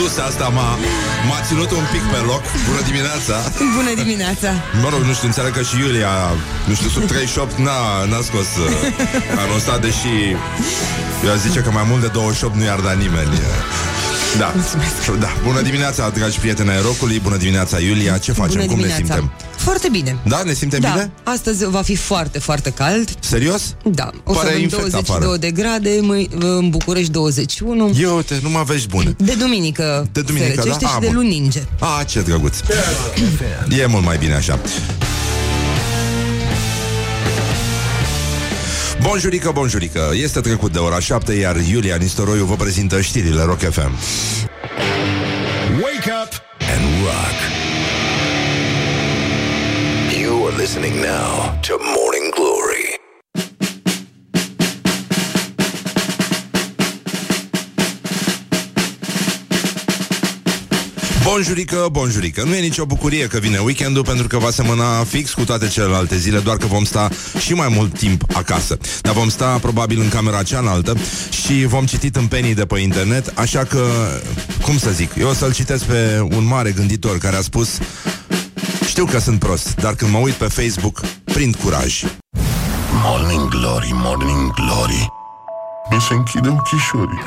tusa asta m-a, m-a ținut un pic pe loc. Bună dimineața! Bună dimineața! Mă rog, nu știu, înțeleg că și Iulia, nu știu, sub 38 n-a, n-a scos uh, anul ăsta, deși eu aș zice că mai mult de 28 nu i-ar da nimeni. Da. da. Bună dimineața, dragi prieteni ai rocului, bună dimineața, Iulia. Ce facem? Bună Cum ne dimineața. simtem? Foarte bine. Da, ne simtem da, bine? astăzi va fi foarte, foarte cald. Serios? Da, o Pare să avem infect 22 afară. de grade, mâi, în București 21. Eu, uite, nu mă vești bune. De duminică, De duminică, se răcește da? și Ah, de bun. luni ninge. A, ce drăguț. E mult mai bine așa. Bonjurică, bonjurică. Este trecut de ora 7, iar Iulia Nistoroiu vă prezintă știrile Rock FM. Wake up and rock. Listening now to Morning Glory. Bonjurică, bonjurică. Nu e nicio bucurie că vine weekendul pentru că va semăna fix cu toate celelalte zile, doar că vom sta și mai mult timp acasă. Dar vom sta probabil în camera cealaltă și vom citi tâmpenii de pe internet, așa că, cum să zic, eu o să-l citesc pe un mare gânditor care a spus Știu că sunt prost, dar când mă uit pe Facebook, prind curaj. Morning Glory, Morning Glory. Mi se închide ochișorii.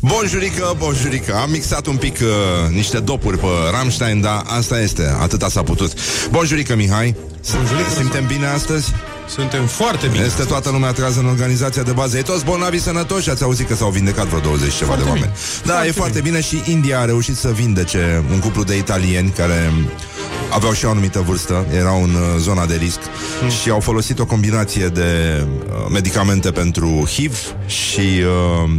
Bonjurică, bonjurică Am mixat un pic uh, niște dopuri pe Rammstein Dar asta este, atâta s-a putut Bonjurică, Mihai Bonjurică, Simtem bine astăzi? Suntem foarte bine. Este toată lumea trează în organizația de bază E toți bolnavi sănătoși Ați auzit că s-au vindecat vreo 20 ceva Foarte de oameni bine. Da, Foarte e foarte bine. bine Și India a reușit să vindece Un cuplu de italieni care aveau și o anumită vârstă, erau în uh, zona de risc Hmm. și au folosit o combinație de uh, medicamente pentru HIV și uh,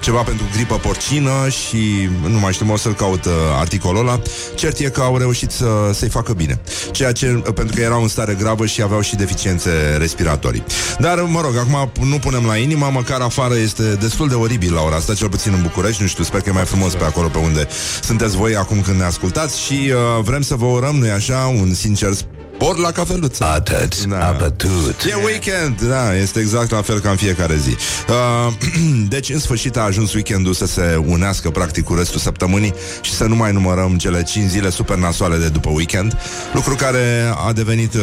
ceva pentru gripă porcină și nu mai știu, o să-l caut uh, articolul ăla. Cert e că au reușit să, să-i facă bine. Ceea ce, uh, pentru că erau în stare gravă și aveau și deficiențe respiratorii. Dar, mă rog, acum nu punem la inimă, măcar afară este destul de oribil la ora asta, cel puțin în București, nu știu, sper că e mai frumos pe acolo pe unde sunteți voi acum când ne ascultați și uh, vrem să vă urăm, nu-i așa, un sincer spor la cafeluță. Atât, Da. a bătut. E weekend, da, este exact la fel ca în fiecare zi. Uh, deci, în sfârșit, a ajuns weekendul să se unească practic cu restul săptămânii și să nu mai numărăm cele 5 zile super nasoale de după weekend, lucru care a devenit, uh,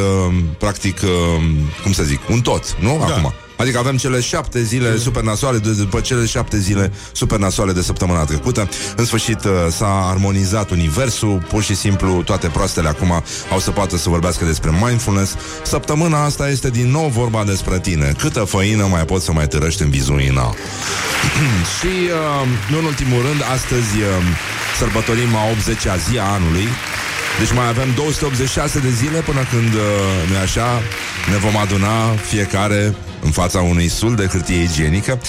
practic, uh, cum să zic, un tot, nu? Da. Acum. Adică avem cele șapte zile super nasoale de, după cele șapte zile super nasoale de săptămâna trecută. În sfârșit uh, s-a armonizat universul, pur și simplu toate proastele acum au să poată să vorbească despre mindfulness. Săptămâna asta este din nou vorba despre tine. Câtă făină mai poți să mai târăști în vizuina? și, uh, nu în ultimul rând, astăzi uh, sărbătorim a 80-a zi a anului. Deci mai avem 286 de zile până când, uh, nu așa, ne vom aduna fiecare în fața unui sul de hârtie igienică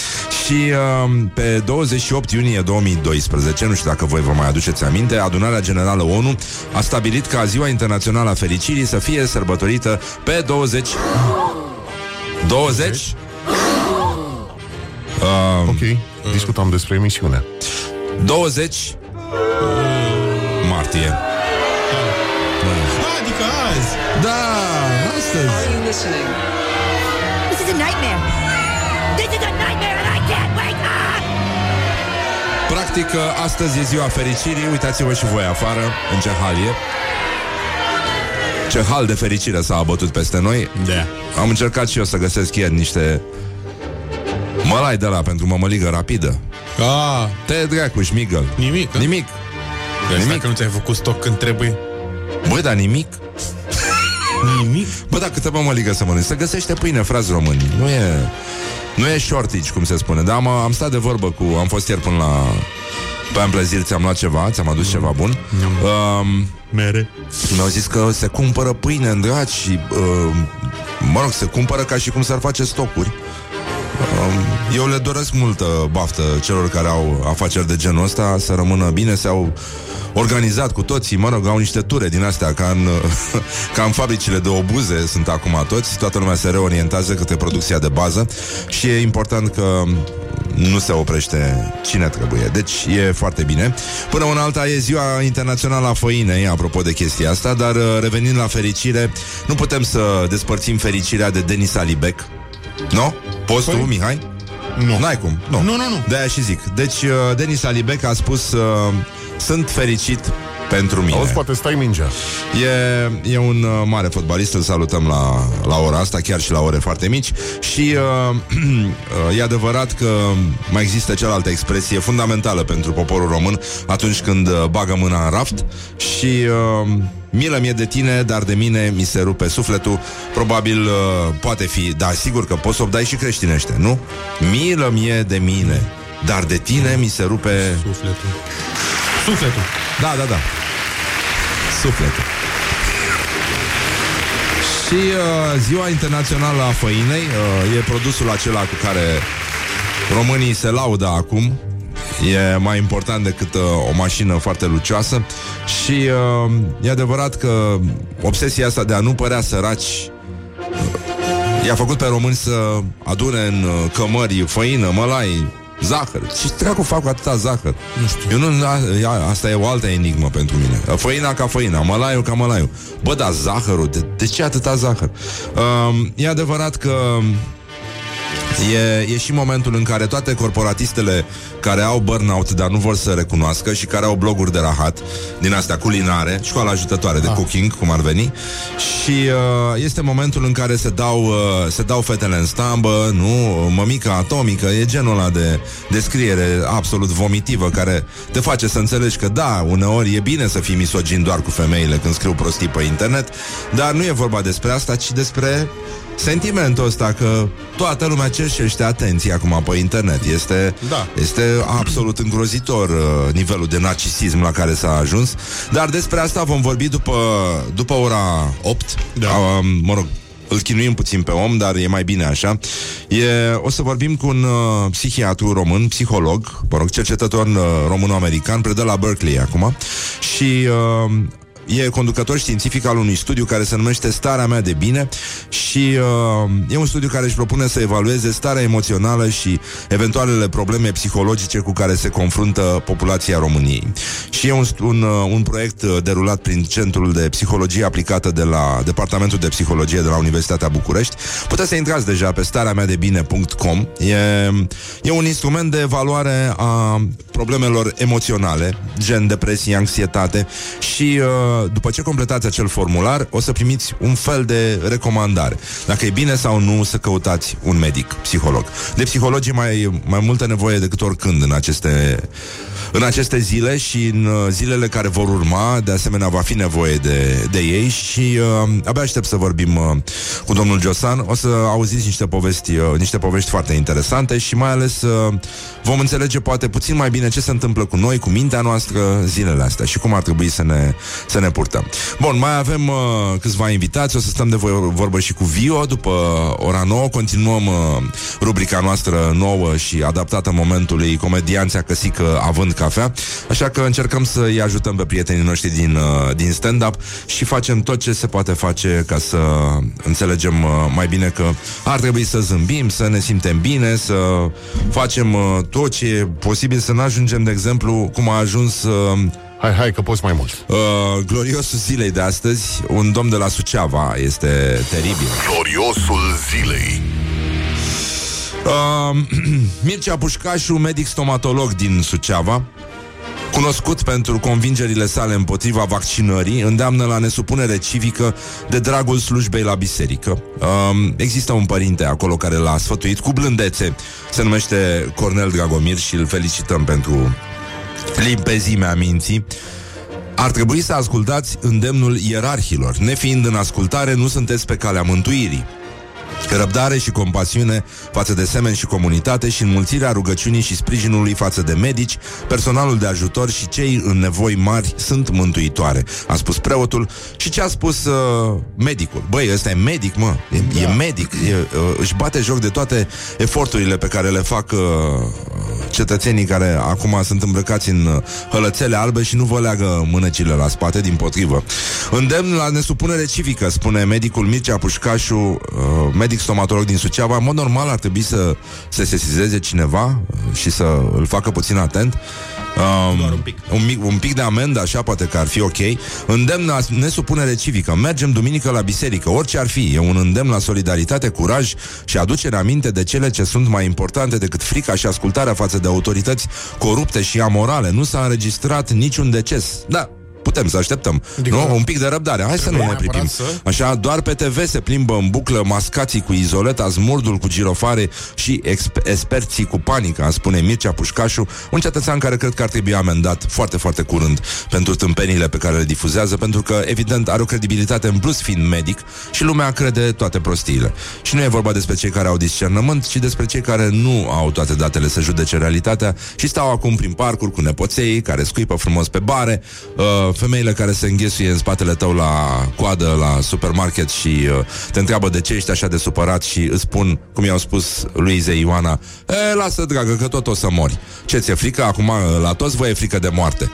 și uh, pe 28 iunie 2012, nu știu dacă voi vă mai aduceți aminte, adunarea generală ONU a stabilit ca Ziua Internațională a Fericirii să fie sărbătorită pe 20... 20? Uh, Ok, discutam despre emisiune. 20 martie. Adică azi. Da, astăzi. This is a nightmare. This is a nightmare and I can't wake up! Practic, astăzi e ziua fericirii Uitați-vă și voi afară, în ce hal e Ce hal de fericire s-a abătut peste noi Da. Am încercat și eu să găsesc ieri niște Mălai de la pentru mămăligă rapidă Ah, Te dracu, șmigăl nimic. Nimic Nimic. nimic. Că nu ți-ai făcut stoc când trebuie. Băi, dar nimic Nimic. Bă, dar câtă mămăligă să mănânci? Se găsește pâine, frați români Nu e... Nu e shortage, cum se spune Dar am, am stat de vorbă cu... Am fost ieri până la... Pe Amplezir ți-am luat ceva, ți-am adus ceva bun um, Mere. Mi-au zis că se cumpără pâine în drag și, uh, mă rog, se cumpără ca și cum s-ar face stocuri. Um, eu le doresc multă baftă celor care au afaceri de genul ăsta să rămână bine, s-au organizat cu toții, mă rog, au niște ture din astea ca în, ca în fabricile de obuze sunt acum toți, toată lumea se reorientează către producția de bază și e important că nu se oprește cine trebuie. Deci e foarte bine. Până una alta e ziua internațională a făinei, apropo de chestia asta, dar uh, revenind la fericire, nu putem să despărțim fericirea de Denis Alibec. Nu? Poți tu, Păi- Mihai? Nu. N-ai cum. Nu, Nu, nu, nu. De-aia și zic. Deci, uh, Denis Alibec a spus uh, Sunt fericit pentru mine. Auzi, poate stai mingea. E, e un uh, mare fotbalist, îl salutăm la, la ora asta, chiar și la ore foarte mici. Și uh, uh, e adevărat că mai există cealaltă expresie fundamentală pentru poporul român atunci când uh, bagă mâna în raft și... Uh, Milă mie de tine, dar de mine mi se rupe sufletul Probabil uh, poate fi Dar sigur că poți să o dai și creștinește, nu? Milă mie de mine Dar de tine mi se rupe Sufletul. Sufletul. da, da, da. Sufletul. Și uh, Ziua Internațională a Făinei uh, e produsul acela cu care românii se laudă acum. E mai important decât uh, o mașină foarte lucioasă și uh, e adevărat că obsesia asta de a nu părea săraci uh, i-a făcut pe români să adune în uh, cămări făină, mălai, zahăr. Ce treacu fac cu atâta zahăr? Nu știu. Eu nu, a, a, asta e o altă enigmă pentru mine. Făina ca făina, mălaiul ca mălaiul. Bă, dar zahărul, de, de ce atâta zahăr? Uh, e adevărat că E, e și momentul în care toate corporatistele care au burnout, dar nu vor să recunoască și care au bloguri de rahat, din astea culinare, școala ajutătoare de Ah. cooking, cum ar veni, și uh, este momentul în care se dau, uh, se dau fetele în stambă, nu? Mămica atomică, e genul ăla de descriere absolut vomitivă care te face să înțelegi că da, uneori e bine să fii misogin doar cu femeile când scriu prostii pe internet, dar nu e vorba despre asta, ci despre sentimentul ăsta că toată lumea cerșește atenție acum pe internet. Este, Da. este absolut îngrozitor uh, nivelul de narcisism la care s-a ajuns. Dar despre asta vom vorbi după, după ora 8. Da. Uh, mă rog, îl chinuim puțin pe om, dar e mai bine așa. E, o să vorbim cu un uh, psihiatru român, psiholog, mă rog, cercetător uh, româno-american, predă la Berkeley acum și uh, e conducător științific al unui studiu care se numește Starea mea de bine și uh, e un studiu care își propune să evalueze starea emoțională și eventualele probleme psihologice cu care se confruntă populația României. Și e un, un, uh, un proiect uh, derulat prin Centrul de Psihologie Aplicată de la Departamentul de Psihologie de la Universitatea București. Puteți să intrați deja pe starea mea de bine.com. E, e un instrument de evaluare a problemelor emoționale, gen depresie, anxietate și uh, după ce completați acel formular, o să primiți un fel de recomandare. Dacă e bine sau nu să căutați un medic, psiholog. De psihologii mai, mai multă nevoie decât oricând în aceste în aceste zile și în uh, zilele care vor urma, de asemenea va fi nevoie de, de ei și uh, abia aștept să vorbim uh, cu domnul Josan. O să auziți niște povesti, uh, niște povești foarte interesante și mai ales uh, vom înțelege poate puțin mai bine ce se întâmplă cu noi, cu mintea noastră zilele astea și cum ar trebui să ne, să ne purtăm. Bun, mai avem uh, câțiva invitați, o să stăm de vo- vorbă și cu Vio după ora 9, continuăm uh, rubrica noastră nouă și adaptată momentului comedianța căsică având cafea, așa că încercăm să îi ajutăm pe prietenii noștri din, uh, din stand-up și facem tot ce se poate face ca să înțelegem uh, mai bine că ar trebui să zâmbim, să ne simtem bine, să facem uh, tot ce e posibil, să nu ajungem, de exemplu, cum a ajuns uh, Hai, hai, că poți mai mult. uh, gloriosul zilei de astăzi, un domn de la Suceava, este teribil. Gloriosul zilei. Uh, Mircea Pușcașu, medic stomatolog din Suceava, cunoscut pentru convingerile sale împotriva vaccinării, îndeamnă la nesupunere civică de dragul slujbei la biserică. Um, există un părinte acolo care l-a sfătuit cu blândețe, se numește Cornel Dragomir și îl felicităm pentru limpezimea minții. Ar trebui să ascultați îndemnul ierarhilor. Nefiind în ascultare, nu sunteți pe calea mântuirii. Răbdare și compasiune față de semeni și comunitate și înmulțirea rugăciunii și sprijinului față de medici, personalul de ajutor și cei în nevoi mari sunt mântuitoare, a spus preotul. Și ce a spus uh, medicul? Băi, ăsta e medic, mă, e, da. e medic, e, uh, își bate joc de toate eforturile pe care le fac uh, cetățenii care acum sunt îmbrăcați în uh, hălățele albe și nu vă leagă mânăcile la spate, din potrivă. Îndemn la nesupunere civică, spune medicul Mircea Pușcașu, uh, medic stomatolog din Suceava. În mod normal ar trebui să se sesizeze cineva uh, și să îl facă puțin atent. Um, Doar un pic. Un, mic, un pic de amendă, așa poate că ar fi ok. Îndemn la nesupunere civică. Mergem duminică la biserică, orice ar fi. E un îndemn la solidaritate, curaj și aducere aminte de cele ce sunt mai importante decât frica și ascultarea față de autorități corupte și amorale. Nu s-a înregistrat niciun deces. Da, putem să așteptăm. Adică nu? Un pic de răbdare. Hai să nu ne neapărat pripim. să- Așa, doar pe TV se plimbă în buclă mascații cu izoleta, smurdul cu girofare și exp- experții cu panică, spune Mircea Pușcașu, un cetățean care cred că ar trebui amendat foarte, foarte curând pentru tâmpenile pe care le difuzează, pentru că, evident, are o credibilitate în plus fiind medic și lumea crede toate prostiile. Și nu e vorba despre cei care au discernământ, ci despre cei care nu au toate datele să judece realitatea și stau acum prin parcuri cu nepoței care scuipă frumos pe bare, uh, femeile care se înghesuie în spatele tău la coadă la supermarket și uh, te întreabă de ce ești așa de supărat și îți spun, cum i-au spus Luizei Ioana, e, lasă dragă că tot o să mori. Ce ți-e frică? Acum uh, la toți vă e frică de moarte.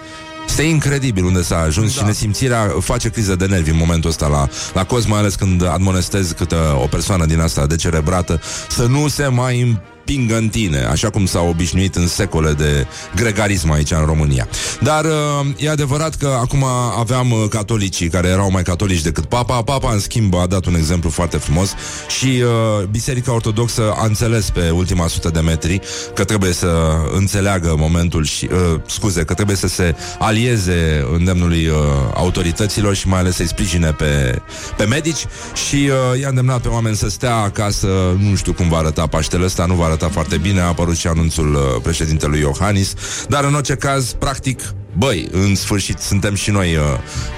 Este incredibil unde s-a ajuns da. și nesimțirea face criză de nervi în momentul ăsta la, la coz, mai ales când admonestezi câte o persoană din asta decerebrată să nu se mai împingă în tine, așa cum s-au obișnuit în secole de gregarism aici în România. Dar uh, e adevărat că acum aveam uh, catolicii care erau mai catolici decât papa. Papa, în schimb, a dat un exemplu foarte frumos și uh, Biserica Ortodoxă a înțeles pe ultima sută de metri că trebuie să înțeleagă momentul și, uh, scuze, că trebuie să se alieze îndemnului uh, autorităților și mai ales să-i sprijine pe, pe medici și uh, i-a îndemnat pe oameni să stea acasă, nu știu cum va arăta Paștele ăsta, nu va arăta foarte bine, a apărut și anunțul uh, președintelui Iohannis, dar în orice caz, practic, băi, în sfârșit suntem și noi uh,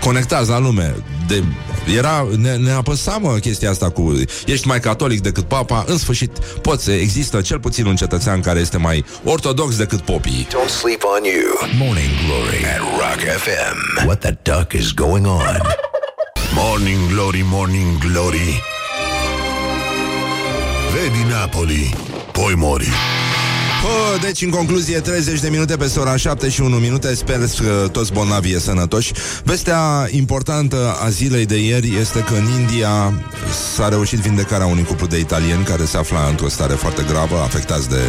conectați la lume. De, era, ne, ne apăsa, mă, chestia asta cu ești mai catolic decât papa, în sfârșit poți, există cel puțin un cetățean care este mai ortodox decât popii. Don't sleep on you. Morning Glory at Rock FM. What the duck is going on? Morning Glory, Morning Glory Vedi Napoli, poi mori Oh, deci, în concluzie, 30 de minute pe ora 7 și 1 minute. Sper că toți bolnavii e sănătoși. Vestea importantă a zilei de ieri este că în India s-a reușit vindecarea unui cuplu de italieni care se afla într-o stare foarte gravă, afectați de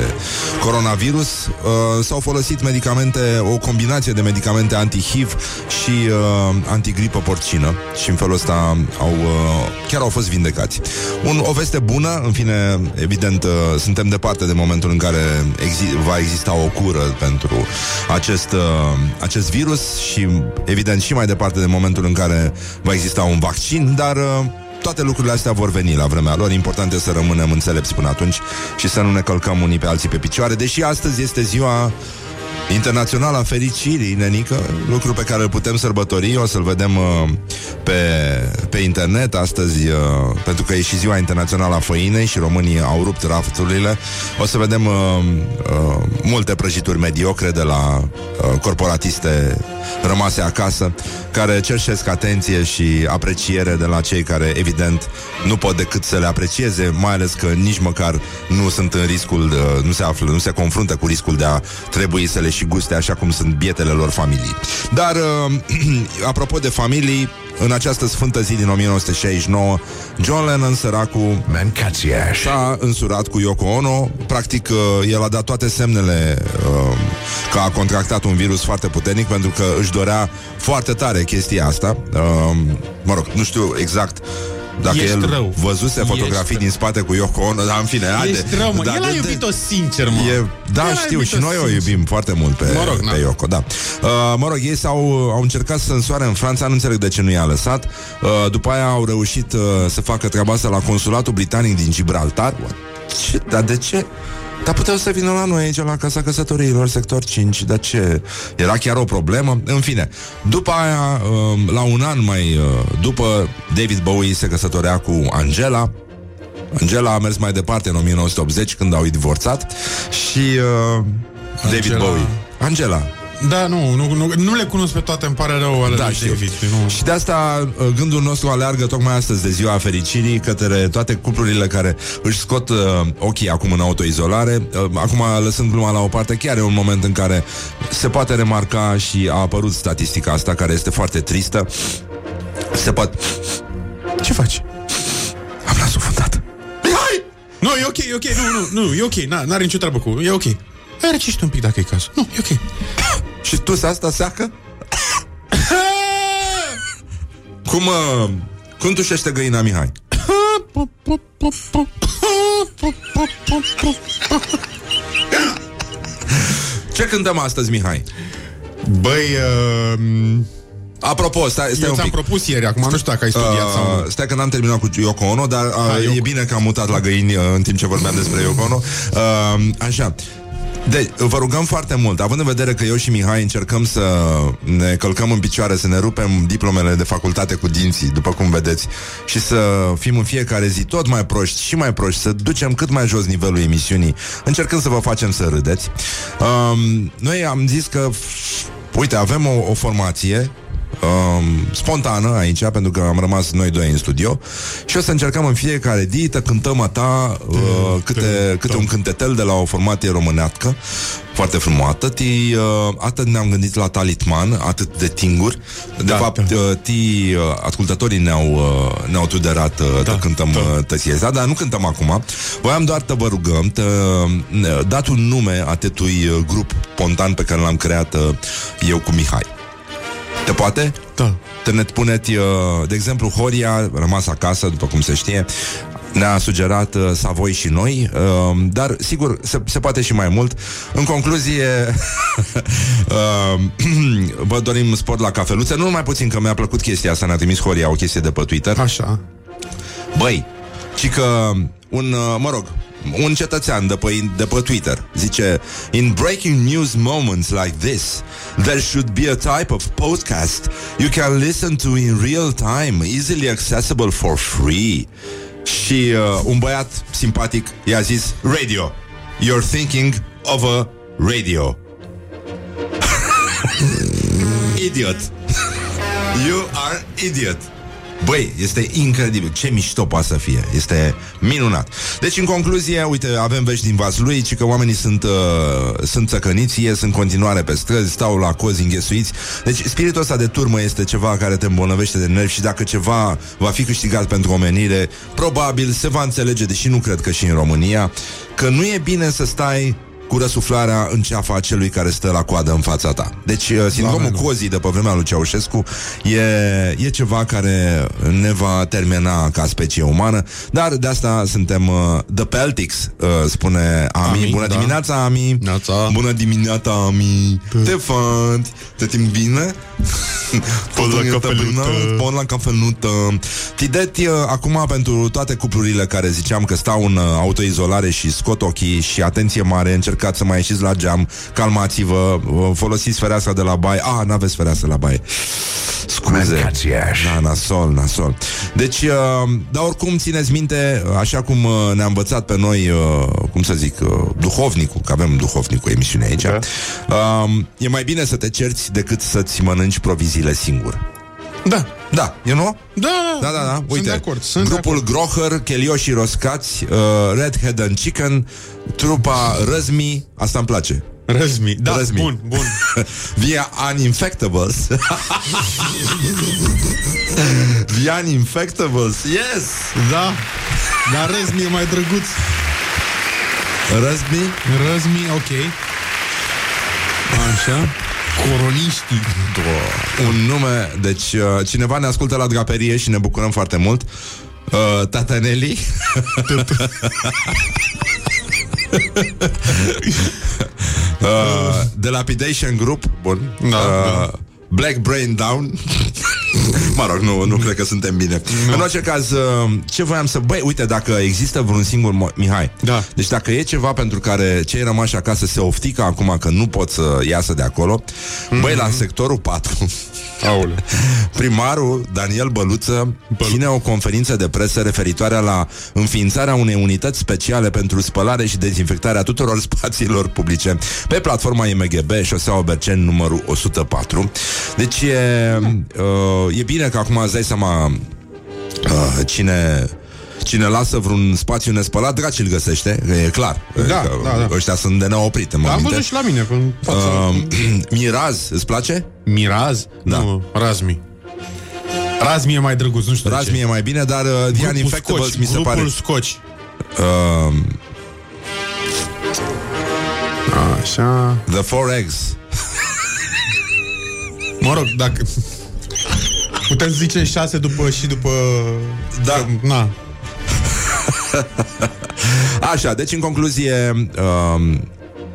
coronavirus. Uh, s-au folosit medicamente, o combinație de medicamente anti-HIV și uh, antigripă porcină și în felul ăsta au, uh, chiar au fost vindecați. Un, o veste bună, în fine, evident, uh, suntem departe de momentul în care exi- va exista o cură pentru acest, uh, acest virus și, evident, și mai departe de momentul în care va exista un vaccin, dar uh, toate lucrurile astea vor veni la vremea lor. Important este să rămânem înțelepți până atunci și să nu ne călcăm unii pe alții pe picioare, deși astăzi este ziua Internaționala Fericirii, nenică, lucru pe care îl putem sărbători, o să-l vedem uh, pe, pe internet astăzi, uh, pentru că e și ziua internațională a făinei și românii au rupt rafturile. O să vedem uh, uh, multe prăjituri mediocre de la uh, corporatiste rămase acasă, care cerșesc atenție și apreciere de la cei care, evident, nu pot decât să le aprecieze, mai ales că nici măcar nu sunt în riscul, uh, nu se află, nu se confruntă cu riscul de a trebui să le și guste așa cum sunt bietele lor familii. Dar, uh, apropo de familii, în această sfântă zi din 1969, John Lennon, săracul, Mancațiaș. s-a însurat cu Yoko Ono. Practic, uh, el a dat toate semnele uh, că a contractat un virus foarte puternic pentru că își dorea foarte tare chestia asta. Uh, mă rog, nu știu exact dacă Ești el rău. văzuse Ești fotografii rău. din spate cu Yoko Ono, dar în fine, haide. Ești rău, mă. Da, El a de- de- iubit-o sincer, mă. E, da, El a știu, și iubit-o noi o sincer. iubim foarte mult pe, Mă rog, pe na. Yoko, da. Uh, mă rog, ei s-au, au încercat să însoare în Franța, nu înțeleg de ce nu i-a lăsat. Uh, după aia au reușit uh, să facă treaba asta la consulatul britanic din Gibraltar. What? Ce? Dar de ce? Dar puteau să vină la noi aici, la Casa Căsătoriilor, sector 5, dar ce? Era chiar o problemă? În fine, după aia, uh, la un an mai uh, după, David Bowie se căsătorea cu Angela, Angela a mers mai departe în 1980 când au divorțat și uh, David Angela- Bowie. Angela. Da, nu, nu, nu, nu le cunosc pe toate, îmi pare rău ale Da, lui știu. David. Nu. Și de asta uh, gândul nostru aleargă tocmai astăzi de ziua fericirii către toate cuplurile care își scot uh, ochii acum în autoizolare. Uh, acum, lăsând gluma la o parte, chiar e un moment în care se poate remarca și a apărut statistica asta care este foarte tristă. Se poate... Ce faci? Am nasul fundat. Mihai! Nu, e ok, e ok, nu, nu, nu, e ok, n- n-are nicio treabă cu, e ok. Hai răcește un pic dacă e cazul. Nu, e ok. Și tu asta seacă? cum, uh, cum tușește găina Mihai? Ce cântăm astăzi, Mihai? Băi, uh, Apropo, stai, stai eu un ți-am pic. propus ieri, acum nu știu dacă ai studiat Uh, sau nu. stai că n-am terminat cu Yoko Ono, dar uh, Ha, e Yoko. bine că am mutat la găini uh, în timp ce vorbeam despre Yoko Ono. Uh, așa. Deci, vă rugăm foarte mult, având în vedere că eu și Mihai încercăm să ne călcăm în picioare, să ne rupem diplomele de facultate cu dinții, după cum vedeți, și să fim în fiecare zi tot mai proști și mai proști, să ducem cât mai jos nivelul emisiunii, încercând să vă facem să râdeți. Um, noi am zis că, uite, avem o, o formație um, spontană aici, pentru că am rămas noi doi în studio și o să încercăm în fiecare zi să cântăm a ta uh, câte, câte un cântetel de la o formație românească foarte frumoasă. Atât, uh, atât ne-am gândit la talitman, atât de tinguri. De Da, fapt, da. uh, ti, uh, ascultătorii ne-au, uh, ne-au tuderat uh, da, cântăm da. tăsieza, dar nu cântăm acum. Voiam doar să vă rugăm, să dați un nume atetui uh, grup spontan pe care l-am creat uh, eu cu Mihai. Te poate? Da. Te ne puneți, uh, de exemplu, Horia, rămas acasă, după cum se știe, ne-a sugerat uh, Savoi și noi, uh, dar sigur se, se poate și mai mult. În concluzie, uh, vă dorim sport la cafeluțe, nu numai puțin că mi-a plăcut chestia asta, ne-a trimis Horia o chestie de pe Twitter. Așa. Băi, ci că un, uh, mă rog, un cetățean de pe, de pe Twitter zice In breaking news moments like this There should be a type of podcast You can listen to in real time Easily accessible for free. Și uh, un băiat simpatic i-a zis Radio You're thinking of a radio. Idiot. You are idiot Băi, este incredibil. Ce mișto poate să fie. Este minunat. Deci, în concluzie, uite, avem vești din Vaslui Ci că oamenii sunt, uh, sunt țăcăniți Ies în continuare pe străzi Stau la cozi înghesuiți. Deci, spiritul ăsta de turmă este ceva care te îmbolnăvește de nervi Și dacă ceva va fi câștigat pentru omenire Probabil se va înțelege Deși nu cred că și în România Că nu e bine să stai cu răsuflarea în ceafa celui care stă la coadă în fața ta. Deci, uh, sindromul nu. cozii de pe vremea lui Ceaușescu e, e ceva care ne va termina ca specie umană, dar de asta suntem uh, The Peltics, uh, spune Ami. Ami, Bună da. dimineața, Ami! Neața. Bună dimineața, Ami! Te faci? Te simți bine? Pon la cafelută. Pon la cafelută. Tideti, uh, acum pentru toate cuplurile care ziceam că stau în uh, autoizolare și scot ochii și atenție mare, încercați să mai ieșiți la geam, calmați-vă, uh, folosiți fereastra de la baie. Ah, n-aveți fereastră la baie. Scuze. Mâncați-aș. Da, nasol, nasol. Deci, uh, dar oricum țineți minte, așa cum uh, ne-a învățat pe noi, uh, cum să zic, uh, duhovnicul, că avem duhovnicul emisiune aici, uh, e mai bine să te cerți decât să-ți mănânci proviziile singur. Da. Da, e nu? Da, Da, da, da. Uite, Sunt de acord. Sunt grupul Groher, Chelioși Roscați, uh, Red Head and Chicken, trupa Răzmi, asta îmi place. de acord. Răzmi. Da, Răzmi. bun, bun. Via Uninfectables. Via Uninfectables, yes! Da. Dar Răzmi e mai drăguț. Răzmi, Răzmi, ok. Așa. Coroniștii. un nume, deci uh, cineva ne ascultă la draperie și ne bucurăm foarte mult. Uh, Tata Nelly. uh, The Lapidation Group, bun. Da, uh, Black Brain Down. mă rog, nu, nu cred că suntem bine. În orice caz, uh, ce voiam să... Băi, uite, dacă există vreun singur... Mo- Mihai, Da. deci dacă e ceva pentru care cei rămași acasă se oftică acum că nu pot să iasă de acolo, băi, la sectorul 4... Aole. Primarul Daniel Băluță ține o conferință de presă referitoare la înființarea unei unități speciale pentru spălare și dezinfectarea tuturor spațiilor publice pe platforma IMGB, șoseaua Berceni numărul 104. Deci e, uh, e bine că acum îți dai seama uh, cine Cine lasă vreun spațiu nespălat, draci îl găsește, că e clar. Da, Că da, da. Ăștia sunt de neoprit în Da, am momente. văzut și la mine. În față. Uh, Miraz, îți place? Miraz? Da. Nu, Razmi. Razmi e mai drăguț, nu știu de Razmi ce. e mai bine, dar uh, The Grupul Uninfectables Scoci, mi se grupul pare... Scoci. Uh, Așa. the Four Eggs. Mă rog, dacă... Putem zice șase după și după... Da. Na. Așa, deci în concluzie um,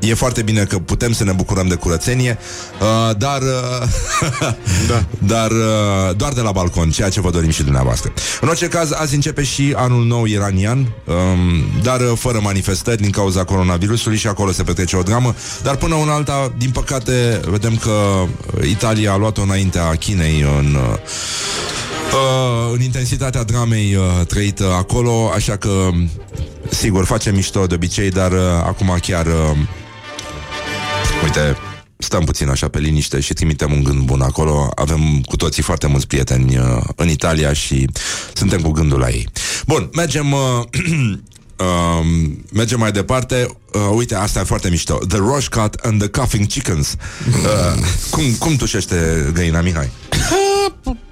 E foarte bine că putem să ne bucurăm de curățenie uh, Dar uh, Da. Dar uh, doar de la balcon Ceea ce vă dorim și dumneavoastră În orice caz, azi începe și anul nou iranian um, Dar uh, fără manifestări Din cauza coronavirusului Și acolo se petrece o dramă Dar până una alta, din păcate Vedem că Italia a luat-o înaintea Chinei În uh, Uh, în intensitatea dramei uh, trăită acolo, așa că sigur, facem mișto de obicei, dar uh, acum chiar uh, uite, stăm puțin așa pe liniște și trimitem un gând bun acolo. Avem cu toții foarte mulți prieteni uh, în Italia și suntem cu gândul la ei. Bun, mergem uh, Uh, mergem mai departe uh, Uite, asta e foarte mișto The Roche Cut and the Coughing Chickens uh, cum, cum tușește găina, Mihai?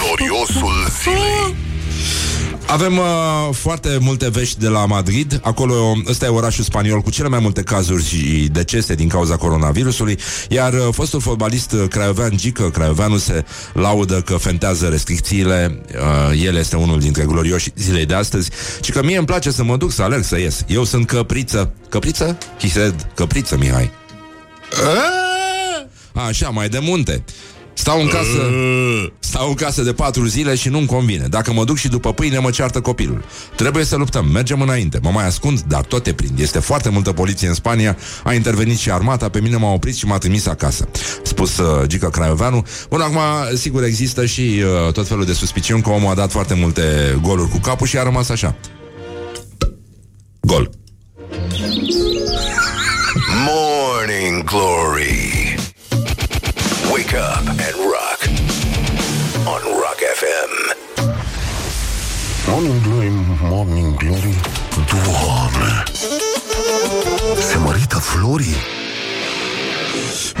Gloriosul zilei Avem uh, foarte multe vești de la Madrid. Acolo, ăsta e orașul spaniol cu cele mai multe cazuri și decese din cauza coronavirusului. Iar uh, fostul fotbalist uh, craiovean Gică Craioveanu se laudă că fentează restricțiile. Uh, el este unul dintre glorioși zilei de astăzi. Și că mie îmi place să mă duc să alerg, să ies. Eu sunt căpriță. Căpriță? Chised, căpriță, Mihai. Așa, mai de munte. Stau în casă. Stau în casă de patru zile și nu-mi convine. Dacă mă duc și după pâine mă ceartă copilul. Trebuie să luptăm, mergem înainte. Mă mai ascund, dar tot te prind. Este foarte multă poliție în Spania. A intervenit și armata, pe mine m-a oprit și m-a trimis acasă. Spus uh, Gica Craioveanu. Bun, acum, sigur, există și uh, tot felul de suspiciuni Că omul a dat foarte multe goluri cu capul Și a rămas așa. Gol. Morning Glory. Wake up and rock. On Rock FM. Morning Glory, Morning Glory Doamne Se mărită florii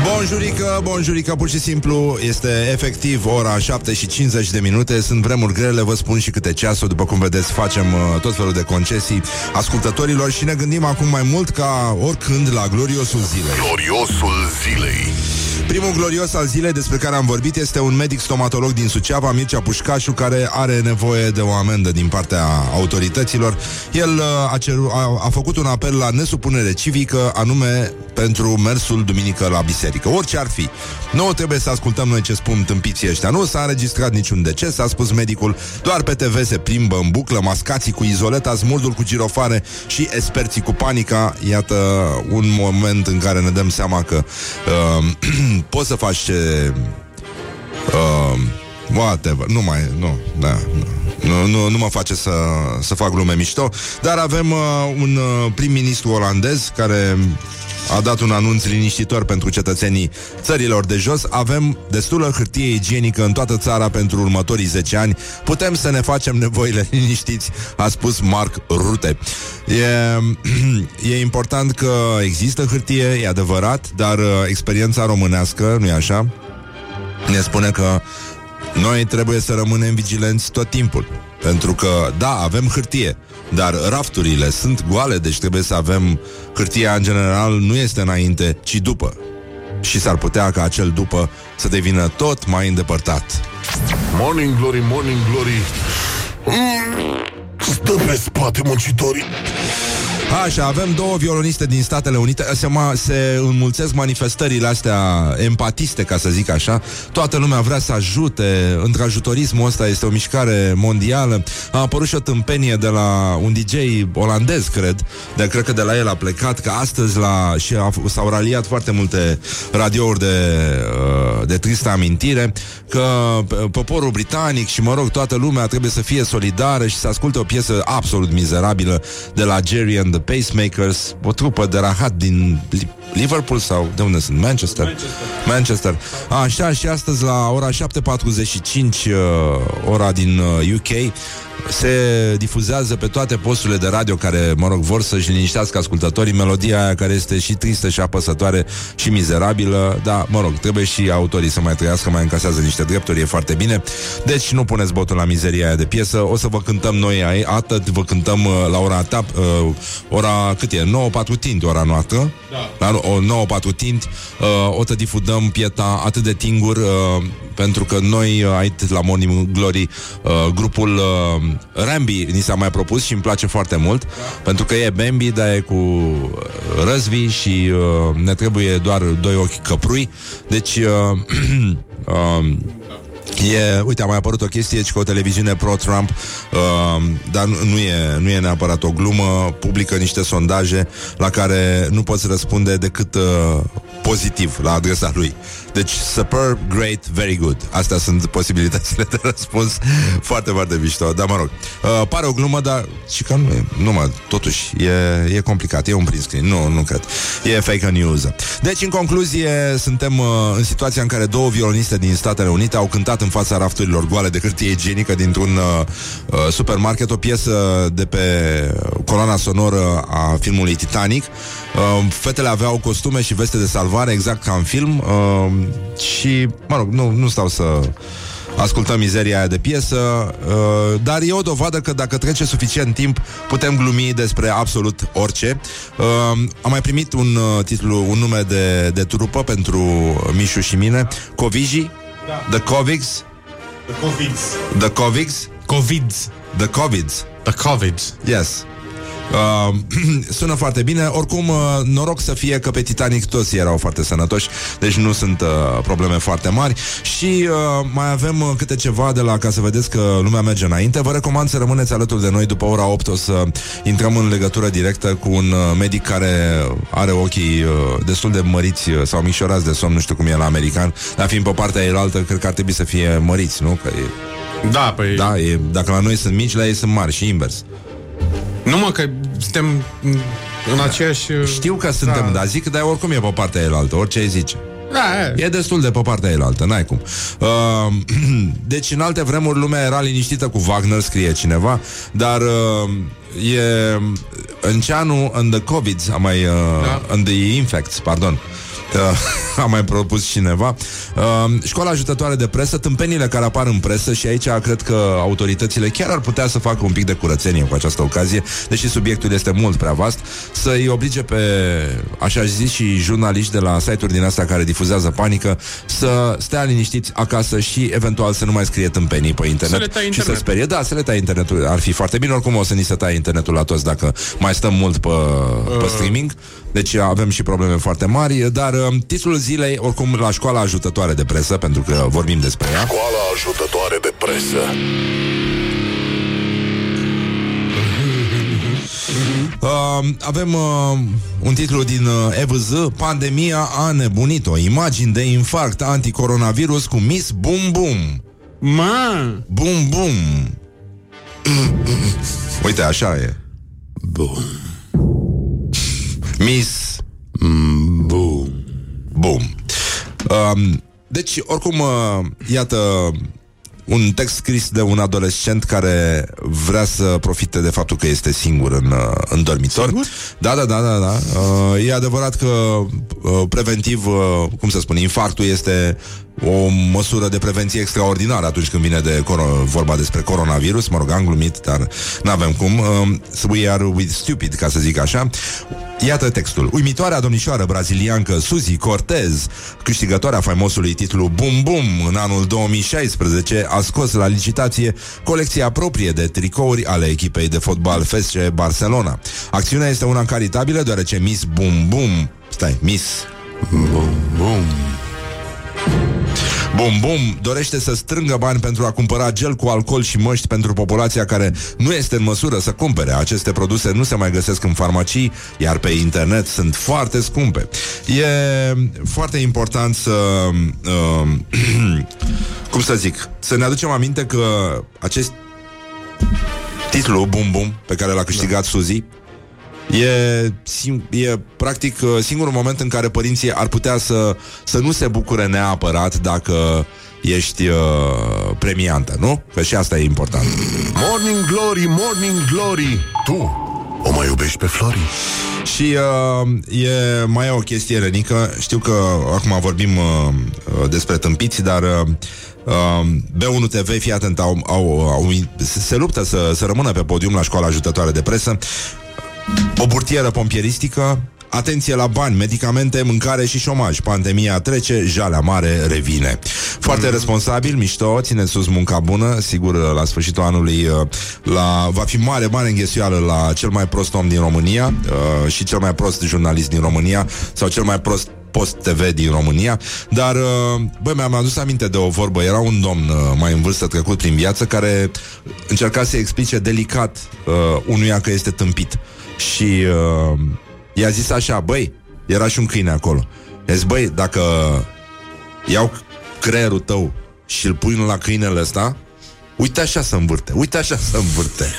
Bonjurică, bonjurică, pur și simplu Este efectiv ora 7 și 50 de minute Sunt vremuri grele, vă spun și câte ceasuri După cum vedeți, facem uh, tot felul de concesii Ascultătorilor și ne gândim acum mai mult Ca oricând la gloriosul zilei Gloriosul zilei Primul glorios al zilei despre care am vorbit este un medic stomatolog din Suceava, Mircea Pușcașu, care are nevoie de o amendă din partea autorităților. El uh, a, ceru, a, a făcut un apel la nesupunere civică, anume pentru mersul duminică la biserică. Orice ar fi. Nu trebuie să ascultăm noi ce spun tâmpiții ăștia. Nu s-a înregistrat niciun deces, a spus medicul. Doar pe TV se plimbă în buclă mascații cu izoleta, smurdul cu girofare și experții cu panica. Iată un moment în care ne dăm seama că uh, poți să faci ce... Uh, whatever, nu mai, nu, da, nu. Nu, nu, nu mă face să, să fac glume mișto Dar avem uh, un uh, prim-ministru olandez Care a dat un anunț liniștitor pentru cetățenii țărilor de jos. Avem destulă hârtie igienică în toată țara pentru următorii 10 ani. Putem să ne facem nevoile liniștiți, a spus Mark Rutte. E, e important că există hârtie, e adevărat, dar uh, experiența românească, nu-i așa? Ne spune că noi trebuie să rămânem vigilenți tot timpul. Pentru că, da, avem hârtie, dar rafturile sunt goale, deci trebuie să avem hârtia în general nu este înainte, ci după. Și s-ar putea ca acel după să devină tot mai îndepărtat. Morning Glory, Morning Glory mm, Stă pe spate muncitorii Așa, avem două violoniste din Statele Unite. Se, ma, se înmulțesc manifestările astea empatiste, ca să zic așa. Toată lumea vrea să ajute. Întrajutorismul ăsta este o mișcare mondială. A apărut și o tâmpenie de la un DJ olandez, cred. De, Cred că de la el a plecat Că astăzi la, și a, s-au raliat foarte multe radiouri de, uh, de tristă amintire Că poporul britanic și, mă rog, toată lumea trebuie să fie solidară Și să asculte o piesă absolut mizerabilă De la Jerry and the Pacemakers, o trupă de rahat din Liverpool sau de unde sunt? Manchester. Manchester. Manchester. Așa, și astăzi la ora 7.45, uh, ora din uh, UK, se difuzează pe toate posturile de radio care, mă rog, vor să-și liniștească ascultătorii melodia aia care este și tristă și apăsătoare și mizerabilă, dar, mă rog, trebuie și autorii să mai trăiască, mai încasează niște drepturi, e foarte bine. Deci nu puneți botul la mizeria aia de piesă, o să vă cântăm noi ai, atât vă cântăm uh, la ora ta, uh, ora cât e? 9.4 tint ora noastră. Da. La o 9.4 tint, uh, o să difudăm pieta atât de tingur, uh, pentru că noi uh, aici la Morning Glory, uh, grupul uh, Rambi ni s-a mai propus și îmi place foarte mult, da. pentru că e Bambi, dar e cu uh, răzvi și uh, ne trebuie doar doi ochi căprui. Deci uh, uh, E, uite, a mai apărut o chestie că o televiziune pro-Trump, uh, dar nu, nu, e, nu e neapărat o glumă, publică niște sondaje la care nu poți răspunde decât uh, pozitiv la adresa lui. Deci, superb, great, very good. Astea sunt posibilitățile de răspuns foarte, foarte mișto. Dar, mă rog, uh, pare o glumă, dar și că nu e, nu mă, totuși, e, e complicat, e un print screen, nu, nu cred. E fake news. Deci, în concluzie, suntem uh, în situația în care două violoniste din Statele Unite au cântat în fața rafturilor goale de hârtie igienică dintr-un uh, uh, supermarket o piesă de pe coloana sonoră a filmului Titanic. Uh, fetele aveau costume și veste de salvare, exact ca în film. Uh, și, mă rog, nu, nu stau să ascultăm mizeria aia de piesă, uh, dar e o dovadă că dacă trece suficient timp, putem glumi despre absolut orice. Uh, am mai primit un uh, titlu, un nume de, de trupă pentru Mișu și mine, Covigi, Da. The Covigs, The Covids. The Covigs, Covids. The Covids. The Covids. Yes. Uh, sună foarte bine. Oricum, uh, noroc să fie că pe Titanic toți erau foarte sănătoși Deci nu sunt uh, probleme foarte mari. Și uh, mai avem uh, câte ceva de la Ca să vedeți că lumea merge înainte. Vă recomand să rămâneți alături de noi După ora 8 o să intrăm în legătură directă Cu un uh, medic care are ochii uh, destul de măriți uh, Sau micșorați de somn, nu știu cum e la american Dar fiind pe partea elaltă, cred că ar trebui să fie măriți, nu? Că e, Da, păi... da, e, dacă la noi sunt mici, la ei sunt mari și invers Nu mă, că suntem în aceeași... Știu că suntem, Da. dar zic că dar oricum e pe partea elaltă, orice ai zice. Da, e. E destul de pe partea elaltă, n-ai cum. Uh, deci, în alte vremuri, lumea era liniștită cu Wagner, scrie cineva, dar uh, e în ce anul, în the COVID, a mai, uh, Da. în the infects, pardon, uh, a mai propus cineva. Uh, școala ajutătoare de presă, tâmpenile care apar în presă și aici cred că autoritățile chiar ar putea să facă un pic de curățenie cu această ocazie, deși subiectul este mult prea vast, să-i oblige pe, așa zis, și jurnaliști de la site-uri din astea care difuzează panică să stea liniștiți acasă și eventual să nu mai scrie tâmpenii pe internet Să le tai și să internetul. sperie. Da, să le tai internetul. Ar fi foarte bine. Oricum o să ni se taie internetul la toți dacă mai stăm mult pe, pe streaming. Deci avem și probleme foarte mari, dar uh, titlul zilei, oricum, la școala ajutătoare de presă, pentru că vorbim despre ea. Școala ajutătoare de presă. Uh, avem uh, un titlu din uh, EVZ Pandemia a nebunit-o Imagini de infarct anticoronavirus Cu Miss Bum Bum Mă! Bum Bum Uite, așa e Bun. Miss Bun. Bum um, Deci, oricum, uh, iată un text scris de un adolescent care vrea să profite de faptul că este singur în, uh, în dormitor. Singur? Da, da, da, da, da. Uh, e adevărat că uh, preventiv, uh, cum să spun, infarctul este o măsură de prevenție extraordinară atunci când vine de coro- vorba despre coronavirus. Mă rog, am glumit, dar n-avem cum. Uh, we are with stupid, ca să zic așa. Iată textul. Uimitoarea domnișoară braziliancă Suzy Cortez, câștigătoarea faimosului titlu Bum Bum în anul 2016, a scos la licitație colecția proprie de tricouri ale echipei de fotbal FC Barcelona. Acțiunea este una caritabilă deoarece Miss Bum Bum Stai, Miss Bun. Bun. Bum Bum dorește să strângă bani pentru a cumpăra gel cu alcool și măști pentru populația care nu este în măsură să cumpere. Aceste produse nu se mai găsesc în farmacii, iar pe internet sunt foarte scumpe. E foarte important să... Uh, cum să zic? Să ne aducem aminte că acest titlu, Bum Bum, pe care l-a câștigat Suzy, E, sim- e practic uh, singurul moment în care părinții ar putea să, să nu se bucure neapărat dacă ești uh, premiantă, nu? Că și asta e important. Morning Glory, Morning Glory Tu o mai iubești pe Flori? Și uh, e mai e o chestie, Renică Știu că acum vorbim uh, uh, despre tâmpiți Dar uh, uh, B1 TV, fii atent, au, au, au, se, se luptă să, să rămână pe podium la școala ajutătoare de presă O burtieră pompieristică Atenție la bani, medicamente, mâncare și șomaj Pandemia trece, jalea mare revine Foarte mm. responsabil, mișto, ține sus munca bună Sigur, la sfârșitul anului uh, la, Va fi mare, mare înghesuială La cel mai prost om din România uh, Și cel mai prost jurnalist din România Sau cel mai prost post TV din România, dar, uh, băi, mi-am adus aminte de o vorbă. Era un domn uh, mai în vârstă trecut prin viață care încerca să explice delicat uh, unuia că este tâmpit. Și uh, i-a zis așa, băi, era și un câine acolo. I-a zis, băi, dacă iau creierul tău și îl pui la câinele ăsta, uite așa să învârte, uite așa să învârte.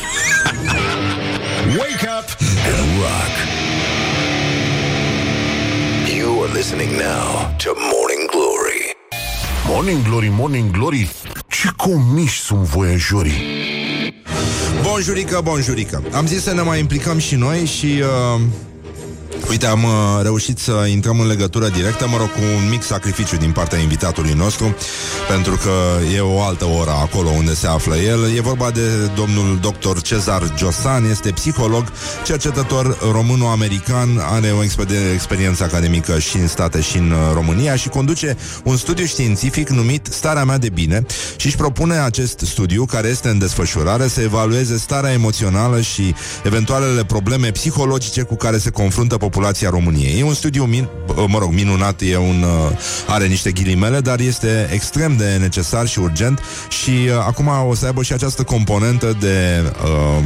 Wake up And rock. You are listening now to Morning Glory. Morning Glory, Morning Glory Ce comiși sunt voiajorii Bonjurică, bonjurică. Am zis să ne mai implicăm și noi și... Uh, Uite, am uh, reușit să intrăm în legătură directă, mă rog, cu un mic sacrificiu din partea invitatului nostru, pentru că e o altă oră acolo unde se află el. E vorba de domnul dr. Cezar Giosan, este psiholog, cercetător româno-american, are o exper- experiență academică și în state și în uh, România și conduce un studiu științific numit Starea mea de bine și își propune acest studiu, care este în desfășurare, să evalueze starea emoțională și eventualele probleme psihologice cu care se confruntă populația României. E un studiu, min- mă rog, minunat, e un, uh, are niște ghilimele, dar este extrem de necesar și urgent și uh, acum o să aibă și această componentă de... Uh,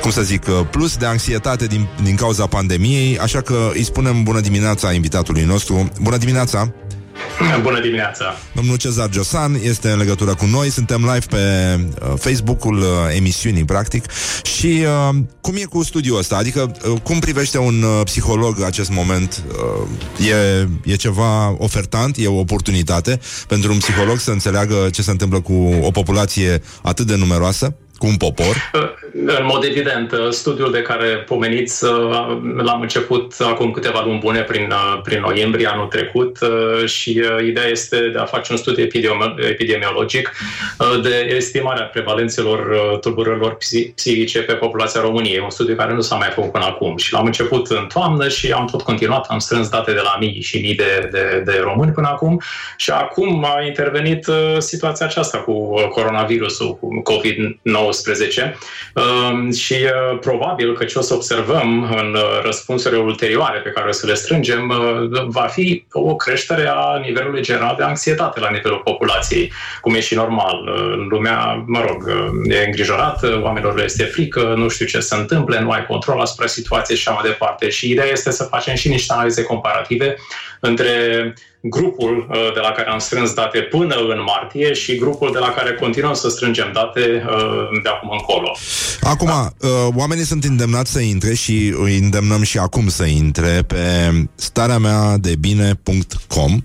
cum să zic, uh, plus de anxietate din, din cauza pandemiei, așa că îi spunem bună dimineața invitatului nostru. Bună dimineața! Bună dimineața! Domnul Cezar Giosan este în legătură cu noi, suntem live pe uh, Facebook-ul uh, emisiunii, practic, și uh, cum e cu studiul ăsta? Adică, uh, cum privește un uh, psiholog acest moment? Uh, e, e ceva ofertant, e o oportunitate pentru un psiholog să înțeleagă ce se întâmplă cu o populație atât de numeroasă? Cu un popor? În mod evident, studiul de care pomeniți l-am început acum câteva luni bune prin, prin noiembrie anul trecut și ideea este de a face un studiu epidemiologic de estimarea prevalențelor tulburărilor psihice pe populația României. Un studiu care nu s-a mai făcut până acum și l-am început în toamnă și am tot continuat, am strâns date de la mii și mii de, de, de români până acum și acum a intervenit situația aceasta cu coronavirusul, cu COVID-19 Um, și uh, probabil că ce o să observăm în uh, răspunsurile ulterioare pe care o să le strângem uh, va fi o creștere a nivelului general de anxietate la nivelul populației, cum e și normal. Lumea, mă rog, e îngrijorată, oamenilor le este frică, nu știu ce se întâmplă, nu ai control asupra situației și așa mai departe. Și ideea este să facem și niște analize comparative între grupul uh, de la care am strâns date până în martie și grupul de la care continuăm să strângem date uh, de acum încolo. Acum, da. oamenii sunt îndemnați să intre și îi îndemnăm și acum să intre pe starea mea de bine.com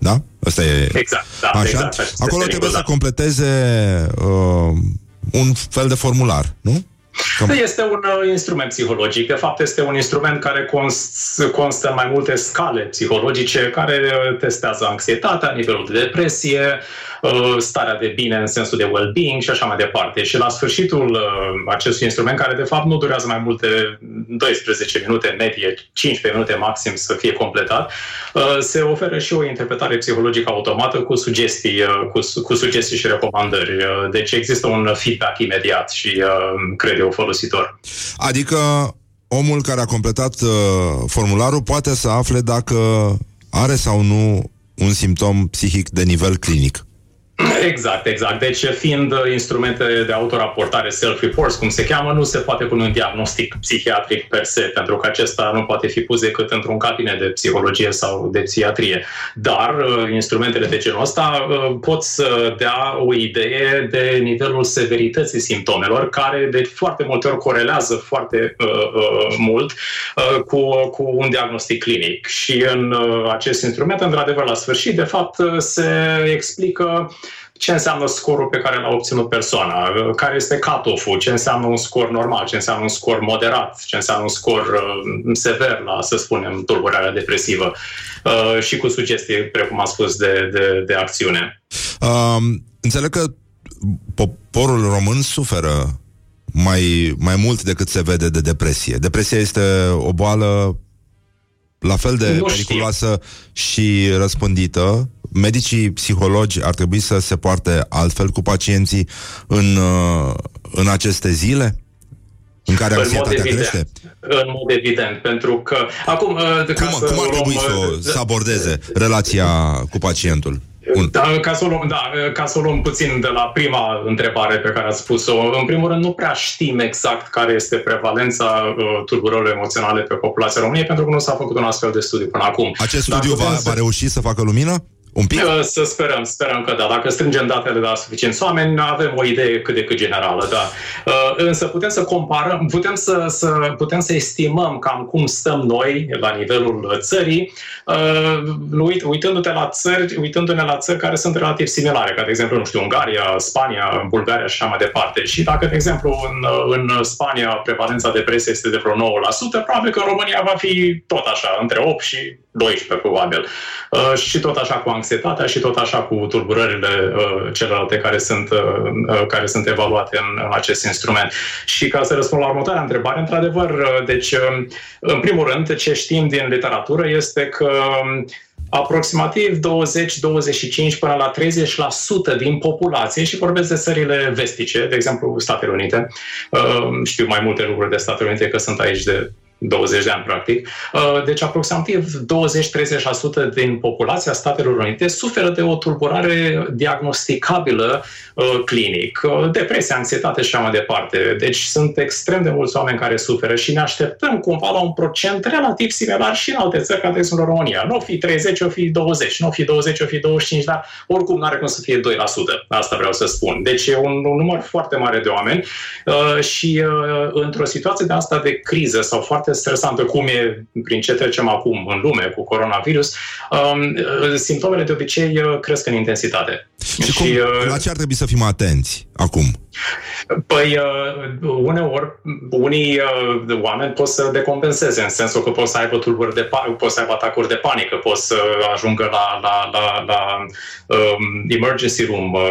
da? Asta e... Exact, da. Așa? Exact, Acolo trebuie da. să completeze uh, un fel de formular, nu? Cam... Este un uh, instrument psihologic. De fapt, este un instrument care const, constă în mai multe scale psihologice care uh, testează anxietatea, nivelul de depresie, uh, starea de bine în sensul de well-being și așa mai departe. Și la sfârșitul uh, acestui instrument, care de fapt nu durează mai multe 12 minute, medie 15 minute maxim să fie completat, uh, se oferă și o interpretare psihologică automată cu sugestii, uh, cu, cu sugestii și recomandări. Uh, deci există un feedback imediat și uh, cred eu folositor. Adică omul care a completat uh, formularul poate să afle dacă are sau nu un simptom psihic de nivel clinic. Exact, exact. Deci, fiind uh, instrumente de autoraportare, self-reports, cum se cheamă, nu se poate pune un diagnostic psihiatric per se, pentru că acesta nu poate fi pus decât într-un cabinet de psihologie sau de psihiatrie. Dar uh, instrumentele de genul ăsta uh, pot să dea o idee de nivelul severității simptomelor, care de foarte multe ori corelează foarte uh, uh, mult uh, cu, cu un diagnostic clinic. Și în uh, acest instrument, într-adevăr, la sfârșit, de fapt, uh, se explică ce înseamnă scorul pe care l-a obținut persoana, care este cut-off-ul, ce înseamnă un scor normal, ce înseamnă un scor moderat, ce înseamnă un scor uh, sever la, să spunem, tulburarea depresivă uh, și cu sugestii, precum am spus, de, de, de acțiune. Um, înțeleg că poporul român suferă mai, mai mult decât se vede de depresie. Depresia este o boală la fel de Nu periculoasă și răspândită. Medicii psihologi ar trebui să se poarte altfel cu pacienții în, uh, în aceste zile? În care În mod anxietatea evident. crește? În mod evident, pentru că acum... uh, ca Cum, să cum ar luăm, trebui să, o- uh, să abordeze relația cu pacientul? Un, Da, ca să o luăm, da, ca să o luăm puțin de la prima întrebare pe care ați spus-o. În primul rând, nu prea știm exact care este prevalența uh, tulburărilor emoționale pe populația României, pentru că nu s-a făcut un astfel de studiu până acum. acest Dar studiu va, putem să- va reuși să facă lumină? Un pic? Uh, Să sperăm, sperăm că da. Dacă strângem datele de la suficienți oameni, avem o idee cât de cât generală, da. Uh, Însă putem să comparăm, putem să, să, putem să estimăm cam cum stăm noi la nivelul țării, uh, uit- uitându-te la țări, uitându-ne la țări care sunt relativ similare, ca de exemplu, nu știu, Ungaria, Spania, Bulgaria și așa mai departe. Și dacă, de exemplu, în, în Spania prevalența depresiei este de vreo 9%, probabil că în România va fi tot așa, între 8 și 12 probabil. Uh, și tot așa cu anxietatea și tot așa cu tulburările uh, celelalte care sunt, uh, uh, care sunt evaluate în, în acest instrument. Și ca să răspund la următoarea întrebare, într-adevăr, uh, deci, uh, în primul rând, ce știm din literatură este că um, aproximativ 20-25 până la 30% din populație, și vorbesc de țările vestice, de exemplu Statele Unite, uh, știu mai multe lucruri de Statele Unite că sunt aici de 20 de ani, practic. Uh, Deci, aproximativ 20-30% din populația Statelor Unite suferă de o tulburare diagnosticabilă uh, clinic. Uh, Depresie, anxietate și așa mai departe. Deci, sunt extrem de mulți oameni care suferă și ne așteptăm cumva la un procent relativ similar și în alte țări, ca de exemplu în România. Nu o fi 30, o fi 20, nu o fi 20, o fi 25, dar oricum nu are cum să fie 2%. Asta vreau să spun. Deci e un, un număr foarte mare de oameni uh, și uh, într-o situație de asta de criză sau foarte stresantă, cum e prin ce trecem acum în lume cu coronavirus, um, uh, simptomele de obicei uh, cresc în intensitate. Și cum, uh, la ce ar trebui să fim atenți acum? Păi, uh, uneori, unii uh, oameni pot să decompenseze, în sensul că pot să aibă tulburi de pa- pot să aibă atacuri de panică, pot să ajungă la, la, la, la um, emergency room uh,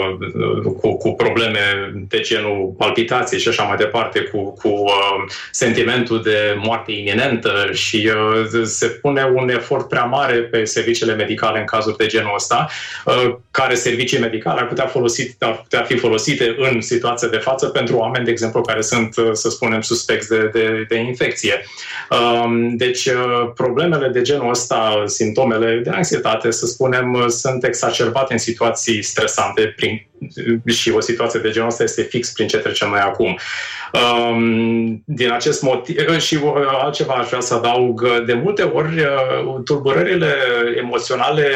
cu, cu probleme de genul palpitații și așa mai departe, cu, cu uh, sentimentul de moarte iminentă și uh, se pune un efort prea mare pe serviciile medicale în cazuri de genul ăsta, uh, care servicii medicale ar putea, folosi, ar putea fi folosite în situația de față pentru oameni, de exemplu, care sunt, uh, să spunem, suspecți de, de, de infecție. Um, Deci, uh, problemele de genul ăsta, simptomele de anxietate, să spunem, uh, sunt exacerbate în situații stresante prin, și o situație de genul ăsta este fix prin ce trecem noi acum. Um, Din acest motiv, și uh, altceva aș vrea să adaug, uh, de multe ori uh, tulburările emoționale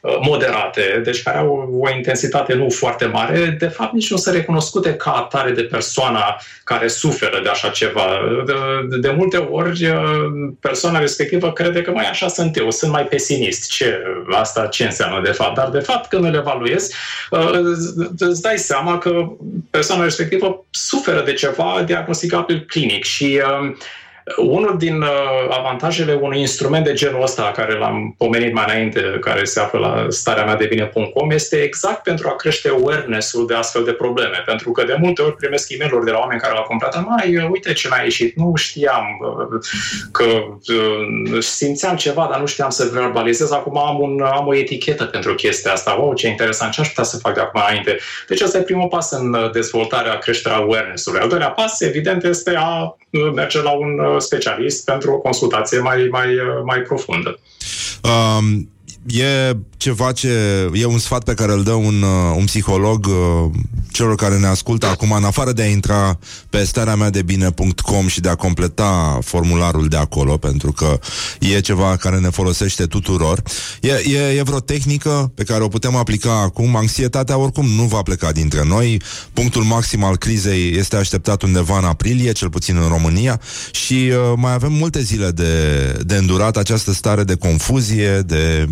uh, moderate, deci care au o intensitate nu foarte mare, de fapt nici nu sunt recunoscute ca atare de persoana care suferă de așa ceva. De, de multe ori uh, persoana respectivă crede că mai așa sunt eu, sunt mai pesimist. Ce, asta ce înseamnă de fapt? Dar de fapt când îl evaluezi, uh, îți dai seama că persoana respectivă suferă de ceva diagnosticabil clinic și uh, unul din uh, avantajele unui instrument de genul ăsta, care l-am pomenit mai înainte, care se află la starea mea de bine.com, este exact pentru a crește awareness-ul de astfel de probleme. Pentru că de multe ori primesc e mail de la oameni care l-au cumpărat, mai uite ce mi-a ieșit, nu știam uh, că uh, simțeam ceva, dar nu știam să verbalizez. Acum am, un, am o etichetă pentru chestia asta. Wow, ce interesant, ce aș putea să fac de acum înainte? Deci asta e primul pas în uh, dezvoltarea, creșterea awareness-ului. Al doilea pas, evident, este a uh, merge la un uh, specialist pentru o consultație mai, mai, uh, mai profundă. Um, e ceva ce e un sfat pe care îl dă un, uh, un psiholog uh, celor care ne ascultă acum, în afară de a intra pe starea mea de bine.com și de a completa formularul de acolo, pentru că e ceva care ne folosește tuturor, e, e, e vreo tehnică pe care o putem aplica acum. Anxietatea oricum nu va pleca dintre noi. Punctul maxim al crizei este așteptat undeva în aprilie, cel puțin în România, și uh, mai avem multe zile de, de îndurat această stare de confuzie, de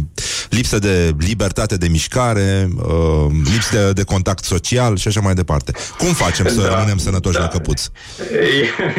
lipsă de libertate de mișcare, uh, lipsă de, de contact social și așa mai departe. Cum facem să Da, rămânem sănătoși da. la căpuț? E,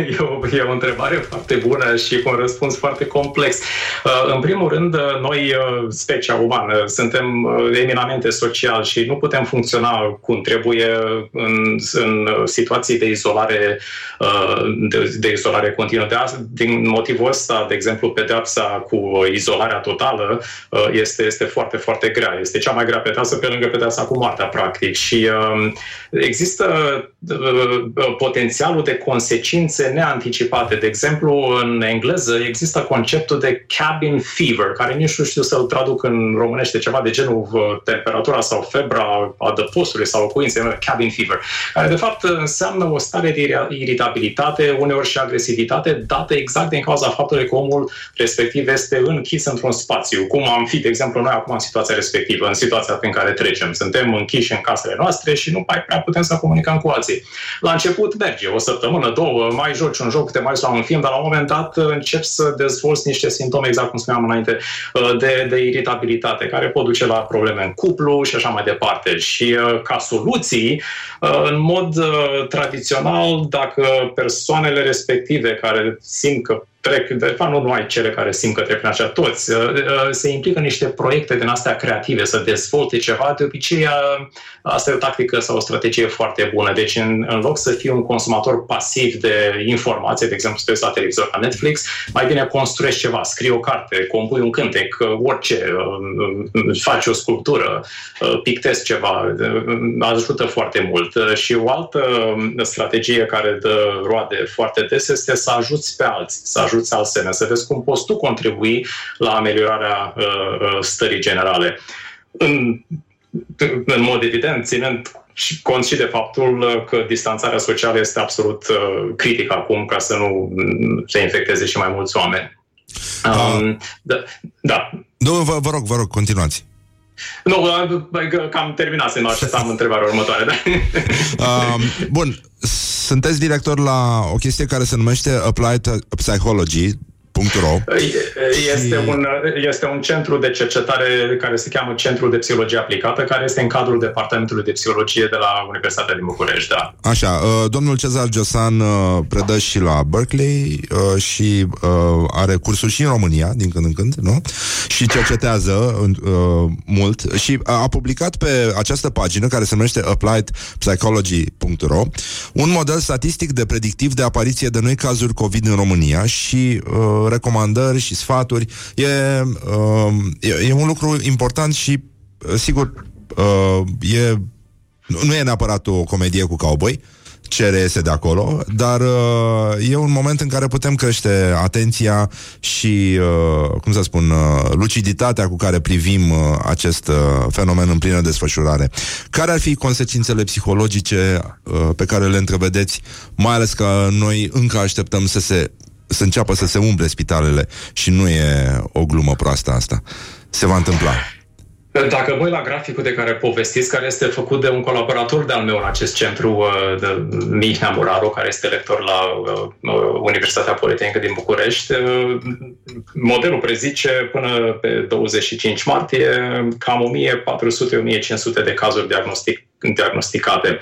e, o, e o întrebare foarte bună și cu un răspuns foarte complex. Uh, În primul rând, uh, noi, uh, specia umană, suntem uh, eminamente social și nu putem funcționa cum trebuie în, în situații de izolare, uh, de, de izolare continuă. De asta, din motivul ăsta, de exemplu, pedeapsa cu izolarea totală uh, este, este foarte, foarte grea. Este cea mai grea pedeapsă pe lângă pedeapsa cu moartea, practic. Și uh, există uh, potențialul de consecințe neanticipate. De exemplu, în engleză există conceptul de cabin fever, care nici nu știu să-l traduc în românește, ceva de genul uh, temperatura sau febra adăpostului sau locuinței, cabin fever, care de fapt înseamnă o stare de iri- iritabilitate, uneori și agresivitate, dată exact din cauza faptului că omul respectiv este închis într-un spațiu. Cum am fi, de exemplu, noi acum în situația respectivă, în situația prin care trecem. Suntem închiși în casele noastre și nu mai prea putem să comunicăm cu alții. La început merge, o săptămână, două, mai joci un joc, te mai uiți la un film, dar la un moment dat începi să dezvolți niște simptome, exact cum spuneam înainte, de, de iritabilitate, care pot duce la probleme în cuplu și așa mai departe. Și uh, ca soluții, uh, în mod uh, tradițional, dacă persoanele respective care simt că trec, de fapt nu numai cele care simt că trec prin așa, toți, uh, uh, se implică în niște proiecte din astea creative, să dezvolte ceva, de obicei uh, asta e o tactică sau o strategie foarte bună. Deci în, în loc să fii un consumator pasiv de informație, de exemplu, să te uiți la televizor, la Netflix, mai bine construiești ceva, scrii o carte, compui un cântec, uh, orice, uh, uh, faci o sculptură, uh, pictezi ceva, uh, ajută foarte mult. Uh, Și o altă uh, strategie care dă roade foarte des este să ajuți pe alții, să ajuți alți semne, să vezi cum poți tu contribui la ameliorarea uh, uh, stării generale. În, în mod evident, ținând și cont și de faptul uh, că distanțarea socială este absolut uh, critică acum ca să nu mm, se infecteze și mai mulți oameni. Um, da, da. Domnul, vă, vă rog, vă rog, continuați. Nu, uh, bă, că cam terminasem, așteptam întrebarea următoare. Da? Um, bun, sunteți director la o chestie care se numește Applied Psychology, .ro. Este un, este un centru de cercetare care se cheamă Centrul de Psihologie Aplicată, care este în cadrul Departamentului de Psihologie de la Universitatea din București, da. Așa, uh, domnul Cezar Giosan uh, predă și la Berkeley uh, și uh, are cursuri și în România, din când în când, nu? Și cercetează uh, mult și a publicat pe această pagină, care se numește appliedpsychology.ro, un model statistic de predictiv de apariție de noi cazuri COVID în România și uh, recomandări și sfaturi. E, uh, e, e un lucru important și, uh, sigur, uh, e nu e neapărat o comedie cu cowboy, ce reiese de acolo, dar uh, e un moment în care putem crește atenția și, uh, cum să spun, uh, luciditatea cu care privim uh, acest uh, fenomen în plină desfășurare. Care ar fi consecințele psihologice uh, pe care le întrevedeți, mai ales că noi încă așteptăm să se să înceapă să se umple spitalele și nu e o glumă proastă asta. Se va întâmpla. Dacă voi la graficul de care povestiți, care este făcut de un colaborator de-al meu în acest centru, uh, de Mihnea Muraru, care este lector la uh, Universitatea Politehnică din București, uh, modelul prezice până pe 25 martie cam 1400-1500 de cazuri diagnostic, diagnosticate.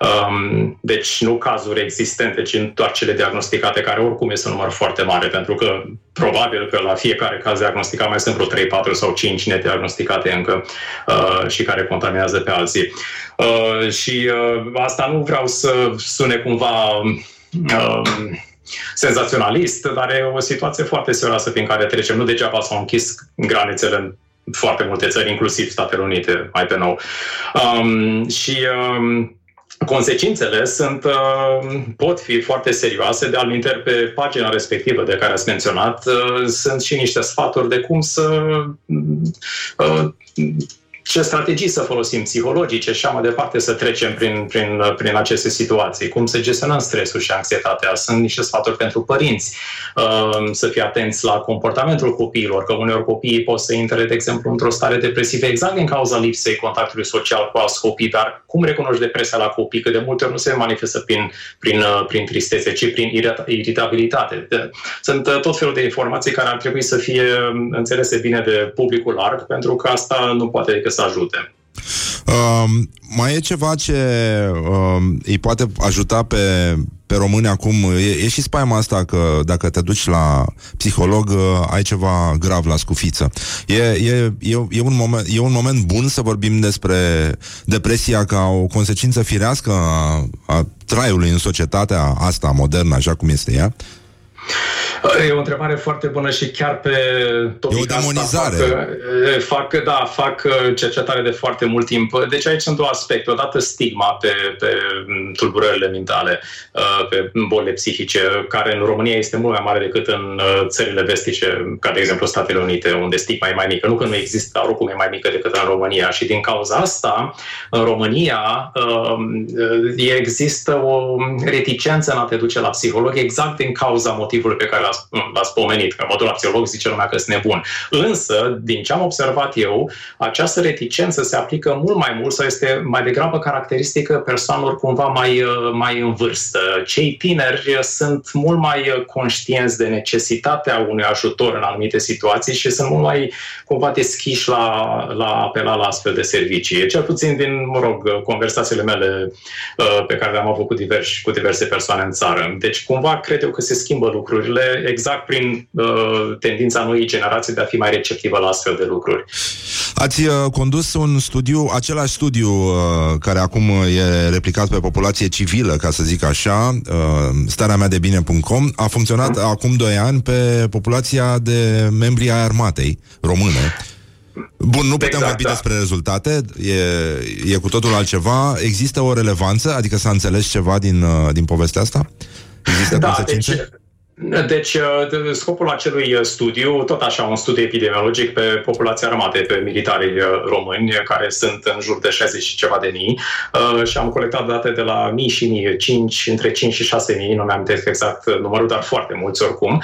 Um, deci nu cazuri existente, ci doar cele diagnosticate, care oricum este un număr foarte mare, pentru că probabil că la fiecare caz diagnosticat mai sunt vreo 3, 4 sau 5 nediagnosticate încă uh, și care contaminează pe alții. Uh, și uh, asta nu vreau să sune cumva uh, senzaționalist, dar e o situație foarte serioasă prin care trecem. Nu degeaba s-au închis granițele în foarte multe țări, inclusiv Statele Unite, mai pe nou. Um, și um, Consecințele sunt, uh, pot fi foarte serioase, de al pe pagina respectivă de care ați menționat, uh, sunt și niște sfaturi de cum să uh, ce strategii să folosim psihologice și așa mai departe să trecem prin, prin, prin aceste situații, cum să gestionăm stresul și anxietatea. Sunt niște sfaturi pentru părinți, uh, să fie atenți la comportamentul copiilor, că uneori copiii pot să intre, de exemplu, într-o stare depresivă exact din cauza lipsei contactului social cu alți copii, dar cum recunoști depresia la copii? Că de multe ori nu se manifestă prin, prin, uh, prin tristețe, ci prin irita- iritabilitate. Sunt uh, tot felul de informații care ar trebui să fie înțelese bine de publicul larg, pentru că asta nu poate decât să ajute. Uh, mai e ceva ce uh, îi poate ajuta pe, pe români acum? E, e și spaima asta că dacă te duci la psiholog, uh, ai ceva grav la scufiță. E, e, e, e, un moment, e un moment bun să vorbim despre depresia ca o consecință firească a, a traiului în societatea asta modernă, așa cum este ea? E o întrebare foarte bună și chiar pe topic e o demonizare. Fac, fac, da, fac cercetare de foarte mult timp. Deci aici sunt două aspecte. Odată stigma pe, pe tulburările mentale, pe bolile psihice, care în România este mult mai mare decât în țările vestice, ca de exemplu Statele Unite, unde stigma e mai mică. Nu că nu există, dar oricum e mai mică decât în România. Și din cauza asta, în România există o reticență în a te duce la psiholog exact din cauza motivului pe care l-ați, l-ați pomenit, că modul la psiholog zice lumea că sunt nebun. Însă, din ce am observat eu, această reticență se aplică mult mai mult sau este mai degrabă caracteristică persoanelor cumva mai, mai în vârstă. Cei tineri sunt mult mai conștienți de necesitatea unui ajutor în anumite situații și sunt mult mai cumva deschiși la, la apela la astfel de servicii. Cel puțin din, mă rog, conversațiile mele uh, pe care le-am avut cu, diversi, cu diverse persoane în țară. Deci, cumva, cred eu că se schimbă lucrurile exact prin uh, tendința noii generații de a fi mai receptivă la astfel de lucruri. Ați uh, condus un studiu, același studiu uh, care acum e replicat pe populație civilă, ca să zic așa, uh, starea mea de bine.com, a funcționat mm. acum 2 ani pe populația de membri ai armatei române. Bun, nu putem exact, vorbi da. despre rezultate, e, e cu totul altceva. Există o relevanță? Adică s-a înțeles ceva din, uh, din povestea asta? Există da, consecințe? Deci, deci, uh, scopul acelui uh, studiu, tot așa, un studiu epidemiologic pe populația armate, pe militarii uh, români, care sunt în jur de 60 și ceva de mii, și am colectat date de la mii și mii, 5, între 5 și 6 mii, nu mi-am exact numărul, dar foarte mulți oricum.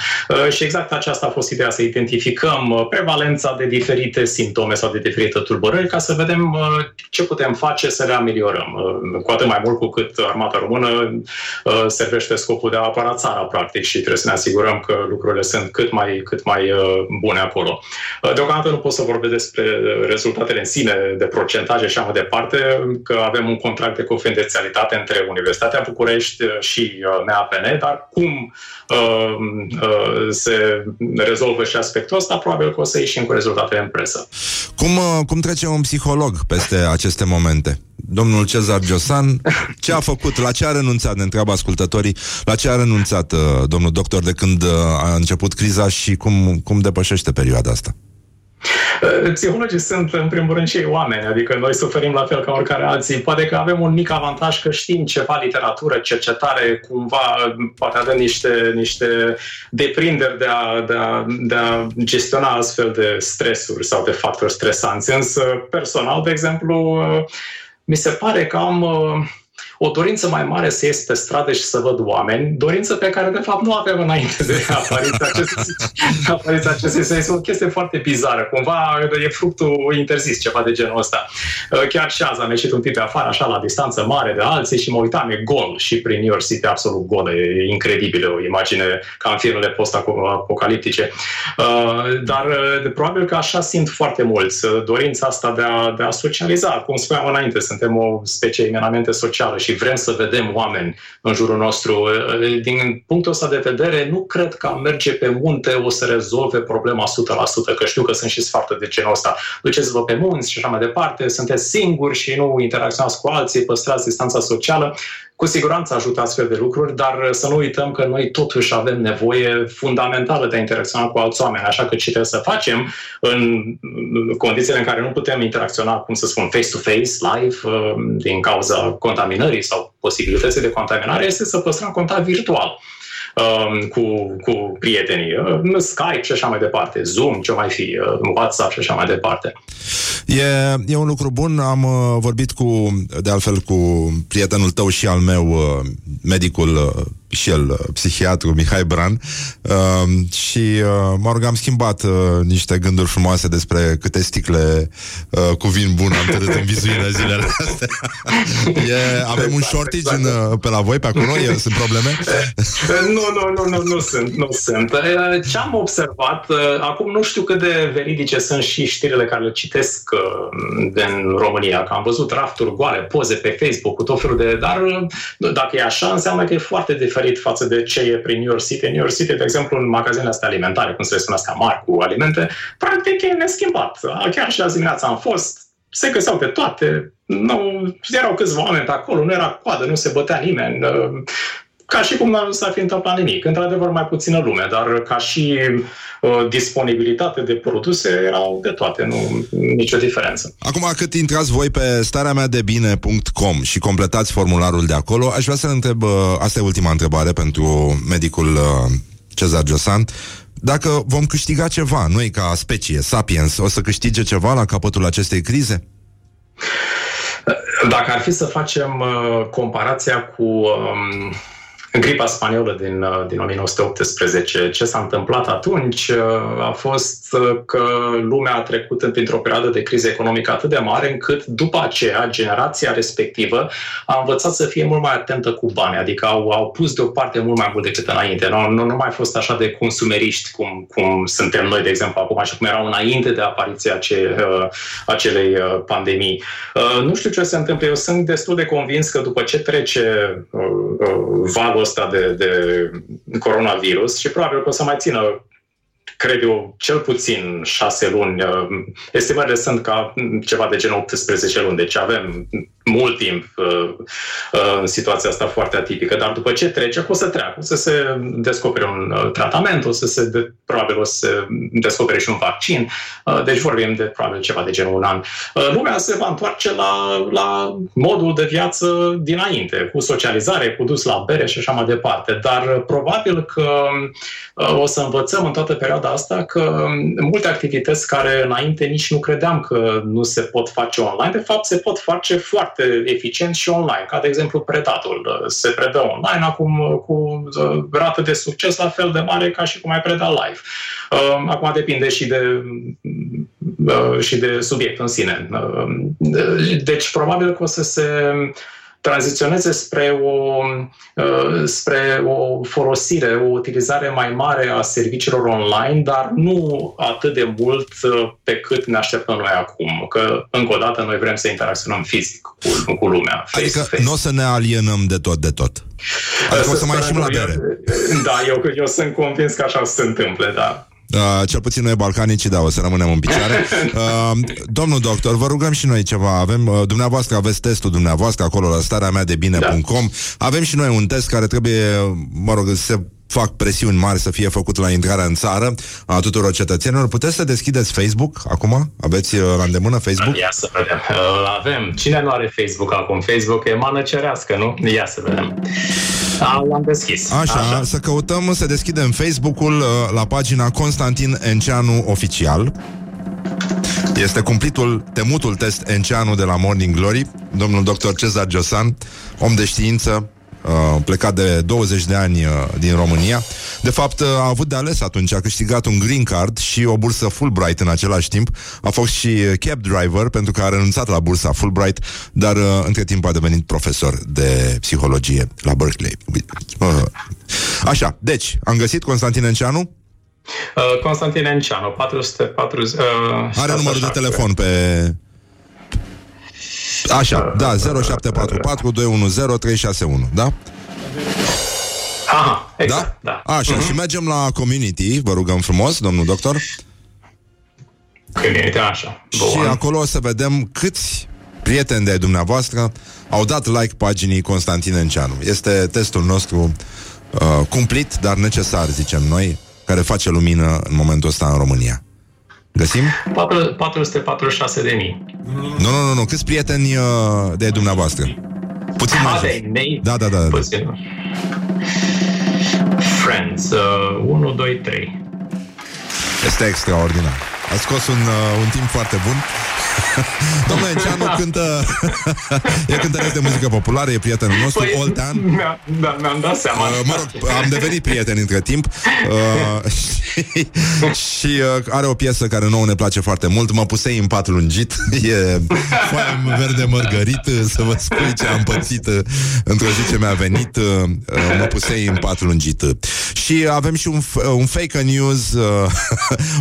Și exact aceasta a fost ideea, să identificăm prevalența de diferite simptome sau de diferite tulburări, ca să vedem ce putem face să le ameliorăm. Cu atât mai mult cu cât armata română servește scopul de a apăra țara, practic, și trebuie să ne asigurăm că lucrurile sunt cât mai, cât mai uh, bune acolo. Uh, deocamdată nu pot să vorbesc despre rezultatele în sine, de procentaje și așa mai departe, că avem un contract de confidențialitate între Universitatea București și MAPN, uh, dar cum se rezolvă și aspectul ăsta, probabil că o să ieșim cu rezultatele în presă. Cum, cum trece un psiholog peste aceste momente? Domnul Cezar Giosan, ce a făcut, la ce a renunțat, ne întreabă ascultătorii, la ce a renunțat uh, domnul doctor de când uh, a început criza și cum, cum depășește perioada asta? Uh, psihologii sunt, în primul rând, și oameni, adică noi suferim la fel ca oricare alții. Poate că avem un mic avantaj că știm ceva literatură, cercetare, cumva, poate avem niște, niște deprinderi de a, de, a, de a gestiona astfel de stresuri sau de factori stresanți. Însă, personal, de exemplu, mi se pare că am uh, o dorință mai mare să ies pe stradă și să văd oameni, dorință pe care de fapt nu aveam înainte de apariția acestui, apariția acestui sens. o chestie foarte bizară. Cumva e fructul interzis, ceva de genul ăsta. Uh, chiar și azi am ieșit un pic pe afară, așa, la distanță mare de alții și mă uitam, e gol și prin New York City, absolut gol, e incredibilă, o imagine ca în filmele post-apocaliptice. Uh, dar uh, probabil că așa simt foarte mulți, dorința asta de a, de a socializa. Cum spuneam înainte, suntem o specie eminamente socială și vrem să vedem oameni în jurul nostru. Din punctul ăsta de vedere, nu cred că a merge pe munte o să rezolve problema 100%, că știu că sunt și sfaturi de genul ăsta. Duceți-vă pe munți și așa mai departe, sunteți singuri și nu interacționați cu alții, păstrați distanța socială. Cu siguranță ajută astfel de lucruri, dar să nu uităm că noi totuși avem nevoie fundamentală de a interacționa cu alți oameni, așa că ce trebuie să facem în condițiile în care nu putem interacționa, cum să spun, face-to-face, live, uh, din cauza contaminării sau posibilității de contaminare, este să păstrăm contact virtual. um, cu, cu prietenii, uh, Skype și așa mai departe, Zoom, ce mai fi, uh, WhatsApp și așa mai departe. E, e un lucru bun. Am uh, vorbit cu, de altfel, cu prietenul tău și al meu, uh, medicul uh, și el, uh, psihiatru Mihai Bran uh, și, uh, mă rog, am schimbat uh, niște gânduri frumoase despre câte sticle uh, cu vin bun am tărât în vizuinea zilele astea. e, avem un shortage în, uh, pe la voi, pe acolo? E, sunt probleme? Nu, nu, nu, nu, nu sunt, nu sunt. Eh, Ce am observat, eh, acum nu știu cât de veridice sunt și știrile care le citesc eh, din România, că am văzut rafturi goale, poze pe Facebook cu tot felul de... Dar eh, dacă e așa, înseamnă că e foarte diferit față de ce e prin New York City. New York City, de exemplu, în magazinele astea alimentare, cum se le spune astea mari cu alimente, practic e neschimbat. Chiar și azi dimineața am fost, se găseau pe toate, nu, erau câțiva oameni pe acolo, nu era coadă, nu se bătea nimeni, eh, ca și cum nu s-ar fi întâmplat nimic. Într-adevăr, mai puțină lume, dar ca și uh, disponibilitate de produse erau de toate, nu nicio diferență. Acum, cât intrați voi pe starea mea de bine.com și completați formularul de acolo, aș vrea să întreb, uh, asta e ultima întrebare pentru medicul uh, Cezar Josan, dacă vom câștiga ceva, noi ca specie, sapiens, o să câștige ceva la capătul acestei crize? Dacă ar fi să facem uh, comparația cu um, gripa spaniolă din, uh, din 1918, ce s-a întâmplat atunci uh, a fost uh, că lumea a trecut printr-o perioadă de criză economică atât de mare încât după aceea generația respectivă a învățat să fie mult mai atentă cu bani, adică au, au pus deoparte mult mai mult decât înainte. Nu, nu, nu mai fost așa de consumeriști cum, cum suntem noi, de exemplu, acum și cum erau înainte de apariția ace, uh, acelei uh, pandemii. Uh, nu știu ce se întâmplă. Eu sunt destul de convins că după ce trece uh, uh, valul ăsta de, de coronavirus și probabil că o să mai țină cred eu, cel puțin șase luni. Uh, Estimările sunt ca ceva de genul 18 luni, deci avem mult timp uh, uh, în situația asta foarte atipică, dar după ce trece, o să treacă, o să se descopere un uh, tratament, o să se, de, probabil o să se descopere și un vaccin, uh, deci vorbim de probabil ceva de genul un an. Uh, lumea se va întoarce la, la modul de viață dinainte, cu socializare, cu dus la bere și așa mai departe, dar uh, probabil că uh, o să învățăm în toată perioada asta că multe activități care înainte nici nu credeam că nu se pot face online, de fapt se pot face foarte eficient și online, ca de exemplu predatul. Se predă online acum cu uh, rată de succes la fel de mare ca și cum ai preda live. Uh, Acum depinde și de uh, și de subiect în sine. Uh, Deci probabil că o să se tranziționeze spre o, uh, spre o folosire, o utilizare mai mare a serviciilor online, dar nu atât de mult uh, pe cât ne așteptăm noi acum. Că, încă o dată, noi vrem să interacționăm fizic cu, cu lumea. Adică face-to-face. nu o să ne alienăm de tot, de tot. Adică o să mai ieșim la bere. Da, eu, eu sunt convins că așa o să se întâmple, da. Uh, cel puțin noi balcanicii, da, o să rămânem în picioare. Uh, domnul doctor, vă rugăm și noi ceva. Avem, uh, dumneavoastră aveți testul dumneavoastră acolo la starea mea de bine.com. Avem și noi un test care trebuie, mă rog, se fac presiuni mari să fie făcut la intrarea în țară a tuturor cetățenilor. Puteți să deschideți Facebook acum? Aveți uh, la îndemână Facebook? Ia să vedem. Uh, avem. Cine nu are Facebook acum? Facebook e mană cerească, nu? Ia să vedem. Da, l-am deschis. Așa, Așa, să căutăm, să deschidem Facebook-ul uh, la pagina Constantin Enceanu Oficial. Este cumplitul, temutul test Enceanu de la Morning Glory, domnul dr. Cezar Giosan, om de știință, uh, plecat de 20 de ani uh, din România. De fapt, uh, a avut de ales atunci, a câștigat un green card și o bursă Fulbright în același timp. A fost și uh, cab driver pentru că a renunțat la bursa Fulbright, dar uh, între timp a devenit profesor de psihologie la Berkeley. Uh, Așa, deci, am găsit Constantin Enceanu, Uh, Constantin Enceanu, 440... Uh, are numărul de 66. telefon pe... Așa, da, 0744 210 361, da? Aha, exact, da. da? Așa, și mergem la community, vă rugăm frumos, domnul doctor, Community, așa. și Bun. acolo o să vedem câți prieteni de dumneavoastră au dat like paginii Constantin Enceanu. Este testul nostru uh, cumplit, dar necesar, zicem noi, care face lumină în momentul ăsta în România. Găsim? 446 de mii. Nu, nu, nu, nu. Câți prieteni uh, de dumneavoastră? Puțin mai Ah, jos. de mei? Da, da, da. da. Puțin. Friends, uh, 1, 2, 3. Este extraordinar. A scos un, uh, un timp foarte bun. Domnul Enceanu cântă E cântăresc de muzică populară E prietenul nostru, Păi, Oltean. mi-a, da, mi-am dat seama. Uh, mă rog, am devenit prieteni între timp uh, Și, și uh, are o piesă care nouă ne place foarte mult Mă pusei în pat lungit. E foaia verde mărgărit Să vă spui ce am pățit uh, Într-o zi ce mi-a venit uh, uh, Mă pusei în pat lungit. Și avem și un, f- un fake news uh,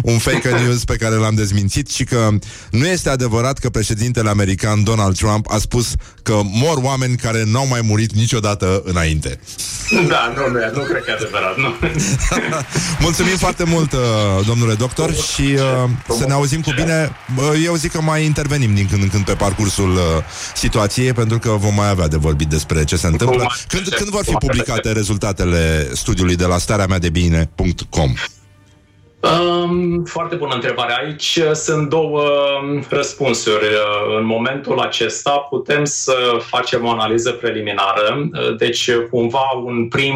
Un fake news pe care l-am dezmințit Și că nu este adevărat că președintele american Donald Trump A spus că mor oameni care n-au mai murit niciodată înainte Da, nu, nu, e- nu cred că e adevărat. Nu. Mulțumim foarte mult, uh, domnule doctor, și uh, să ne auzim cu bine. Uh, Eu zic că mai intervenim din când în când pe parcursul uh, situației, pentru că vom mai avea de vorbit despre ce se întâmplă. Când, când vor fi publicate rezultatele studiului de la starea mea de bine.com? Um, foarte bună întrebare. Aici uh, sunt două um, răspunsuri. Uh, În momentul acesta putem să facem o analiză preliminară, uh, deci uh, cumva un prim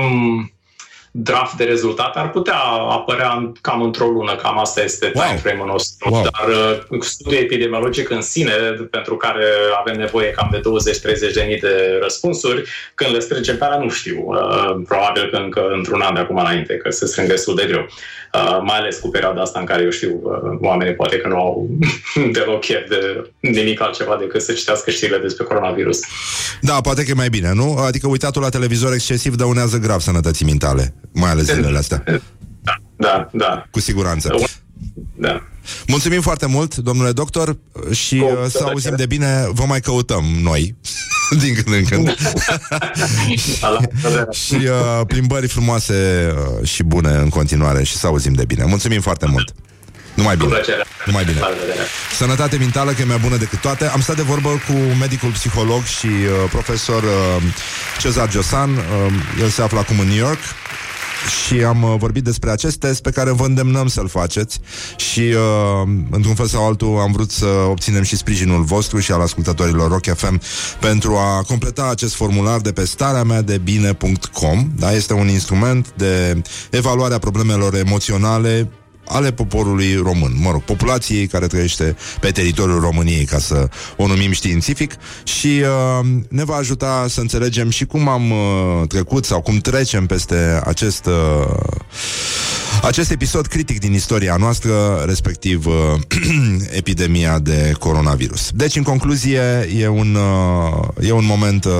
draft de rezultate ar putea apărea în- cam într-o lună, cam asta este Wow. time frame-ul nostru. Wow. Dar uh, studiul epidemiologic în sine, pentru care avem nevoie cam de 20-30 de mii de răspunsuri, când le strângem pe alea, nu știu. Uh, Probabil că încă într-un an de acum înainte, că se strâng destul de greu. Uh, mai ales cu perioada asta în care, eu știu, uh, oamenii poate că nu au deloc chef de nimic altceva decât să citească știrile despre coronavirus. Da, poate că e mai bine, nu? Adică uitatul la televizor excesiv dăunează grav sănătății mentale, mai ales zilele astea, Da, da, da. cu siguranță. da. Mulțumim foarte mult, domnule doctor, și Cu uh, să plăcere. auzim de bine, vă mai căutăm noi, din când în când. Da, la revedere. și uh, plimbări frumoase uh, și bune în continuare și să auzim de bine. Mulțumim foarte mult! Numai Cu bine! plăcere. Numai bine! La revedere. Sănătate mentală, că e mai bună decât toate. Am stat de vorbă cu medicul psiholog și uh, profesor uh, Cezar Josan. Uh, el se află acum în New York și am uh, vorbit despre acest test pe care vă îndemnăm să-l faceți și uh, într-un fel sau altul am vrut să obținem și sprijinul vostru și al ascultătorilor Rock FM pentru a completa acest formular de pe starea mea de bine.com da? Este un instrument de evaluare a problemelor emoționale ale poporului român, mă rog, populației care trăiește pe teritoriul României, ca să o numim științific, și uh, ne va ajuta să înțelegem și cum am uh, trecut sau cum trecem peste acest uh, acest episod critic din istoria noastră, respectiv uh, epidemia de coronavirus. Deci, în concluzie, e un, uh, e un moment uh,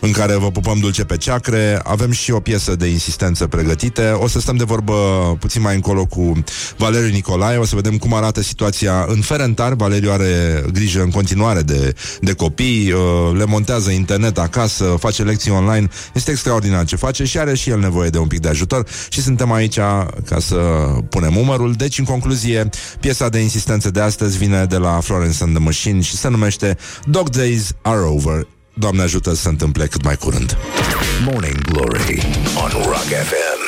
în care vă pupăm dulce pe ceacre, avem și o piesă de insistență pregătite, o să stăm de vorbă puțin mai încolo cu Valeriu Nicolae, o să vedem cum arată situația în Ferentar, Valeriu are grijă în continuare de, de copii, uh, le montează internet acasă, face lecții online, este extraordinar ce face și are și el nevoie de un pic de ajutor și suntem aici ca să punem umărul. Deci, în concluzie, piesa de insistență de astăzi vine de la Florence and the Machine și se numește Dog Days Are Over. Doamne ajută să se întâmple cât mai curând. Morning Glory on Rock FM.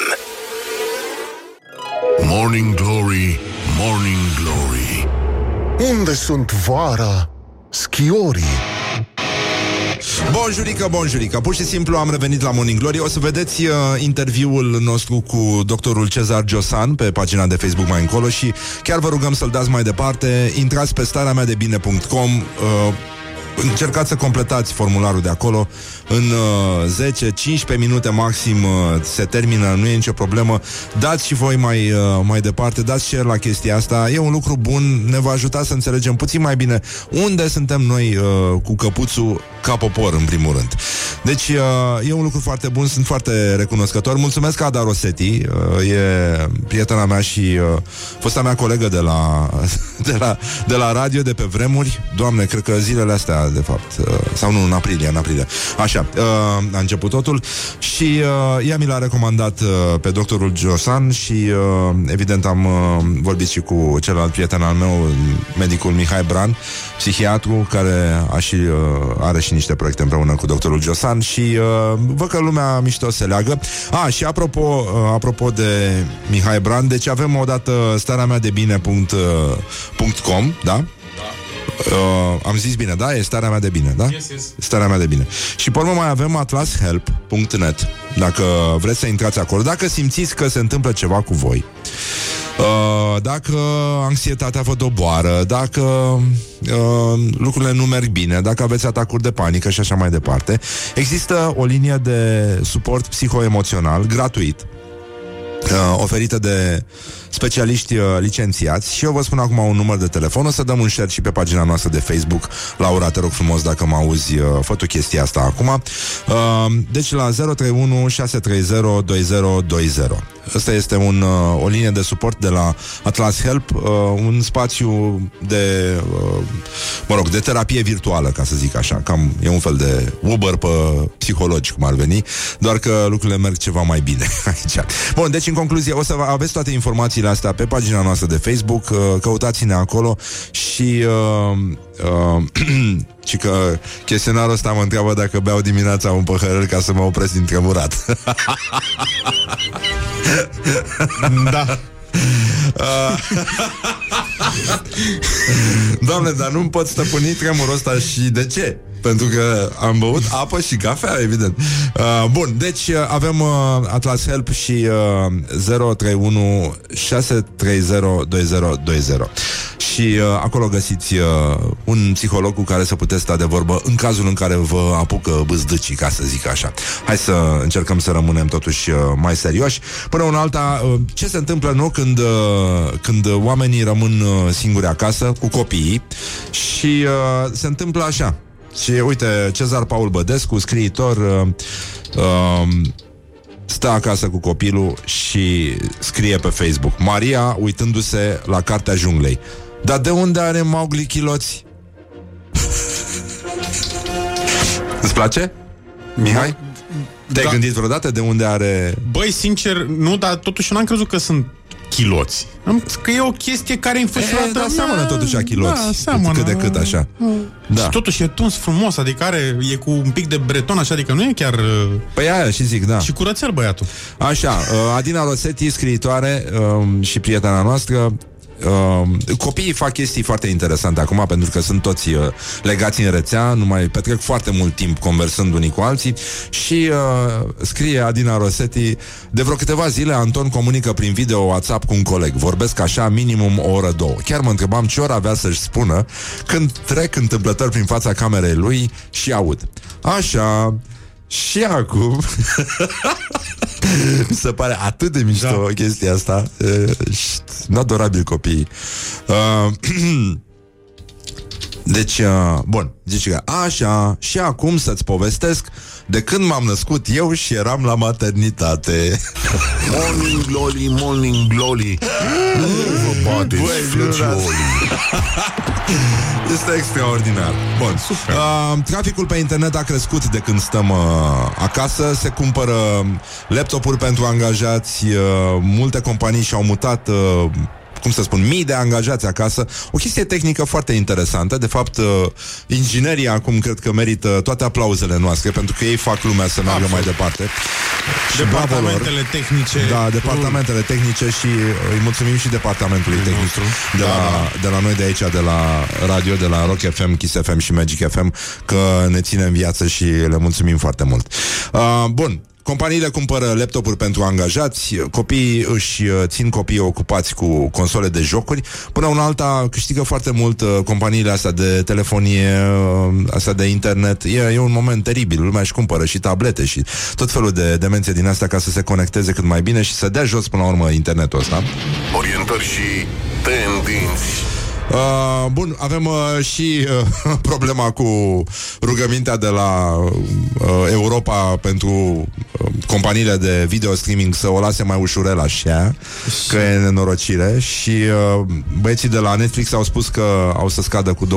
Morning Glory, Morning Glory Unde sunt vara? Schiorii Bonjurică, bonjurică. Pur și simplu am revenit la Morning Glory. O să vedeți uh, interviul nostru cu doctorul Cezar Josan pe pagina de Facebook mai încolo și chiar vă rugăm să-l dați mai departe. Intrați pe starea mea de bine.com uh, Încercați să completați formularul de acolo În uh, 10-15 minute maxim uh, Se termină, nu e nicio problemă. Dați și voi mai, uh, mai departe Dați share la chestia asta. E un lucru bun, ne va ajuta să înțelegem puțin mai bine Unde suntem noi uh, cu căpuțul Ca popor, în primul rând. Deci uh, e un lucru foarte bun Sunt foarte recunoscător. Mulțumesc Ada Rosetti uh, E prietena mea și uh, Fosta mea colegă de la, de la De la radio, de pe vremuri. Doamne, cred că zilele astea de fapt uh, Sau nu, în aprilie, în aprilie. Așa, uh, a început totul Și uh, ea mi l-a recomandat uh, Pe doctorul Josan Și uh, evident am uh, vorbit și cu Celălalt prieten al meu Medicul Mihai Bran Psihiatru Care a și, uh, are și niște proiecte împreună cu doctorul Josan Și uh, văd că lumea mișto se leagă A, și apropo, uh, apropo de Mihai Bran Deci avem odată starea mea de bine.com Da? Uh, am zis bine, da? E starea mea de bine, da? Yes, yes. Starea mea de bine. Și pe urmă mai avem atlashelp.net Dacă vreți să intrați acolo Dacă simțiți că se întâmplă ceva cu voi Uh, dacă anxietatea vă doboară, dacă uh, lucrurile nu merg bine, dacă aveți atacuri de panică și așa mai departe, există o linie de suport psihoemoțional gratuit uh, oferită de specialiști uh, licențiați și eu vă spun acum un număr de telefon, o să dăm un share și pe pagina noastră de Facebook. Laura, te rog frumos dacă mă auzi, uh, fă tu chestia asta acum. Uh, deci la 031 630 2020. Asta este un, uh, o linie de suport de la Atlas Help, uh, un spațiu de, uh, mă rog, de terapie virtuală, ca să zic așa. Cam e un fel de Uber pe psihologi, cum ar veni, doar că lucrurile merg ceva mai bine aici. Bun, deci în concluzie, o să aveți toate informațiile astea pe pagina noastră de Facebook, uh, căutați-ne acolo și uh, uh, și că chestionarul ăsta mă întreabă dacă beau dimineața un păhărel ca să mă opresc din tremurat. Da. Doamne, dar nu-mi pot stăpâni tremurul ăsta și de ce? Pentru că am băut apă și cafea, evident. Uh, bun, deci uh, avem uh, Atlas Help și uh, 031 630 2020. Și uh, acolo găsiți uh, un psiholog cu care să puteți sta de vorbă în cazul în care vă apucă bâzdăcii, ca să zic așa. Hai să încercăm să rămânem totuși uh, mai serioși. Până una alta, uh, ce se întâmplă, nu, când, uh, când oamenii rămân uh, singuri acasă cu copiii și uh, se întâmplă așa. Și uite, Cezar Paul Bădescu, scriitor, uh, uh, stă acasă cu copilul și scrie pe Facebook Maria uitându-se la Cartea Junglei. Dar de unde are Mowgli chiloți? Îți place? Mihai? Te-ai Da. gândit vreodată de unde are... Băi, sincer, nu, dar totuși n-am crezut că sunt chiloți. Am, că e o chestie care e E, înfășurată... da, seamănă totuși a chiloți. Da, seamănă. Cât de cât așa. Da. Da. Și totuși e tuns frumos, adică are, e cu un pic de breton, așa, adică nu e chiar... uh, Păi aia și zic, da. Și curățel băiatul. Așa, uh, Adina Rosetti, scriitoare um, și prietena noastră, Uh, copiii fac chestii foarte interesante acum pentru că sunt toți uh, legați în rețea, nu mai petrec foarte mult timp conversând unii cu alții și uh, scrie Adina Rosetti de vreo câteva zile Anton comunică prin video WhatsApp cu un coleg. Vorbesc așa minimum o oră, două. Chiar mă întrebam ce oră avea să-și spună când trec întâmplător prin fața camerei lui și aud. Așa, și acum Mi se pare atât de mișto da. chestia asta uh, și Adorabil copiii. Uh, Deci, uh, bun Zice că așa Și acum să-ți povestesc De când m-am născut eu și eram la maternitate. Morning glory, morning glory. Nu vă bateți, frățiorii Este extraordinar. Bun, Super. Uh, Traficul pe internet a crescut de când stăm uh, acasă. Se cumpără laptopuri pentru angajați uh, Multe companii și-au mutat uh, cum să spun, mii de angajați acasă. O chestie tehnică foarte interesantă. De fapt, uh, inginerii acum cred că merită toate aplauzele noastre pentru că ei fac lumea să meargă mai departe. Și bravo lor. Departamentele tehnice. Da, departamentele tehnice și uh, îi mulțumim și departamentului tehnic nostru. de la, de la noi de aici, de la radio, de la Rock FM, Kiss FM și Magic FM, că ne ține în viață și le mulțumim foarte mult. Uh, bun, Companiile cumpără laptopuri pentru angajați, copiii își uh, țin copiii ocupați cu console de jocuri. Până una alta câștigă foarte mult uh, companiile astea de telefonie, uh, astea de internet. E, e un moment teribil. Lumea își cumpără și tablete și tot felul de demențe din astea ca să se conecteze cât mai bine și să dea jos până la urmă internetul ăsta. Orientări și tendinți Uh, bun, avem uh, și uh, problema cu rugămintea de la uh, Europa pentru uh, companiile de video streaming să o lase mai ușurel așa, că e nenorocire și uh, băieții de la Netflix au spus că au să scadă cu 25%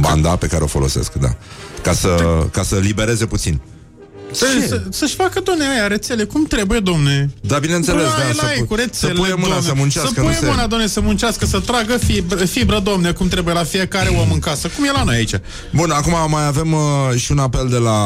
banda pe care o folosesc, da. Ca să, ca să libereze puțin. Să, Ce? să, să-și facă, domne, aia rețele, cum trebuie, domne. Da, bineînțeles, Bă, da, ai să la pu- ei cu rețele, să puie mâna domne. să muncească, Să nu puie se- mâna, domne, să muncească, să tragă fibră, fibră, domne, cum trebuie la fiecare om în casă. Cum e la noi aici? Bun, acum mai avem uh, și un apel de la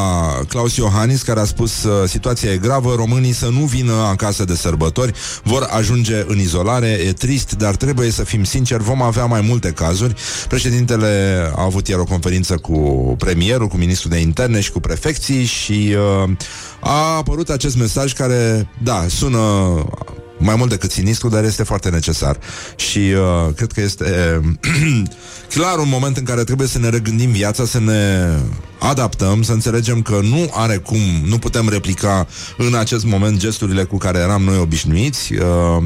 Claus Iohannis care a spus uh, situația e gravă, românii să nu vină acasă de sărbători, vor ajunge în izolare, e trist, dar trebuie să fim sinceri, vom avea mai multe cazuri. Președintele a avut ieri o conferință cu premierul, cu ministrul de interne și cu prefecții și uh, a apărut acest mesaj care, da, sună mai mult decât sinistru, dar este foarte necesar. Și uh, cred că este uh, clar un moment în care trebuie să ne regândim viața, să ne adaptăm, să înțelegem că nu are cum, nu putem replica în acest moment gesturile cu care eram noi obișnuiți. Uh,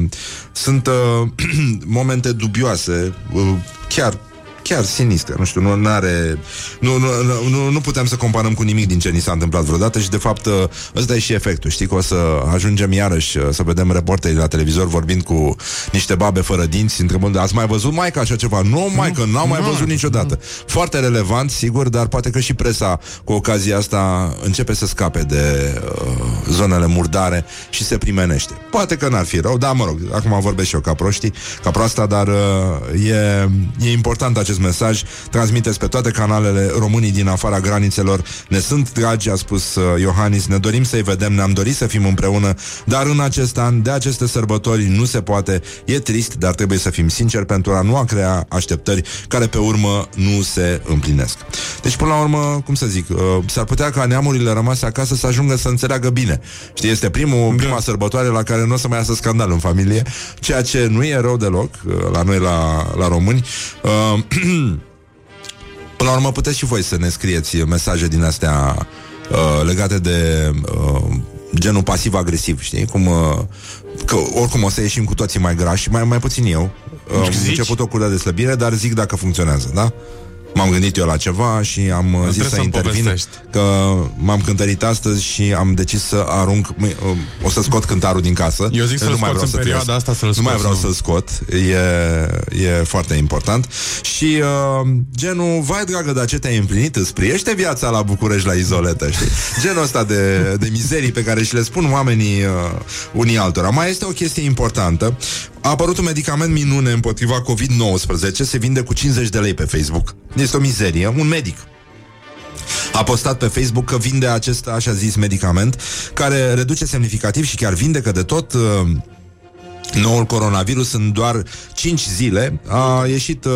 sunt uh, momente dubioase, uh, chiar chiar sinistre, nu știu, nu are nu, nu, nu, nu putem să comparăm cu nimic din ce ni s-a întâmplat vreodată și de fapt ăsta e și efectul, știi că o să ajungem iarăși să vedem reporteri la televizor vorbind cu niște babe fără dinți, întrebând, ați mai văzut mai ca așa ceva? Nu, mai că n-au mai nu, văzut niciodată. Foarte relevant, sigur, dar poate că și presa cu ocazia asta începe să scape de uh, zonele murdare și se primenește. Poate că n-ar fi rău, dar mă rog, acum vorbesc și eu ca proștii, ca proasta, dar uh, e, e important acest mesaj. Transmiteți pe toate canalele românii din afara granițelor. Ne sunt dragi, a spus uh, Iohannis, ne dorim să-i vedem, ne-am dorit să fim împreună, dar în acest an, de aceste sărbători, nu se poate. E trist, dar trebuie să fim sinceri pentru a nu a crea așteptări care pe urmă nu se împlinesc. Deci, până la urmă, cum să zic, uh, s-ar putea ca neamurile rămase acasă să ajungă să înțeleagă bine. Știi, este primul, prima sărbătoare la care nu o să mai iasă scandal în familie, ceea ce nu e rău deloc uh, la noi, la, la români. Uh, Până la urmă puteți și voi să ne scrieți mesaje din astea uh, legate de uh, genul pasiv-agresiv, știi? Cum, uh, că oricum o să ieșim cu toții mai grași, mai, mai puțin eu. Uh, am Zici? început o cură de slăbire, dar zic dacă funcționează, da? M-am gândit eu la ceva și am uh, zis trebuie să să-mi intervin povestești. Că m-am cântărit astăzi și am decis să arunc mâi- uh, O să scot cântarul din casă Eu zic să-l Nu mai scoți vreau în să perioada trăiesc. asta, să-l Nu mai scoți, vreau nu. să-l scot e, e foarte important Și uh, genul Vai dragă, dar ce te-ai împlinit? Îți priește viața la București la izoletă știi? Genul ăsta de, de mizerii Pe care și le spun oamenii uh, Unii altora Mai este o chestie importantă a apărut un medicament minune împotriva COVID-19 Se vinde cu 50 de lei pe Facebook. Este o mizerie, un medic. A postat pe Facebook că vinde acest așa zis medicament care reduce semnificativ și chiar vindecă de tot uh, noul coronavirus în doar 5 zile. A ieșit uh,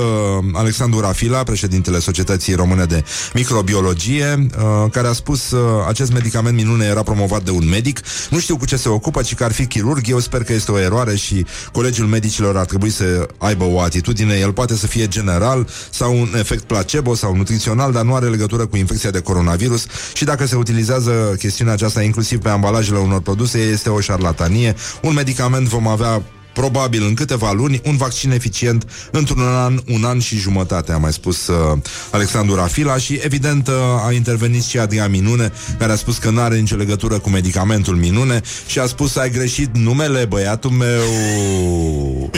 Alexandru Rafila, președintele Societății Române de Microbiologie, uh, care a spus uh, acest medicament minune era promovat de un medic. Nu știu cu ce se ocupă, ci că ar fi chirurg. Eu sper că este o eroare și colegiul medicilor ar trebui să aibă o atitudine. El poate să fie general sau un efect placebo sau nutrițional, dar nu are legătură cu infecția de coronavirus și dacă se utilizează chestiunea aceasta inclusiv pe ambalajele unor produse, este o șarlatanie. Un medicament vom avea probabil în câteva luni, un vaccin eficient într-un an, un an și jumătate, a mai spus uh, Alexandru Rafila și evident uh, a intervenit și Adrian Minune, care a spus că nu are nicio legătură cu medicamentul Minune și a spus ai greșit numele, băiatul meu.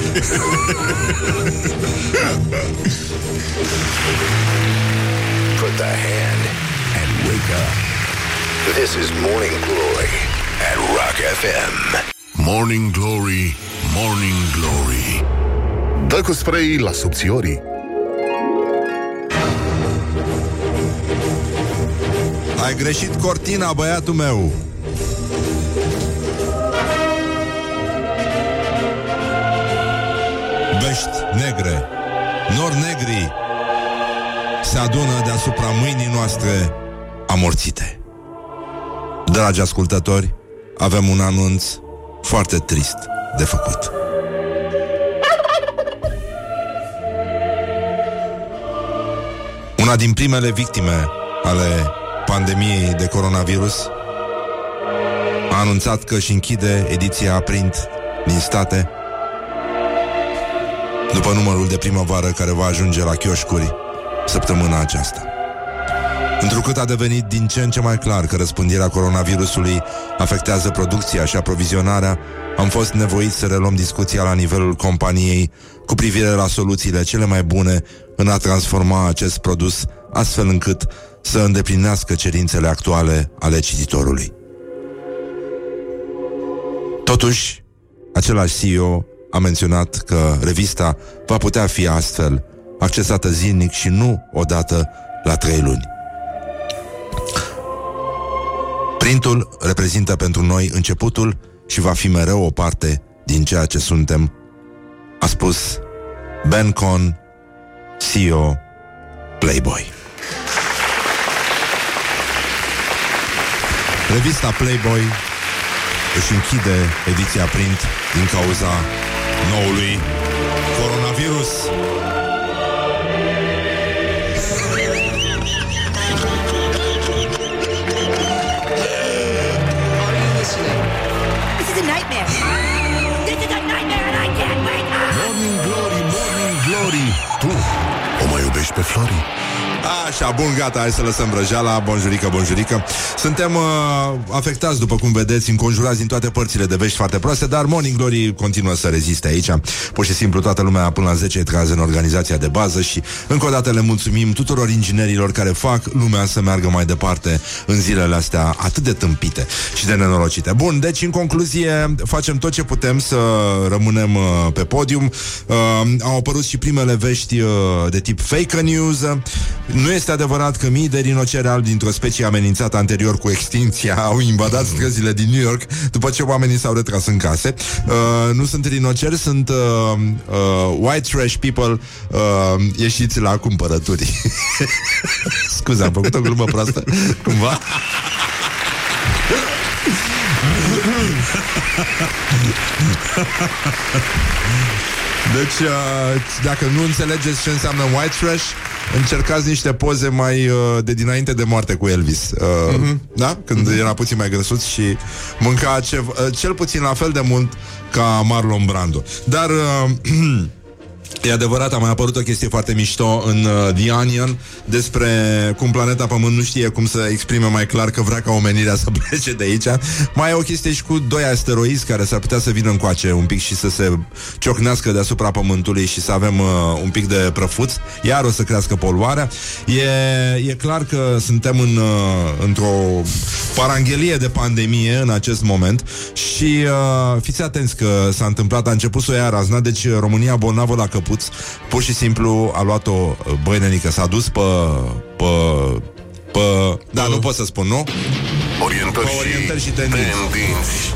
Put the hand and wake up. This is Morning Glory at Rock FM. Morning Glory, Morning Glory Dă cu spray la subțiorii. Ai greșit cortina, băiatul meu. Bești negre, nori negri se adună deasupra mâinii noastre amorțite. Dragi ascultători, avem un anunț foarte trist de făcut. Una din primele victime ale pandemiei de coronavirus a anunțat că își închide ediția print din state după numărul de primăvară care va ajunge la chioșcuri săptămâna aceasta. Întrucât a devenit din ce în ce mai clar că răspândirea coronavirusului afectează producția și aprovizionarea, am fost nevoiți să reluăm discuția la nivelul companiei cu privire la soluțiile cele mai bune în a transforma acest produs astfel încât să îndeplinească cerințele actuale ale cititorului. Totuși, același CEO a menționat că revista va putea fi astfel accesată zilnic și nu odată la trei luni. Printul reprezintă pentru noi începutul și va fi mereu o parte din ceea ce suntem, a spus Ben Con, CEO Playboy. Revista Playboy își închide ediția print din cauza noului coronavirus. Așa, bun, gata, hai să lăsăm vrăjeala. Bonjurică, bonjurică. Suntem uh, afectați, după cum vedeți Înconjurați din toate părțile de vești foarte proaste Dar Morning Glory continuă să reziste aici. Pur și simplu toată lumea până la 10 trează în organizația de bază Și încă o dată le mulțumim tuturor inginerilor Care fac lumea să meargă mai departe În zilele astea atât de tâmpite Și de nenorocite. Bun, deci în concluzie Facem tot ce putem să rămânem uh, pe podium. Uh, Au apărut și primele vești uh, De tip fake news. Nu este adevărat că mii de rinoceri albi Dintr-o specie amenințată anterior cu extinția Au invadat străzile din New York După ce oamenii s-au retras în case. Uh, Nu sunt rinoceri, sunt uh, uh, White trash people uh, Ieșiți la cumpărături. Scuze, am făcut o glumă proastă? Cumva Deci, uh, dacă nu înțelegeți ce înseamnă white trash, încercați niște poze mai uh, de dinainte de moarte cu Elvis. Uh, mm-hmm. Da? Când mm-hmm. era puțin mai grăsuț și mânca ce, uh, cel puțin la fel de mult ca Marlon Brando. Dar... Uh, E adevărat, a mai apărut o chestie foarte mișto în uh, The Onion despre cum planeta Pământ nu știe cum să exprime mai clar că vrea ca omenirea să plece de aici. Mai e o chestie și cu doi asteroizi care s-ar putea să vină încoace un pic și să se ciocnească deasupra Pământului și să avem uh, un pic de prăfuț. Iar o să crească poluarea. E, e clar că suntem în, uh, într-o paranghelie de pandemie în acest moment și uh, fiți atenți că s-a întâmplat, a început să o ia razna, deci România bolnavă la căpuț, pur și simplu a luat-o băinenică, s-a dus pe, pe, pe da, nu pot să spun, nu? Orientări, Pe orientări și și tendinți. tendinți.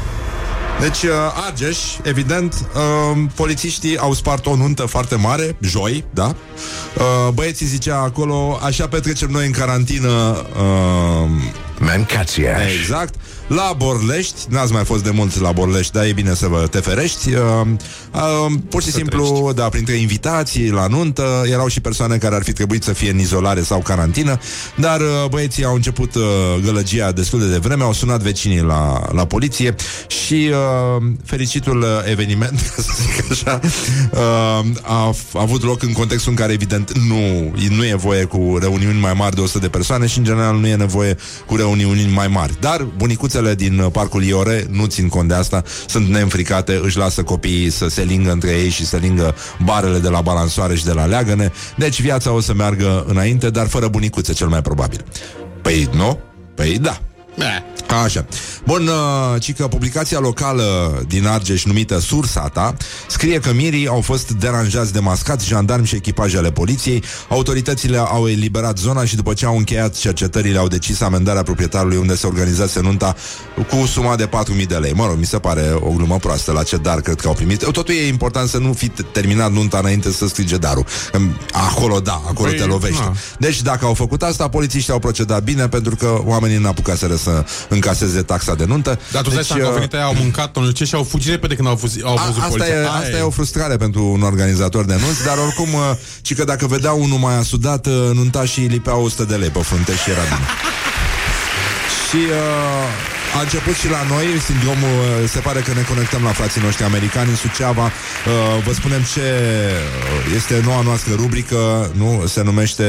Deci, uh, Argeș, evident, uh, polițiștii au spart o nuntă foarte mare, joi, da? Uh, băieții zicea acolo, așa petrecem noi în carantină, uh, Mancațiaș. Exact. La Borlești, n-ați mai fost de mult la Borlești, dar e bine să vă te ferești. Uh, uh, pur și simplu, da, printre invitații la nuntă erau și persoane care ar fi trebuit să fie în izolare sau carantină, dar uh, băieții au început uh, gălăgia destul de devreme, au sunat vecinii la, la poliție și uh, fericitul uh, eveniment, ca să zic așa, uh, a, a avut loc în contextul în care, evident, nu, nu e voie cu reuniuni mai mari de 100 de persoane și, în general, nu e nevoie cu reuniuni mai mari. Dar bunicuțele din uh, parcul Iore nu țin cont de asta, sunt neînfricate, își lasă copiii să se lingă între ei și să lingă barele de la balansoare și de la leagăne. Deci viața o să meargă înainte, dar fără bunicuțe cel mai probabil. Păi nu? Păi da. Așa. Bun, uh, ci că publicația locală din Argeș numită Sursata scrie că mirii au fost deranjați de mascați, jandarmi și echipaje ale poliției. Autoritățile au eliberat zona și după ce au încheiat cercetările au decis amendarea proprietarului unde se organizase nunta cu suma de 4.000 de lei. Mă rog, mi se pare o glumă proastă la ce dar cred că au primit. Totul e important să nu fi terminat nunta înainte să strige darul. Acolo da, acolo Păi, te lovești. na. Deci dacă au făcut asta, polițiștii au procedat bine pentru că oamenii n-apucaseră să încaseze taxa de nuntă. Dar tu deci, deci, că au uh, venit aia, au mâncat tonul ce și au fugit repede când au, fuz- au a, văzut asta, poliția. e, Aia asta e o frustrare pentru un organizator de nunți, dar oricum, uh, ci că dacă vedea unul mai asudat, uh, nunta și lipeau 100 de lei pe frunte și era bine. și uh, a început și la noi sindromul, uh, se pare că ne conectăm la frații noștri americani în Suceava. Uh, vă spunem ce uh, este noua noastră rubrică, nu? Se numește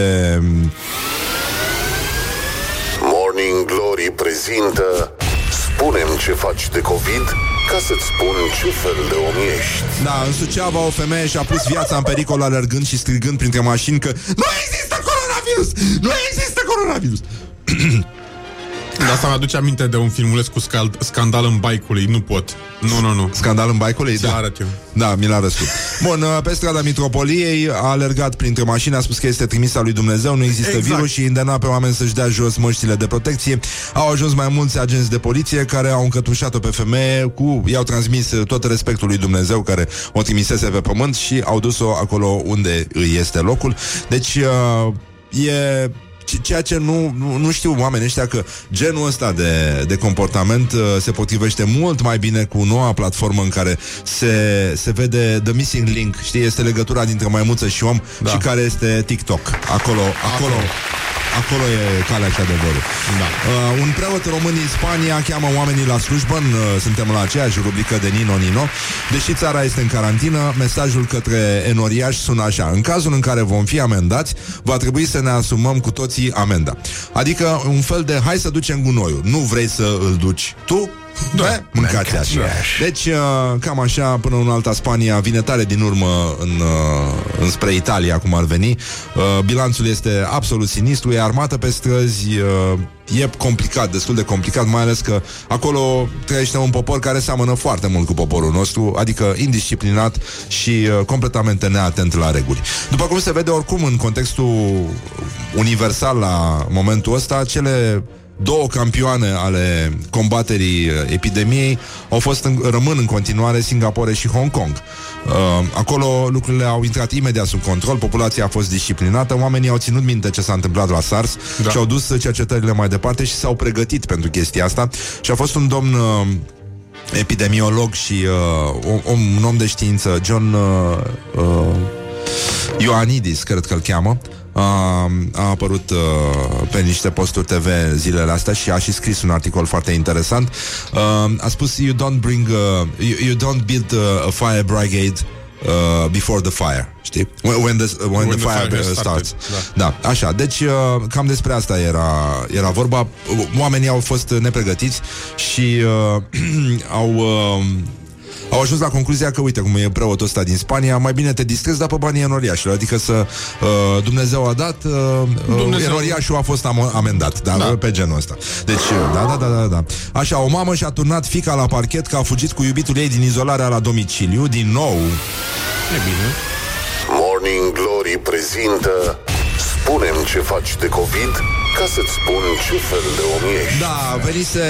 um, Morning Glory prezintă Spunem ce faci de COVID Ca să-ți spun ce fel de om ești Da, în Suceava o femeie și-a pus viața în pericol alergând și strigând printre mașini că Nu există coronavirus! Nu există coronavirus! De asta mi-aduce aminte de un filmuleț cu scal- scandal în baicului. Nu pot. Nu, nu, nu. Scandal în baicului? Ți-l Da. arăt eu. Da, mi l-a răsut. Bun, uh, pe strada Mitropoliei a alergat printre mașini, a spus că este trimis al lui Dumnezeu, nu există Exact. virus și îndemna pe oameni să-și dea jos măștile de protecție. Au ajuns mai mulți agenți de poliție care au încătușat-o pe femeie cu, i-au transmis uh, tot respectul lui Dumnezeu care o trimisese pe pământ și au dus-o acolo unde îi este locul. Deci, uh, e ce- ceea ce nu, nu, nu știu oamenii ăștia că genul ăsta de, de comportament uh, se potrivește mult mai bine cu noua platformă în care se, se vede the missing link, știi, este legătura dintre maimuță și om Da. și care este TikTok. Acolo, acolo, acolo e calea și adevărul. Da. Uh, un preot român din Spania cheamă oamenii la slujbă, în, uh, suntem la aceeași rubrică de Nino Nino. Deși țara este în carantină, mesajul către enoriași sună așa. În cazul în care vom fi amendați, va trebui să ne asumăm cu toții amenda. Adică un fel de hai să ducem gunoiul. Nu vrei să îl duci tu? Da, mâncați așa. Deci, uh, cam așa, până în alta Spania vine tare din urmă în, uh, înspre Italia, cum ar veni. Uh, bilanțul este absolut sinistru, e armată pe străzi, uh, e complicat, destul de complicat, mai ales că acolo trăiește un popor care seamănă foarte mult cu poporul nostru, adică indisciplinat și uh, completamente neatent la reguli. După cum se vede oricum în contextul universal la momentul ăsta, cele două campioane ale combaterii uh, epidemiei au fost în, rămân în continuare Singapore și Hong Kong. Uh, acolo lucrurile au intrat imediat sub control, populația a fost disciplinată, oamenii au ținut minte ce s-a întâmplat la SARS da. și au dus cercetările mai departe și s-au pregătit pentru chestia asta și a fost un domn uh, epidemiolog și uh, om, un om de știință, John uh, uh, Ioannidis, cred că îl cheamă, uh, a apărut uh, pe niște posturi TV zilele astea și a și scris un articol foarte interesant. Uh, a spus, you don't bring, uh, you, you don't build uh, a fire brigade uh, before the fire, știi? When, when, the, when, when the, fire, fire uh, has starts. started, Da, așa. Deci, uh, cam despre asta era, era vorba. Oamenii au fost nepregătiți și uh, au... Uh, au ajuns la concluzia că, uite, cum e preotul ăsta din Spania, mai bine te distrezi, dar pe banii enoriașilor. Adică să uh, Dumnezeu a dat, uh, Dumnezeu- Dumnezeu... enoriașul a fost am- amendat, da, Da. da, pe genul ăsta. Deci, uh, da, da, da, da, da. Așa, o mamă și-a turnat fica la parchet că a fugit cu iubitul ei din izolarea la domiciliu, din nou. E bine. Morning Glory prezintă Spunem ce faci de COVID ca să-ți spun ce fel de om ești. Da, venise,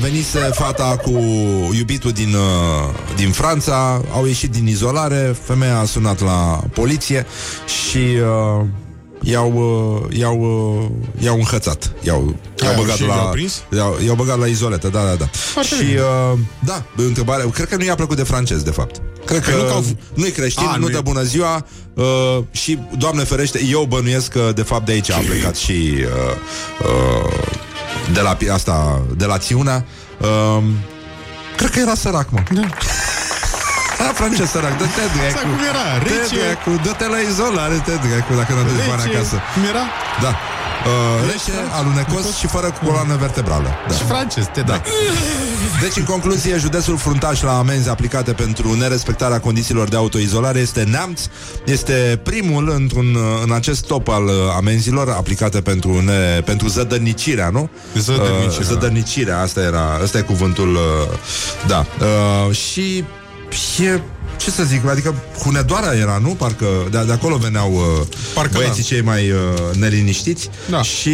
venise fata cu iubitul din, uh, din Franța, au ieșit din izolare, femeia a sunat la poliție și uh, i-au, uh, i-au, uh, i-au înhățat. I-au, i-au, Ai, băgat și la, i-au prins? i-au, i-au băgat la izoletă, da, da, da. Foarte și, bine. uh, da, întrebare, cred că nu i-a plăcut de francez, de fapt. Cred că Păi nu că au- nu-i creștin, A, nu nu dă e- bună ziua uh, și, Doamne ferește, eu bănuiesc că de fapt de aici a plecat și uh, uh, de la pi- asta, de la Țiuna. Uh, cred că era sărac, mă. Da. A, francez sărac, dă-te Exact dracu. cum era, Dă rece. dracu, dă-te la izolare, te dracu, dacă nu duci bani Rece. acasă. Cum era? Da. Uh, rece, alunecos și fără coloană vertebrală. Da. Și francez, te da. Deci, în concluzie, județul fruntaș la amenzi aplicate pentru nerespectarea condițiilor de autoizolare este Neamț. Este primul într-un, în acest top al uh, amenzilor aplicate pentru, ne, pentru zădărnicirea, nu? Zădărnicirea. Uh, zădărnicirea, asta era, asta e cuvântul, uh, da. Uh, și e ce să zic, adică Hunedoara era, nu? Parcă de, de acolo veneau uh, Parcă băieții da. cei mai uh, neliniștiți Da. și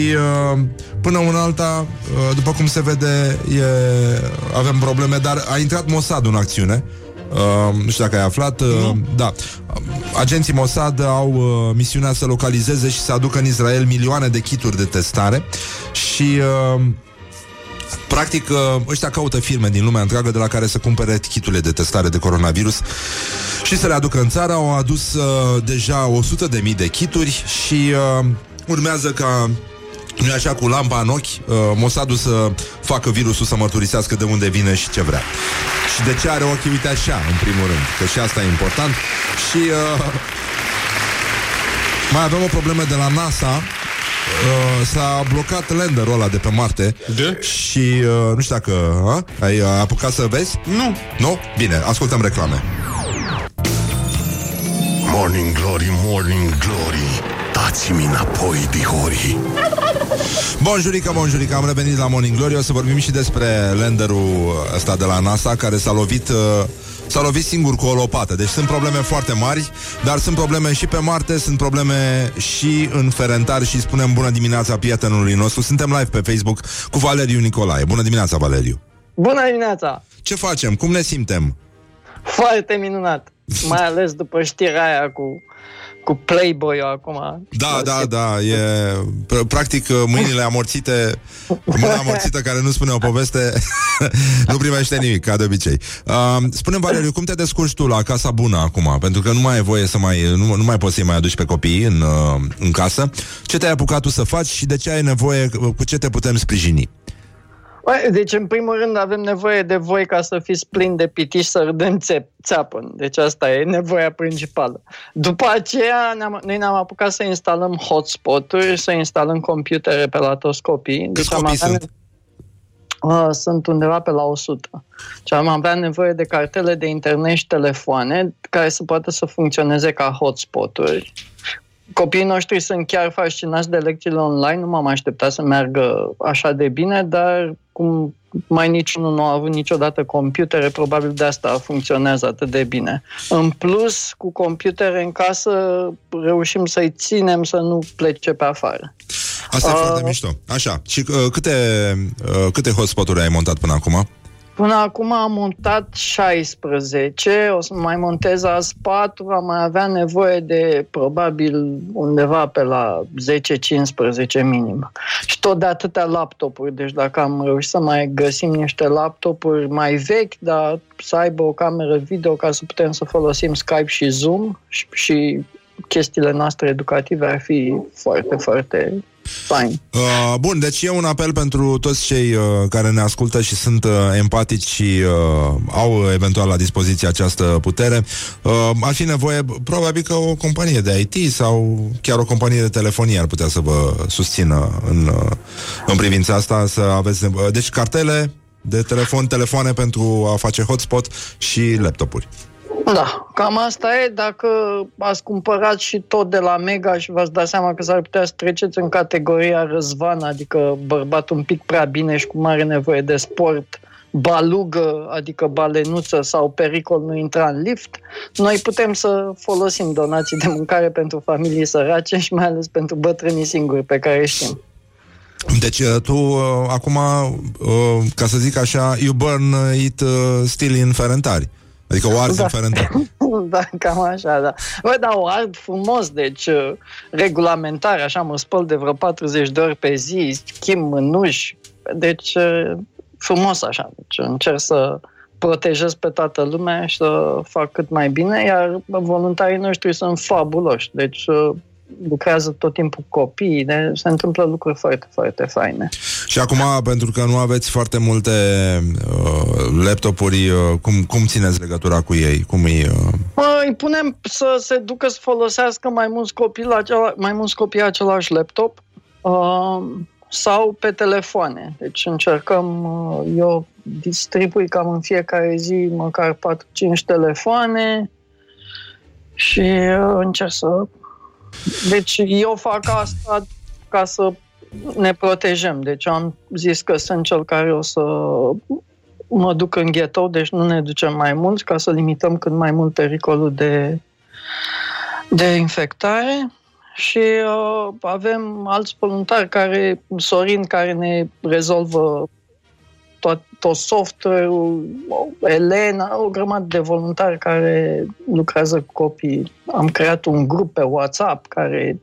uh, până una alta, uh, după cum se vede, e, avem probleme, dar a intrat Mossad în acțiune. Uh, nu știu dacă ai aflat uh, Da Uh, Agenții Mossad au uh, misiunea să localizeze Și să aducă în Israel milioane de kituri de testare Și uh, Practic, uh, ăștia caută firme din lumea întreagă de la care să cumpere kiturile de testare de coronavirus și să le aducă în țară. Au adus uh, deja 100 de mii de kituri și uh, urmează ca nu așa cu lampa în ochi, uh, Mossadul să facă virusul să mărturisească de unde vine și ce vrea. Și de ce are ochii, uite așa, în primul rând, că și asta e important. Și uh, mai avem o problemă de la NASA, Uh, s-a blocat landerul ăla de pe Marte De? Și uh, nu știu dacă a? Ai uh, apucat să vezi? Nu. Nu? Bine, ascultăm reclame Morning Glory, Morning Glory Dați-mi înapoi, dihorii Bonjurică, bonjurică, am revenit la Morning Glory O să vorbim și despre landerul ăsta de la NASA Care s-a lovit uh, S-a lovit singur cu o lopată Deci sunt probleme foarte mari Dar sunt probleme și pe Marte Sunt probleme și în Ferentar Și spunem bună dimineața prietenului nostru Suntem live pe Facebook cu Valeriu Nicolae Bună dimineața, Valeriu Bună dimineața! Ce facem? Cum ne simtem? Foarte minunat! Mai ales după știrea aia cu, cu Playboy acum. Da, da, da, e pr- practic mâinile amorțite, mâna amorțită care nu spune o poveste, nu primește nimic, ca de obicei. Uh, spune Valeriu, cum te descurci tu la casa bună acum? Pentru că nu mai ai voie să mai, nu, nu mai poți să-i mai aduci pe copii în, uh, în casă. Ce te-ai apucat tu să faci și de ce ai nevoie, cu ce te putem sprijini? Băi, Deci, în primul rând, avem nevoie de voi ca să fiți plini de pitiși să râdem țep, țeapă. Deci asta e nevoia principală. După aceea, ne-am, noi ne-am apucat să instalăm hotspot-uri, să instalăm computere pe la toți copiii. Câți am copii avea sunt? Uh, sunt undeva pe la 100. Și am avea nevoie de cartele de internet și telefoane care să poată să funcționeze ca hotspot-uri. Copiii noștri sunt chiar fascinați de lecțiile online, nu m-am așteptat să meargă așa de bine, dar cum mai niciunul nu a avut niciodată computere, probabil de asta funcționează atât de bine. În plus, cu computere în casă, reușim să-i ținem să nu plece pe afară. Asta e Uh, foarte mișto. Așa, și uh, câte, uh, câte hotspot-uri ai montat până acum? Până acum am montat 16, o să mai montez azi 4, am mai avea nevoie de probabil undeva pe la 10-15 minim. Și tot de atâtea laptopuri, deci dacă am reușit să mai găsim niște laptopuri mai vechi, dar să aibă o cameră video ca să putem să folosim Skype și Zoom și, și chestiile noastre educative ar fi foarte, foarte fain. Uh, bun, deci e un apel pentru toți cei uh, care ne ascultă și sunt uh, empatici și uh, au uh, eventual la dispoziție această putere. Uh, ar fi nevoie, probabil că o companie de IT sau chiar o companie de telefonie ar putea să vă susțină în, uh, în privința asta, să aveți nevoie. Deci cartele de telefon, telefoane pentru a face hotspot și laptopuri. Da, cam asta e. Dacă ați cumpărat și tot de la Mega și v-ați dat seama că s-ar putea să treceți în categoria răzvan, adică bărbat un pic prea bine și cu mare nevoie de sport, balugă, adică balenuță sau pericol nu intra în lift, noi putem să folosim donații de mâncare pentru familii sărace și mai ales pentru bătrânii singuri pe care îi știm. Deci uh, tu uh, acum, uh, ca să zic așa, you burn it uh, still in ferentari. Adică o arzi Da. în ferentari. da, cam așa, da. Bă, da, o ard frumos, deci uh, regulamentar, așa, mă spăl de vreo 40 de ori pe zi, schimb mânuși, deci uh, frumos așa. Deci încerc să protejez pe toată lumea și să fac cât mai bine, iar voluntarii noștri sunt fabuloși, deci uh, lucrează tot timpul cu copiii, de, se întâmplă lucruri foarte, foarte faine. Și acum, pentru că nu aveți foarte multe uh, laptopuri, uh, cum, cum țineți legătura cu ei? Cum îi, uh... Mă, îi punem să se ducă să folosească mai mulți copii, la acela, mai mulți copii același laptop uh, sau pe telefoane. Deci încercăm, uh, eu distribui cam în fiecare zi măcar 4-5 telefoane și uh, încerc să... Deci eu fac asta ca să ne protejăm. Deci am zis că sunt cel care o să mă duc în ghetto, deci nu ne ducem mai mulți ca să limităm cât mai mult pericolul de, de infectare. Și uh, avem alți voluntari care, Sorin, care ne rezolvă tot, tot software-ul, Elena, o grămadă de voluntari care lucrează cu copii. Am creat un grup pe WhatsApp care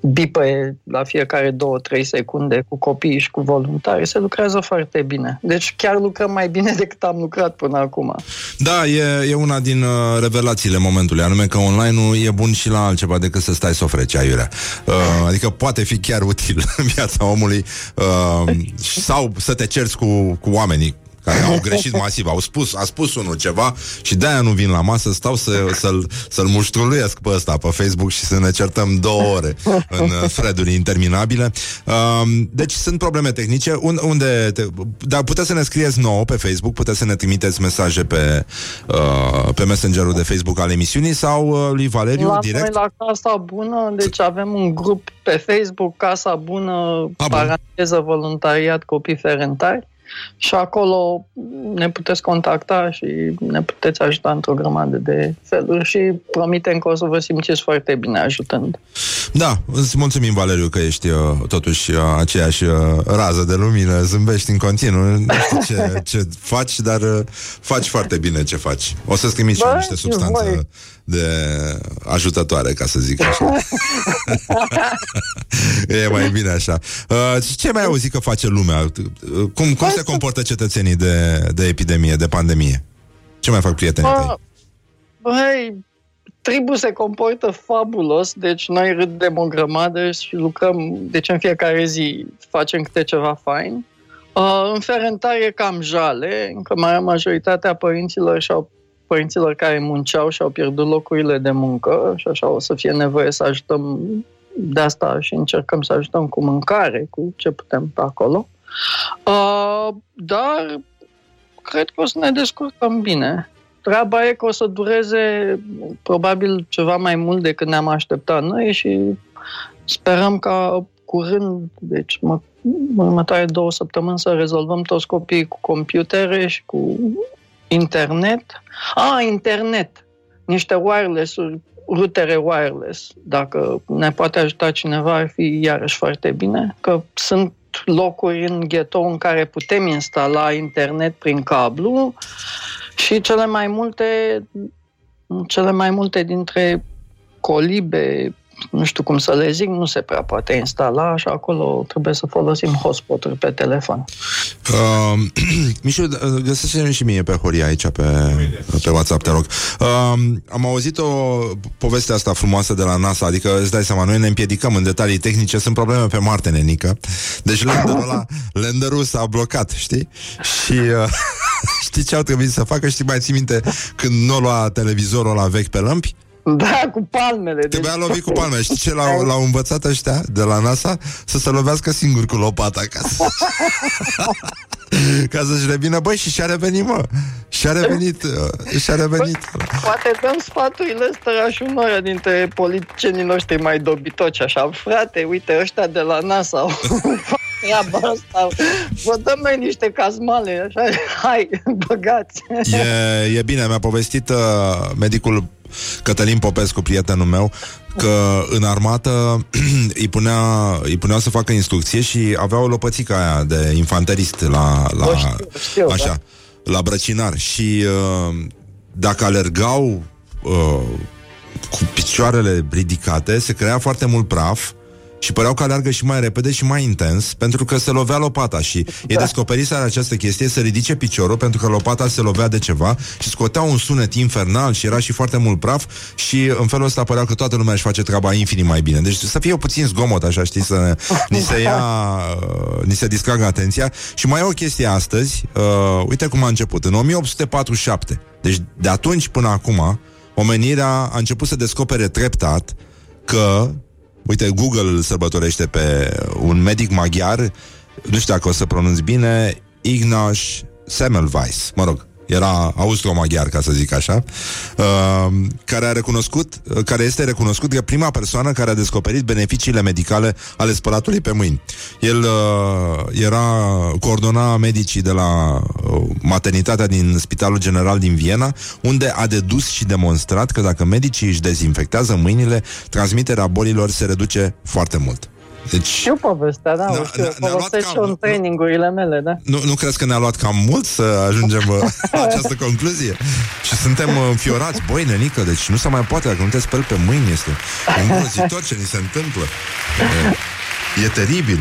bipă la fiecare două-trei secunde cu copiii și cu voluntari. Se lucrează foarte bine. Deci chiar lucrăm mai bine decât am lucrat până acum. Da, e, e una din uh, revelațiile momentului, anume că online-ul e bun și la altceva decât să stai să ofreci aiurea. Uh, adică poate fi chiar util în viața omului uh, sau să te cerți cu, cu oamenii care au greșit masiv, au spus, a spus unul ceva și de-aia nu vin la masă, stau să, să-l, să-l muștruluiesc pe ăsta pe Facebook și să ne certăm două ore în uh, thread-uri interminabile. Um, deci sunt probleme tehnice. Un, unde te, dar puteți să ne scrieți nouă pe Facebook, puteți să ne trimiteți mesaje pe, uh, pe messengerul de Facebook al emisiunii sau uh, lui Valeriu La direct. noi la Casa Bună, deci avem un grup pe Facebook, Casa Bună, bun. paranteză voluntariat copii ferentari și acolo ne puteți contacta și ne puteți ajuta într-o grămadă de feluri și promitem că o să vă simțiți foarte bine ajutând. Da, îți mulțumim, Valeriu, că ești uh, totuși uh, aceeași uh, rază de lumină, zâmbești în continuu, nu știu ce, ce faci, dar uh, faci foarte bine ce faci. O să-ți trimiți și Bă, niște și substanțe voi. de ajutătoare, ca să zic așa. e mai bine așa. Uh, ce mai auzi că face lumea? Uh, Cum, cum se comportă cetățenii de, de epidemie, de pandemie? Ce mai fac prietenii tăi? Bă, băi, tribul se comportă fabulos, deci noi râdem o grămadă și lucrăm, deci în fiecare zi facem câte ceva fain. Uh, în ferentare e cam jale, încă mai majoritatea părinților și-au părinților care munceau și au pierdut locurile de muncă și așa o să fie nevoie să ajutăm de asta și încercăm să ajutăm cu mâncare, cu ce putem pe acolo. Uh, dar cred că o să ne descurcăm bine. Treaba e că o să dureze probabil ceva mai mult decât ne-am așteptat noi și sperăm ca curând, deci mă, în următoare două săptămâni să rezolvăm toți copiii cu computere și cu internet. A, internet! Niște wireless-uri, rutere wireless. Dacă ne poate ajuta cineva, ar fi iarăși foarte bine, că sunt locuri în ghetto în care putem instala internet prin cablu și cele mai multe cele mai multe dintre colibe, nu știu cum să le zic, nu se prea poate instala și acolo trebuie să folosim hotspot-uri pe telefon. Uh, Mișu, uh, găsește și mie pe Horia aici pe, pe WhatsApp, te rog. Uh, am auzit o poveste asta frumoasă de la NASA, adică îți dai seama, noi ne împiedicăm în detalii tehnice, sunt probleme pe Marte, nenică. Deci landerul ăla, landerul s-a blocat, știi? Și uh, știi ce au trebuit să facă? Știi, mai ții minte când nu lua televizorul ăla vechi pe lămpi? Da, cu palmele. Deci... Trebuia lovit cu palme. Știi ce l-au, l-au învățat ăștia de la NASA? Să se lovească singur cu lopata ca să... ca să-și revină, băi, și și-a revenit, mă. Și-a revenit, uh, și-a revenit. Poate dăm sfaturile astea și unora dintre politicienii noștri mai dobitoci, așa. Frate, uite, ăștia de la NASA au făcut treaba asta. Vă dăm noi niște cazmale, așa. Hai, băgați. E, e bine, mi-a povestit uh, medicul Cătălin Popescu, prietenul meu, că în armată îi, punea, îi puneau să facă instrucție și avea o lopățică aia de infanterist la, la O știu, știu, așa, la brăcinar. Și uh, dacă alergau uh, cu picioarele ridicate, se crea foarte mult praf și păreau că alergă și mai repede și mai intens pentru că se lovea lopata și da. e descoperit această chestie să ridice piciorul pentru că lopata se lovea de ceva și scotea un sunet infernal și era și foarte mult praf și în felul ăsta părea că toată lumea își face treaba infinit mai bine. Deci să fie puțin zgomot, așa știi, să ne, ni se ia, uh, ni se distragă atenția și mai e o chestie astăzi, uh, uite cum a început, în 1847, deci de atunci până acum, omenirea a început să descopere treptat că Uite, Google îl sărbătorește pe un medic maghiar, nu știu dacă o să pronunț bine, Ignaz Semmelweis, mă rog, era austro-maghiar, ca să zic așa, uh, care a recunoscut, uh, care este recunoscut că prima persoană care a descoperit beneficiile medicale ale spălatului pe mâini. El uh, era coordona medicii de la uh, maternitatea din Spitalul General din Viena, unde a dedus și demonstrat că dacă medicii își dezinfectează mâinile, transmiterea bolilor se reduce foarte mult. Deci, Știu povestea, da, Ne-a- o știu, ne-a- ne-a luat folosesc și cam- eu în trainingurile mele, da. nu, nu crezi că ne-a luat cam mult să ajungem uh, la această concluzie? Și suntem uh, înfiorați, băi, nenică, deci nu se mai poate, dacă nu te speli pe mâini, este îngrozitor ce ni se întâmplă. E, e teribil.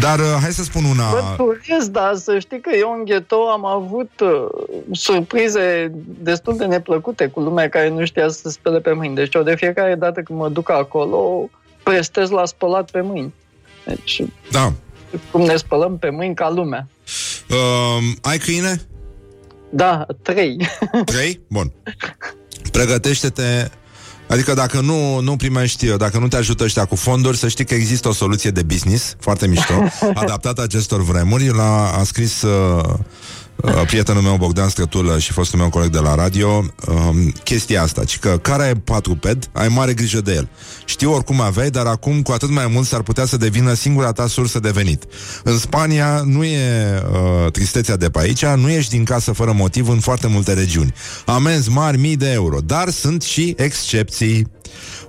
Dar uh, hai să spun una... Bă, turist, dar să știi că eu în ghetto am avut uh, surprize destul de neplăcute cu lumea care nu știa să se spele pe mâini. Deci eu de fiecare dată când mă duc acolo, prestez la spălat pe mâini. Deci, Da, cum ne spălăm pe mâini ca lumea. Uh, ai câine? Da, trei. Trei? Bun. Pregătește-te Adică dacă nu, nu primești, dacă nu te ajută ăștia cu fonduri, să știi că există o soluție de business foarte mișto, adaptată acestor vremuri. La, a scris uh, uh, prietenul meu Bogdan Strătulă și fostul meu coleg de la radio um, chestia asta, ci că care ai patruped, ai mare grijă de el. Știu oricum aveai, dar acum cu atât mai mult s-ar putea să devină singura ta sursă de venit. În Spania nu e uh, tristețea de pe aici, nu ești din casă fără motiv în foarte multe regiuni. Amenzi mari, mii de euro, dar sunt și excepții.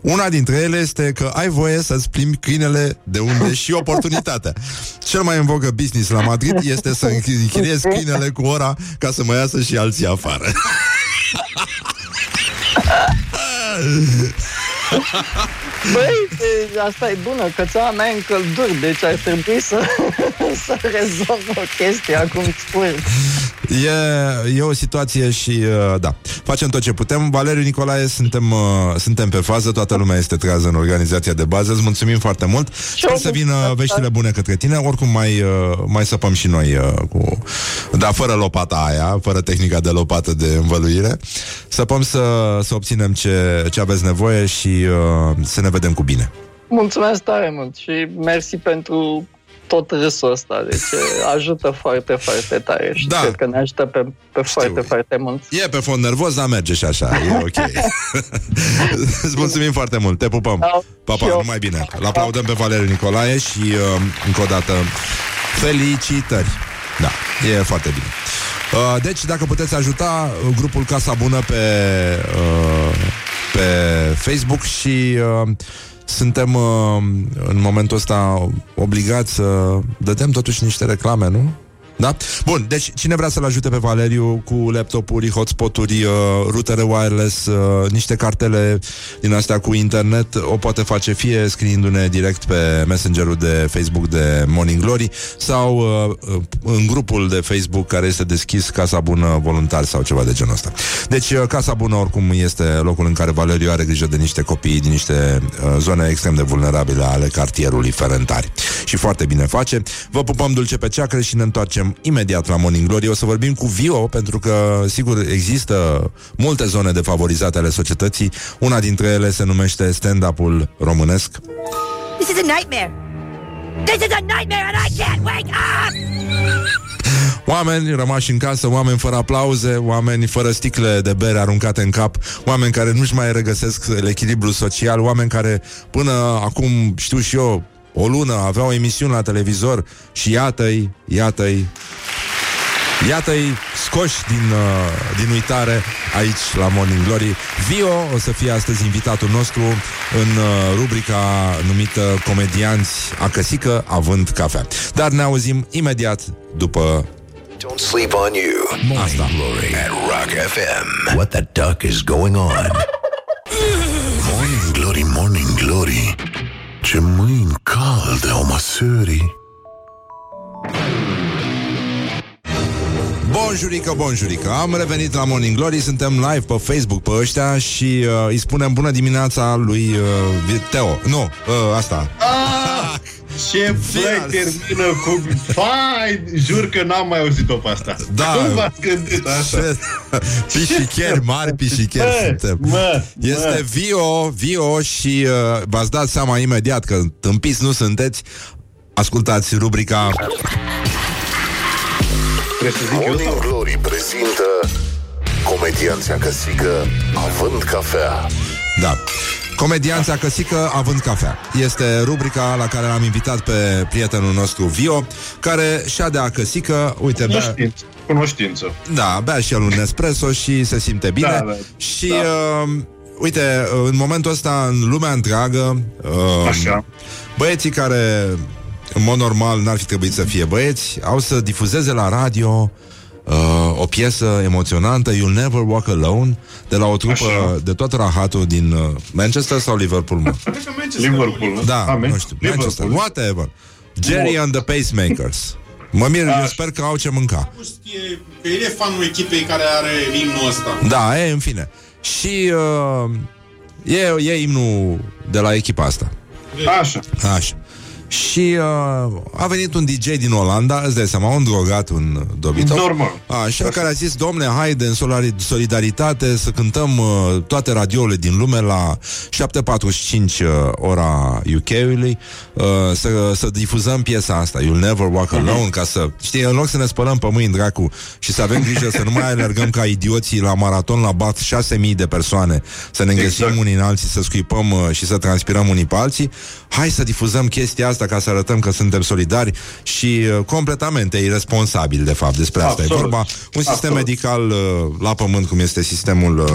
Una dintre ele este că ai voie să-ți plimbi câinele de unde și oportunitatea. Cel mai în vogă business la Madrid este să închiriezi câinele cu ora ca să mai iasă și alții afară. Băi, e- asta e bună, că ți-a mea în călduri, deci ar trebui să, să rezolv o chestie acum spui. E, e o situație și uh, da, facem tot ce putem. Valeriu Nicolae, suntem, uh, suntem pe fază, toată lumea este trează în organizația de bază. Îți mulțumim foarte mult. Sper să vină veștile bune către tine. Oricum mai, uh, mai săpăm și noi uh, cu... Da, fără lopata aia, fără tehnica de lopată de învăluire. Săpăm să, să obținem ce, ce aveți nevoie și uh, să ne vedem cu bine. Mulțumesc tare mult și mersi pentru tot râsul ăsta, deci e, ajută foarte, foarte tare și Da. cred că ne ajută pe, pe foarte, foarte mult. E pe fond nervos, dar merge și așa, e ok. Îți mulțumim foarte mult, te pupăm. Pa, pa, numai bine. L aplaudăm pe Valeriu Nicolae și uh, încă o dată felicitări. Da, e foarte bine. Uh, deci, dacă puteți ajuta uh, grupul Casa Bună pe, uh, pe Facebook și uh, suntem uh, în momentul ăsta obligați să dădem totuși niște reclame, nu? Da? Bun, deci cine vrea să-l ajute pe Valeriu cu laptopuri, hotspoturi, uh, rutere wireless, uh, niște cartele din astea cu internet, o poate face fie scriindu-ne direct pe messengerul de Facebook de Morning Glory sau uh, uh, în grupul de Facebook care este deschis Casa Bună Voluntari sau ceva de genul ăsta. Deci uh, Casa Bună oricum este locul în care Valeriu are grijă de niște copii din niște uh, zone extrem de vulnerabile ale cartierului Ferentari. Și foarte bine face. Vă pupăm dulce pe ceacră și ne întoarcem imediat la Morning Glory. O să vorbim cu Vio, pentru că, sigur, există multe zone defavorizate ale societății. Una dintre ele se numește stand-up-ul românesc. This is a nightmare. This is a nightmare and I can't wake up! Oameni rămași în casă, oameni fără aplauze, oameni fără sticle de bere aruncate în cap, oameni care nu-și mai regăsesc echilibru social, oameni care până acum, știu și eu, o lună aveau emisiuni la televizor și iată-i, iată-i, iată-i scoși din, uh, din uitare aici la Morning Glory. Vio o să fie astăzi invitatul nostru în uh, rubrica numită Comedianți a căsică având cafea. Dar ne auzim imediat după Don't sleep on you. Morning Glory at Rock FM. What the duck is going on? Morning Glory, Morning Glory Ce mâini calde au măsării. Bonjurică, bonjurică Am revenit la Morning Glory Suntem live pe Facebook pe ăștia Și uh, îi spunem bună dimineața lui uh, Teo Nu, uh, asta. Ah, ce Final. băi termină cu... Fai, jur că n-am mai auzit-o pe asta. Da. Cum v-ați gândit asta? Ce- Pișicheri, mari pișicheri Mă, suntem mă, Este mă. Vio, Vio și uh, v-ați dat seama imediat că tâmpiți nu sunteți Ascultați rubrica Trebuie să zic eu Morning sau? Glory prezintă Comedianța căsică având cafea Da. Comedianța căsică având cafea. Este rubrica la care l-am invitat pe prietenul nostru Vio, care și-a de căsică, uite, bea, Cunoștință. Cunoștință. da, bea și el un espresso și se simte bine. Da, da, și, da. uh, uite, în momentul ăsta, în lumea întreagă, uh, Așa. băieții care, în mod normal, n-ar fi trebuit să fie băieți, au să difuzeze la radio uh, o piesă emoționantă, You'll Never Walk Alone, de la o trupă Așa. de tot rahatul din uh, Manchester sau Liverpool, mă? Liverpool, nu? Da, Amen. nu știu, Manchester, Liverpool. whatever. Jerry and the Pacemakers. Mă mir, eu Așa. sper că au ce mânca. Știe că el e fanul echipei care are imnul ăsta. Da, e, în fine. Și uh, e, e imnul de la echipa asta. Așa. Așa. Și uh, a venit un DJ din Olanda, îți dai seama, un drogat, un dobitov. Normal. Așa, care a zis, domne, haide în solari- solidaritate să cântăm uh, toate radiourile din lume la 7.45 uh, ora UK-ului, uh, să, să difuzăm piesa asta, You'll Never Walk Alone, ca să, știi, în loc să ne spălăm pe mâini, dracu, și să avem grijă să nu mai alergăm ca idioții la maraton la bat 6.000 de persoane, să ne înghesim Exact. unii în alții, să scuipăm uh, și să transpirăm unii pe alții, hai să difuzăm chestia asta ca să arătăm că suntem solidari și uh, completamente irresponsabil, de fapt, despre asta Absolut. e vorba. Un sistem Absolut. medical uh, la pământ, cum este sistemul uh,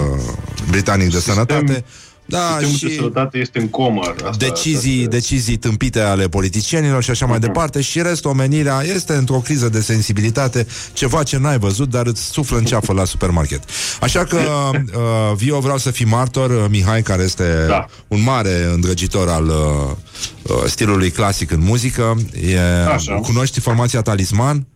britanic de sănătate, da, Sistemul de și sănătate este în comă. Asta, decizii, asta, decizii tâmpite ale politicienilor și așa mai departe și restul omenirea este într-o criză de sensibilitate, ceva ce n-ai văzut, dar îți suflă în ceafă la supermarket. Așa că, uh, Vio, vreau să fii martor, uh, Mihai, care este Da. un mare îndrăgitor al uh, uh, stilului clasic în muzică. E, Așa. cunoști formația Talisman?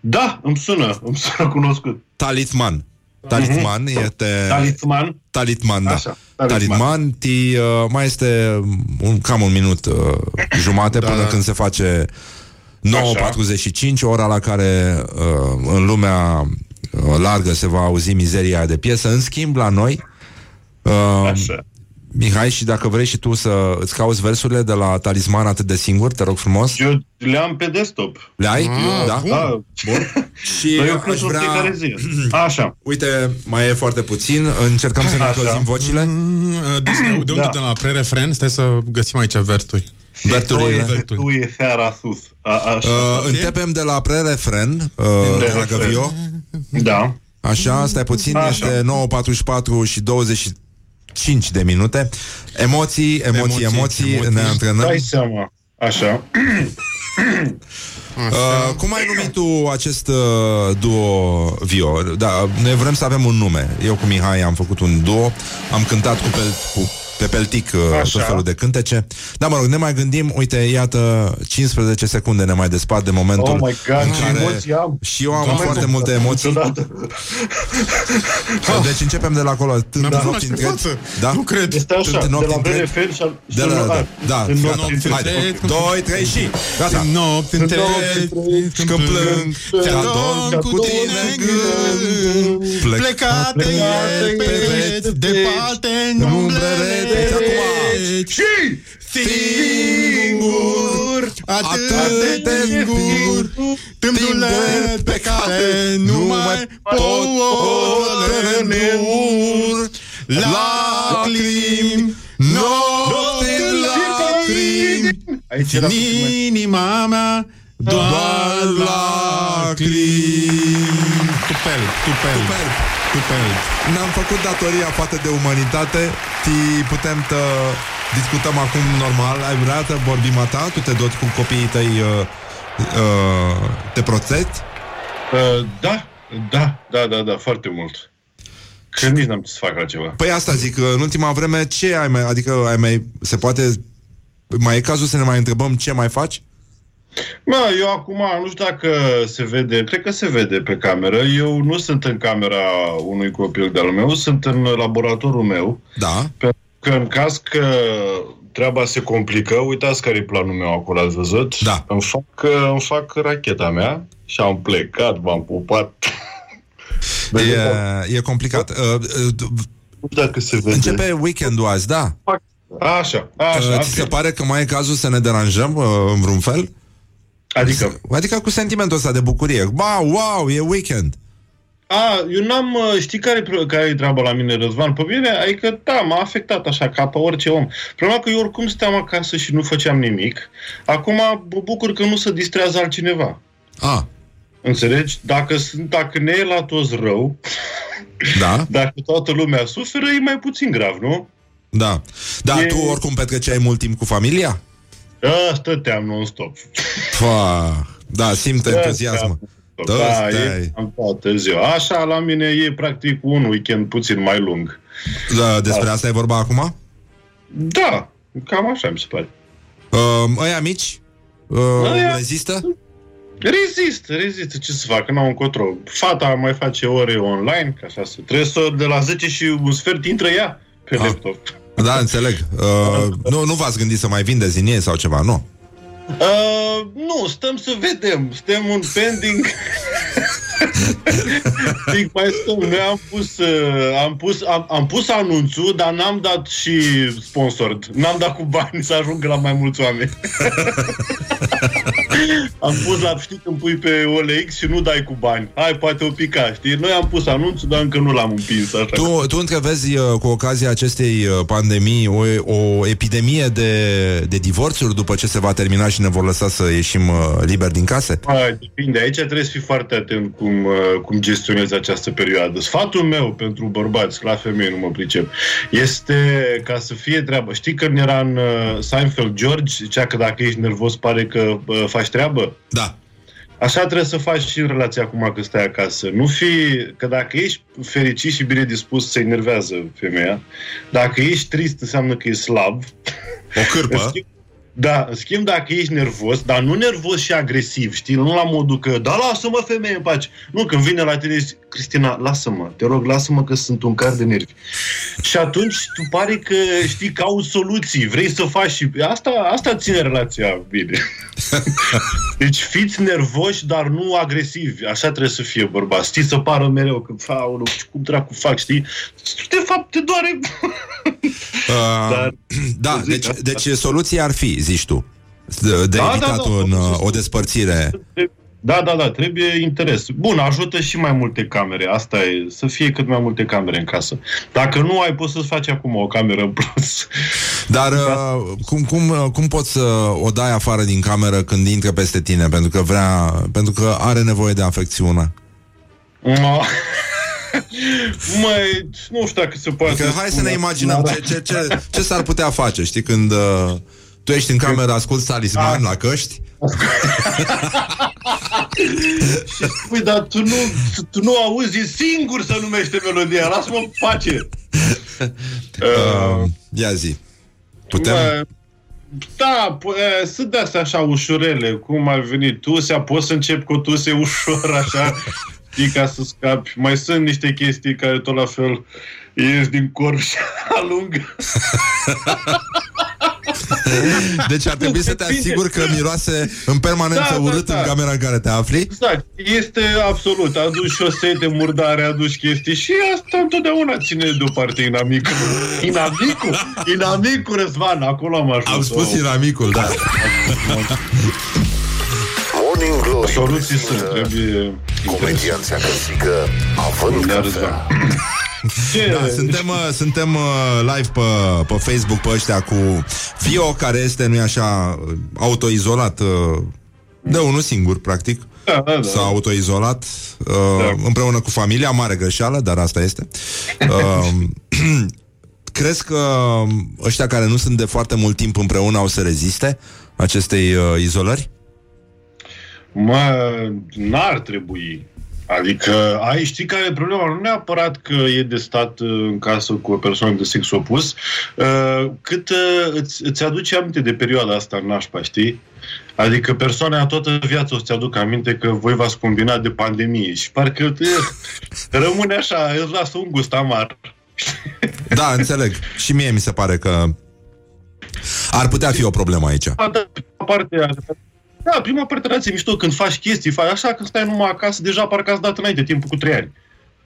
Da, îmi sună, îmi sună cunoscut. Talisman. Talisman este... Talisman? Talitman, da. Așa, Talitman. talisman. ti, uh, mai este un, cam un minut uh, jumate Da, până da. când se face 9.45, ora la care uh, în lumea uh, largă se va auzi mizeria aia de piesă. În schimb, la noi, uh, Așa. Mihai, și dacă vrei și tu să îți cauți versurile de la Talisman atât de singur, te rog frumos, Eu le-am pe desktop. le ai? Ah, da? bun. Da, Bun. Și Dar eu aș cred în vrea... fiecare zi. Așa. Uite, mai e foarte puțin, încercăm să ne Așa. încălzim vocile. Mm, deci de, de unde Da. de la pre-refren? Stai să găsim aici verturi. Verturile. Tu e seara sus. A, așa. Uh, începem de la pre-refren, uh, dragă Pre-refren. Vio. Da. Așa, stai puțin, Așa. este 9.44 și 25 de minute. Emoții, emoții, emoții, Emoții, emoții emoții. ne antrenăm. Dai seama. Așa. Uh, cum ai numit tu acest uh, duo Vio? Da, noi vrem să avem un nume. Eu cu Mihai am făcut un duo, am cântat cu, pel, cu pe peltic uh, Așa. tot felul de cântece. Da, mă rog, ne mai gândim, uite, iată, 15 secunde ne mai despart de momentul Oh my God, în ce care emoții am. și eu am Doamne, foarte multe emoții. Niciodată. Deci începem de la acolo. Tânt Mi-am pus nopți în întregi. față. Da? Nu cred. Este așa, Sunt în de nopți la întregi. VRFL și al... De la, da, da, în gata. nopți întregi. Haide, întregi. 2, 3 și gata. În nopți întregi Și când plâng, Ți-adorm cu tine în gând Plec- Plecate Plecate e pereți Departe în În umbrele umbrele acum. treci Singur. Atât de singur. Tândule pe care Nu mai pot ur Lacrimi Nopți în lacrimi Aici era În puțin mai- inima mea Doar lacrimi Tupel, tupel. Tupel. Tupel Ne-am făcut datoria față de umanitate Ti putem să discutăm acum normal Ai vrea să vorbim a ta? Tu te doți cu copiii tăi uh, uh, Te proteți? Uh, da, da, da, da, da, foarte mult. Că nici n-am ce să fac altceva. Păi asta zic, în ultima vreme Ce ai mai, adică ai mai, se poate Mai e cazul să ne mai întrebăm ce mai faci? Mă, eu acum nu știu dacă se vede, cred că se vede pe cameră. Eu nu sunt în camera unui copil de-al meu, sunt în laboratorul meu. Da Pentru că în caz că treaba se complică, uitați care e planul meu acolo, ați văzut? Da. Îmi fac, îmi fac racheta mea și am plecat, m-am pupat. E, e complicat uh, uh, Nu știu dacă se vede. Începe weekendul azi, da Așa, așa. uh, Ți se ok. pare că mai e cazul să ne deranjăm uh, În vreun fel? Adică, Adică cu sentimentul ăsta de bucurie Ba, wow, e weekend A, eu n-am, uh, știi care, e pro- care e treaba la mine, Răzvan? Pe mine, adică, da, m-a afectat așa, ca pe orice om. Problema că eu oricum stăteam acasă și nu făceam nimic. Acum mă bucur că nu se distrează altcineva. Ah, Înțelegi? Dacă, sunt- dacă ne e la toți rău, da, dacă toată lumea suferă, e mai puțin grav, nu? da Da, E- tu oricum petreceai mult timp cu familia? Da, stăteam non-stop. Fa, da, simt entuziasm Stăteam Da, Da, stai. e, am toată ziua. Așa, la mine e practic un weekend puțin mai lung. da, Despre asta e vorba acum? Da, cam așa mi se pare. Uh, ăia mici? Uh, Ăia- rezistă? Rezist, rezist. Ce să fac? N-au încotro. Fata mai face ore online, ca așa să... Trebuie să de la 10 și un sfert intră ea pe Ah. laptop. Da, înțeleg uh, nu, nu v-ați gândit să mai vindeți din ei sau ceva, nu? Uh, nu, stăm să vedem. Suntem un pending. Zic, mai stăm. Noi am pus, uh, am, pus, am, am pus anunțul, dar n-am dat și sponsored. N-am dat cu bani să ajungă la mai mulți oameni. am pus la, știi, când pui pe OLX și nu dai cu bani. Hai, poate o pica, știi? Noi am pus anunțul, dar încă nu l-am împins. Așa. Tu, tu întrevezi uh, cu ocazia acestei uh, pandemii o, o epidemie de, de divorțuri după ce se va termina și ne vor lăsa să ieșim uh, liber din case? Hai, depinde. Aici trebuie să fii foarte atent cum, uh, cum gestionezi această perioadă. Sfatul meu pentru bărbați, la femei nu mă pricep, este ca să fie treabă. Știi când era în uh, Seinfeld George, zicea că dacă ești nervos pare că uh, faci treabă? Da. Așa trebuie să faci și în relația acum că stai acasă. Nu fi, că dacă ești fericit și bine dispus, se enervează femeia. Dacă ești trist, înseamnă că e slab. O cârpă. În schimb- Da, în schimb, dacă ești nervos, dar nu nervos și agresiv, știi, nu la modul că, da, lasă-mă, femeie, în pace. Nu, când vine la tine, zici, Cristina, lasă-mă, te rog, lasă-mă că sunt un car de nervi. Și atunci tu pare că, știi, cauți soluții, vrei să faci și... Asta, asta ține relația bine. Deci fiți nervoși, dar nu agresivi. Așa trebuie să fie bărbat. Știi, să pară mereu că, aoleu, cum dracu fac, știi? De fapt, te doare... Uh, Dar- da, zic deci, asta. deci soluția ar fi, zici tu, de, de Da, evitat da, da, un, da, uh, o despărțire. Da, da, da, trebuie interes. Bun, ajută și mai multe camere. Asta e, să fie cât mai multe camere în casă. Dacă nu ai, poți să-ți faci acum o cameră în plus. Dar uh, cum, cum, uh, cum poți să o dai afară din cameră când intră peste tine? Pentru că vrea, pentru că are nevoie de afecțiune. Ma- Măi, nu știu dacă se poate. Adică hai să ne spune. imaginăm ce, ce, ce, ce s-ar putea face, știi, când uh, tu ești în cameră, asculti talisman la căști Și spui, dar tu nu, tu nu auzi, e singur să numește melodia, lasă-mă în pace. uh, Ia zi Putem? Bă, Da, p- e, sunt de-astea așa ușurele, cum ar veni tusea, poți să încep cu o tuse ușor, așa, știi, ca să scapi. Mai sunt niște chestii care tot la fel ies din corp și alungă. Deci ar trebui să te Depinde. asiguri că miroase în permanență Da, da, urât da. în camera în care te afli Exact, este absolut. Aduci șosete murdare, aduci chestii și asta întotdeauna ține deoparte inamicul. Inamicul? Inamicul, Răzvan, acolo am ajuns. Am spus Oh. inamicul, da Morning Glory Soluții sunt, prezintă trebuie... comedianța găsică având Da, cafea. Răzvan. Ce? Da, suntem, uh, suntem uh, live pe, pe Facebook pe ăștia cu Vio, care este, nu-i așa, uh, autoizolat uh, de unul singur, practic. Da, da, da. S-a autoizolat uh, Da. împreună cu familia, mare greșeală, dar asta este. Uh, crezi că ăștia care nu sunt de foarte mult timp împreună au să reziste acestei uh, izolări? Mă, n-ar trebui. Adică, ai, știi care e problema? Nu neapărat că e de stat uh, în casă cu o persoană de sex opus, uh, cât uh, îți, îți aduce aminte de perioada asta în nașpa, știi? Adică persoana aia toată viața o să-ți aducă aminte că voi v-ați combinat de pandemie și parcă uh, rămâne așa, îți lasă un gust amar. Da, înțeleg. Și mie mi se pare că ar putea fi o problemă aici. A, da, prima parte, da, prima parte relație mișto, când faci chestii, faci așa, când stai numai acasă, deja parcă ați dat înainte timpul cu trei ani.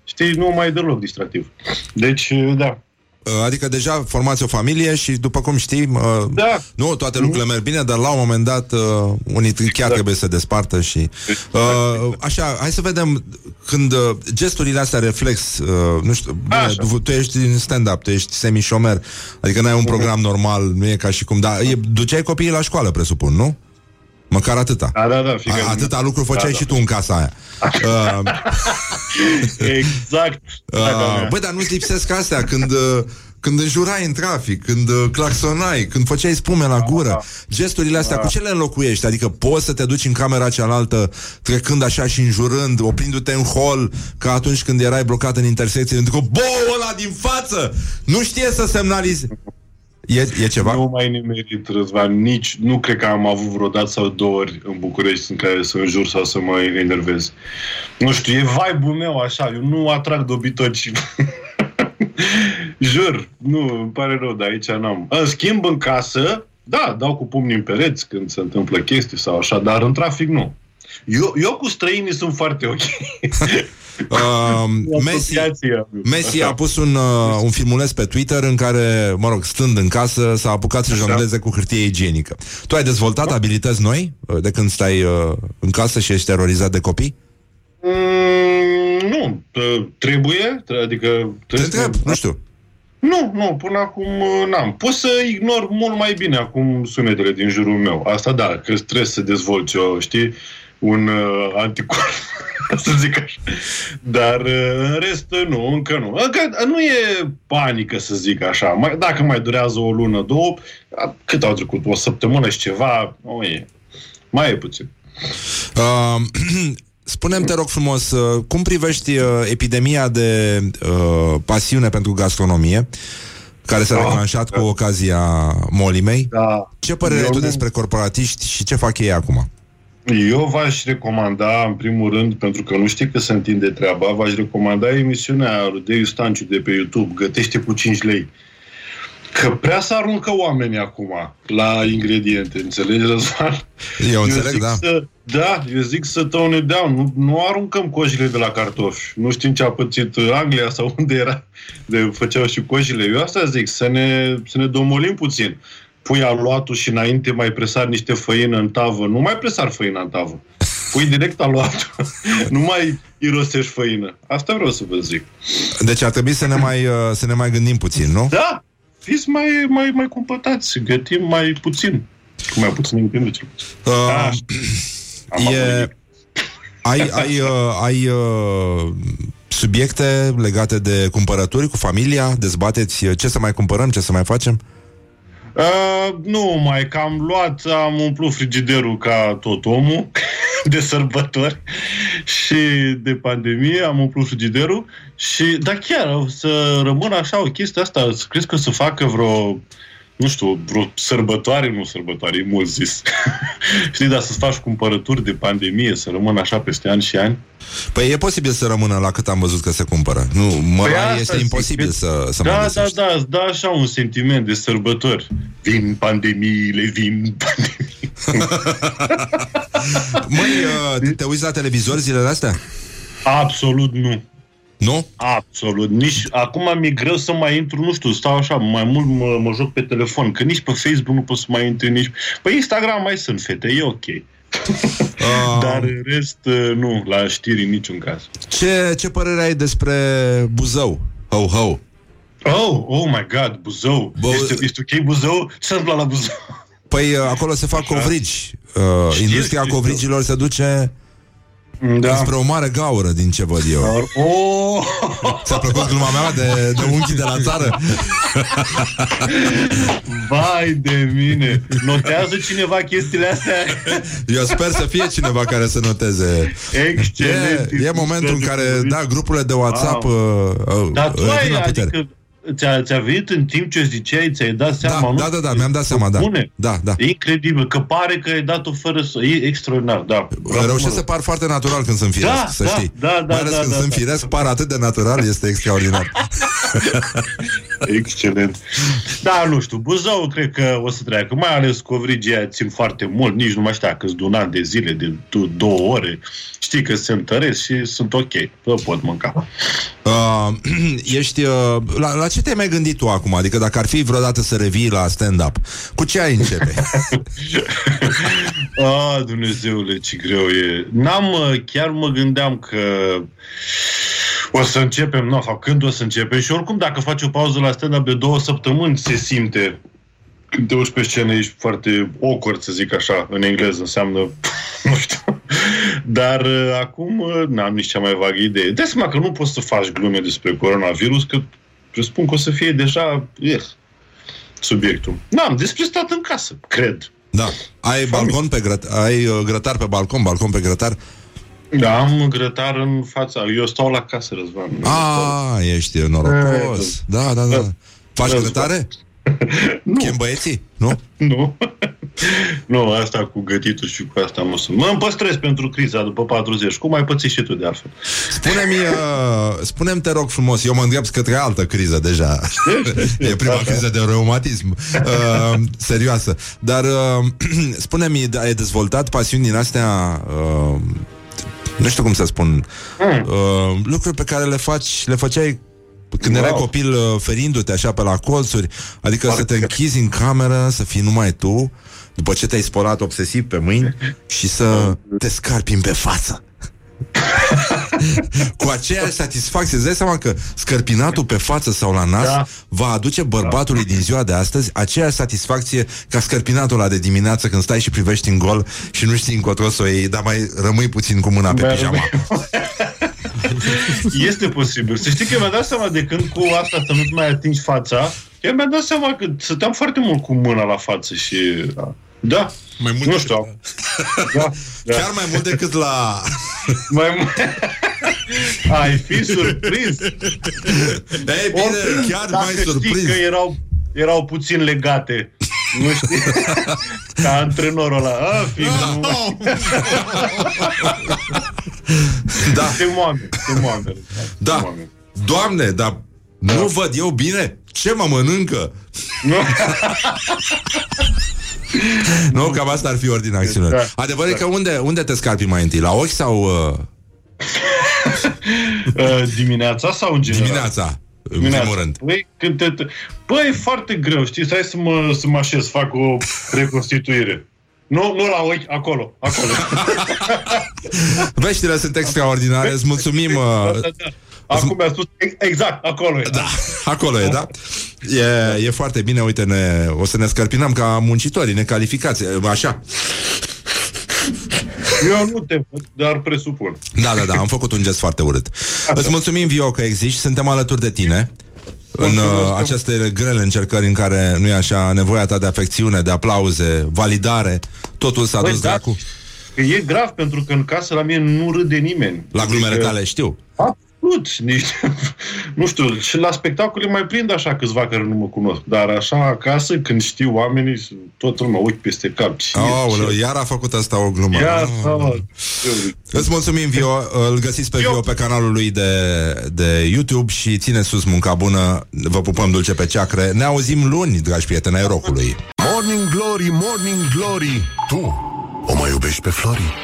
Știi, nu mai e deloc distractiv. Deci, da. Uh, Adică deja formați o familie și după cum știi, uh, Da. nu toate lucrurile merg bine, dar la un moment dat uh, unii chiar Exact. trebuie să se despartă și uh, așa, hai să vedem când uh, gesturile astea reflex, uh, nu știu, bine, Așa. tu, tu ești în stand-up, tu ești semi-șomer, adică n-ai un program normal, nu e ca și cum, dar e, duceai copiii la școală, presupun, nu? Măcar atâta. Da, da, da. fiecare- A, atâta lucru făceai Da, și da. tu în casa aia. Uh, Exact. Da, da, Uh, da. băi, dar nu-ți lipsesc astea când, uh, când înjurai în trafic, când uh, claxonai, când făceai spume la gură. Gesturile astea, cu ce le înlocuiești? Adică poți să te duci în camera cealaltă trecând așa și înjurând, oprindu-te în hol, ca atunci când erai blocat în intersecție, pentru că bou ăla din față nu știe să semnalize. E, e ceva? Nu mai nimerit, Răzvan, nici, nu cred că am avut vreodată sau două ori în București în care să înjur sau să mă enervez. Nu știu, e vibe-ul meu așa, eu nu atrag dobitoci. Jur, nu, îmi pare rău, dar aici n-am. În schimb, în casă, Da, dau cu pumnii în pereți când se întâmplă chestii sau așa, dar în trafic nu. Eu, eu cu străinii sunt foarte ok. Uh, Messi, Asociația. Messi Așa. a pus un, uh, un filmuleț pe Twitter în care, mă rog, stând în casă, s-a apucat să jongleze cu hârtie igienică. Tu ai dezvoltat abilități noi uh, de când stai uh, în casă și ești terorizat de copii? Mm, nu, t- trebuie, t- adică... Te trebuie întreb, nu știu. Nu, nu, până acum uh, n-am. Pot să ignor mult mai bine acum sunetele din jurul meu. Asta da, că trebuie să dezvolți o, știi, un uh, anticorp, să zic așa. Dar uh, în rest, uh, nu, încă nu. Încă uh, nu e panică, să zic așa. Mai, dacă mai durează o lună, două, uh, cât au trecut? O săptămână și ceva? Nu e. Mai e puțin. Uh, Spune-mi, te rog frumos, uh, cum privești uh, epidemia de uh, pasiune pentru gastronomie, care s-a Da. declanșat cu ocazia molimei? Da. Ce părere ai Eu tu nu- despre corporatiști și ce fac ei acum? Eu v-aș recomanda, în primul rând, pentru că nu știi că se întinde treaba, v-aș recomanda emisiunea lui Deiu Stanciu de pe YouTube, Gătește cu 5 lei. Că prea să aruncă oamenii acum la ingrediente, înțelegi, Răzvan? Eu înțeleg, zic da. Să, da, eu zic să tone down. Nu, nu aruncăm coșile de la cartofi. Nu știm ce a pățit Anglia sau unde era de făceau și coșile. Eu asta zic, să ne, să ne domolim puțin. Pui aluatul și înainte mai presar niște făină în tavă. Nu mai presar făină în tavă. Pui direct aluatul. nu mai irosești făină. Asta vreau să vă zic. Deci ar trebui să ne mai, uh, să ne mai gândim puțin, nu? Da, fiți mai, mai, mai cumpătați. Gătim mai puțin. Cu mai puțin întinde cel puțin. Uh, Am e, ai ai, uh, ai uh, subiecte legate de cumpărături cu familia? Dezbateți uh, ce să mai cumpărăm, ce să mai facem? Uh, nu, mai că am luat, am umplut frigiderul ca tot omul de sărbători și de pandemie, am umplut frigiderul și, da chiar, o să rămână așa o chestie asta, să crezi că să facă vreo nu știu, vreo sărbătoare, nu sărbătoare, e mult zis. Știi, dar să-ți faci cumpărături de pandemie, să rămână așa peste ani și ani. Păi e posibil să rămână la cât am văzut că se cumpără. Nu, mă, Păi păi asta este zic, imposibil că- să, să mai Da, da, găsești. da, îți dă așa un sentiment de sărbători. Vin pandemiile, vin pandemii. Măi, uh, te uiți la televizor zilele astea? Absolut nu. Nu? Absolut. Nici, acum mi-e greu să mai intru, nu știu, stau așa, mai mult mă, mă joc pe telefon, că nici pe Facebook nu pot să mai intru, nici... Pe Instagram mai sunt fete, e ok. Uh, Dar în rest, uh, nu, la știri în niciun caz. ce, ce părere ai despre Buzău? Ho, ho. Oh, oh my god, Buzău. Bă- Este, este ok Buzău? Ce s-a întâmplat la Buzău? Păi uh, acolo se fac covrigi. Uh, Știu, industria știu. covrigilor se duce Da. spre o mare gaură, din ce văd eu. Oh! Ți-a plăcut gluma mea de, de unchi de la țară? Vai de mine! Notează cineva chestiile astea? Eu sper să fie cineva care să noteze. Excelent! E, e momentul în care, da, grupurile de WhatsApp Wow. uh, uh, Dar tu uh, ai, vin la putere. adică, ți-a, ți-a venit în timp ce ziceai, ți-ai dat seama, Da, nu? da, da, da, mi-am dat seama, da. Bune. Da, da. E incredibil, că pare că ai dat-o fără să... E extraordinar, da. Bravo, Reușesc mă să par foarte natural când sunt firesc, Da, să da, știi. da, da, Mai ales da, când da, sunt da. firesc, par atât de natural, este extraordinar. Excelent. Da, nu știu, Buzău cred că o să treacă, mai ales covrigii țin foarte mult, nici nu mai știu dacă sunt de un an de zile, de d- două ore. Știi că se întăresc și sunt ok, vă pot mânca. Uh, ești, uh, la, la ce te-ai mai gândit tu acum? Adică dacă ar fi vreodată să revii la stand-up, cu ce ai începe? Ah, Dumnezeule, ce greu e. N-am, uh, chiar mă gândeam că o să începem, nu, sau când o să începem și oricum dacă faci o pauză la stand-up de două săptămâni se simte când te urci pe scenă ești foarte awkward, să zic așa, în engleză înseamnă, nu știu. Dar uh, acum uh, n-am nici cea mai vagă idee. Dă seama că nu poți să faci glume despre coronavirus, că presupun că o să fie deja yes, subiectul. N-am, despre stat în casă, cred. Da. Ai balcon pe grăt- ai uh, grătar pe balcon, balcon pe grătar? Da, am grătar în fața. Eu stau la casă, Răzvan. A, ești norocos. Da, da, da. Faci Da, grătare? Nu. Chem băieții? Nu? Nu. Nu, asta cu gătitul și cu asta mă sunt. Mă îmi păstrez pentru criza după 40. Cum ai pățit și tu de altfel? Spune-mi, uh, spune-mi, te rog frumos, eu mă îndrept către altă criză deja. e prima criză de reumatism. Uh, serioasă. Dar uh, spune-mi, ai dezvoltat pasiuni din astea... Uh, nu știu cum să spun, uh, lucruri pe care le faci, le făceai când Wow. erai copil uh, ferindu-te așa pe la colțuri, adică Foarte. să te închizi în cameră, să fii numai tu, după ce te-ai spălat obsesiv pe mâini și să te scarpi pe față. Cu aceeași satisfacție Îți dai seama că scărpinatul pe față sau la nas Da. Va aduce bărbatului din ziua de astăzi Aceeași satisfacție ca scărpinatul ăla de dimineață Când stai și privești în gol Și nu știi încotro să o iei Dar mai rămâi puțin cu mâna pe Mai pijama Este posibil. Să știi că mi-am dat seama de când cu asta să nu-ți mai atingi fața, eu mi-am dat seama că stăteam foarte mult cu mâna la față și... Da, Mai mult nu decât- știu. Da, da. Chiar mai mult decât la... Mai mult. Ai fi surprins. Ei bine, chiar Dacă mai știi surprins că erau, erau puțin legate. Nu știi? Ca antrenorul ăla. A, fi, nu. Da, Te moame, te moame. Te da moame. Doamne, dar nu văd eu bine? Ce mă mănâncă? Nu? Nu, cam asta ar fi ordinea acțiunilor. Da. Adevărul e că unde, unde te scarpi mai întâi? La ochi sau uh, Uh, dimineața sau în general? dimineața? În primul rând. Păi, când te... te- Băi, e foarte greu, știi? Stai să mă, să mă așez, fac o reconstituire. Nu, nu la ochi, acolo, acolo. Veștile sunt extraordinare, îți mulțumim. Da, Uh, da, da. Acum mi-a spus ex- exact, acolo e. da, acolo e, da? E, e foarte bine, uite, ne, o să ne scărpinăm ca muncitorii necalificați, așa. Eu nu te văd, dar presupun. Da, da, da, am făcut un gest foarte urât. Îți mulțumim, Vio, că existi, suntem alături de tine. În uh, aceste grele încercări în care, nu e așa, nevoia ta de afecțiune, de aplauze, validare, totul s-a Băi, dus da, dracu. Că e grav pentru că în casă la mine nu râde nimeni. La glumele Adică- tale, știu. Absolut. Nici, nu știu, și la spectacole mai prind așa câțiva care nu mă cunosc. Dar așa acasă, când știu oamenii, toată lumea uit peste cap. Ce, Aoleu, iar a făcut asta o glumă. Ia, Ah. sau, Îți mulțumim, Vio. Îl găsiți pe Eu- Vio pe canalul lui de, de YouTube și ține sus munca bună. Vă pupăm dulce pe ceacre. Ne auzim luni, dragi prieteni ai rocului. Morning Glory, Morning Glory Tu o mai iubești pe Flori?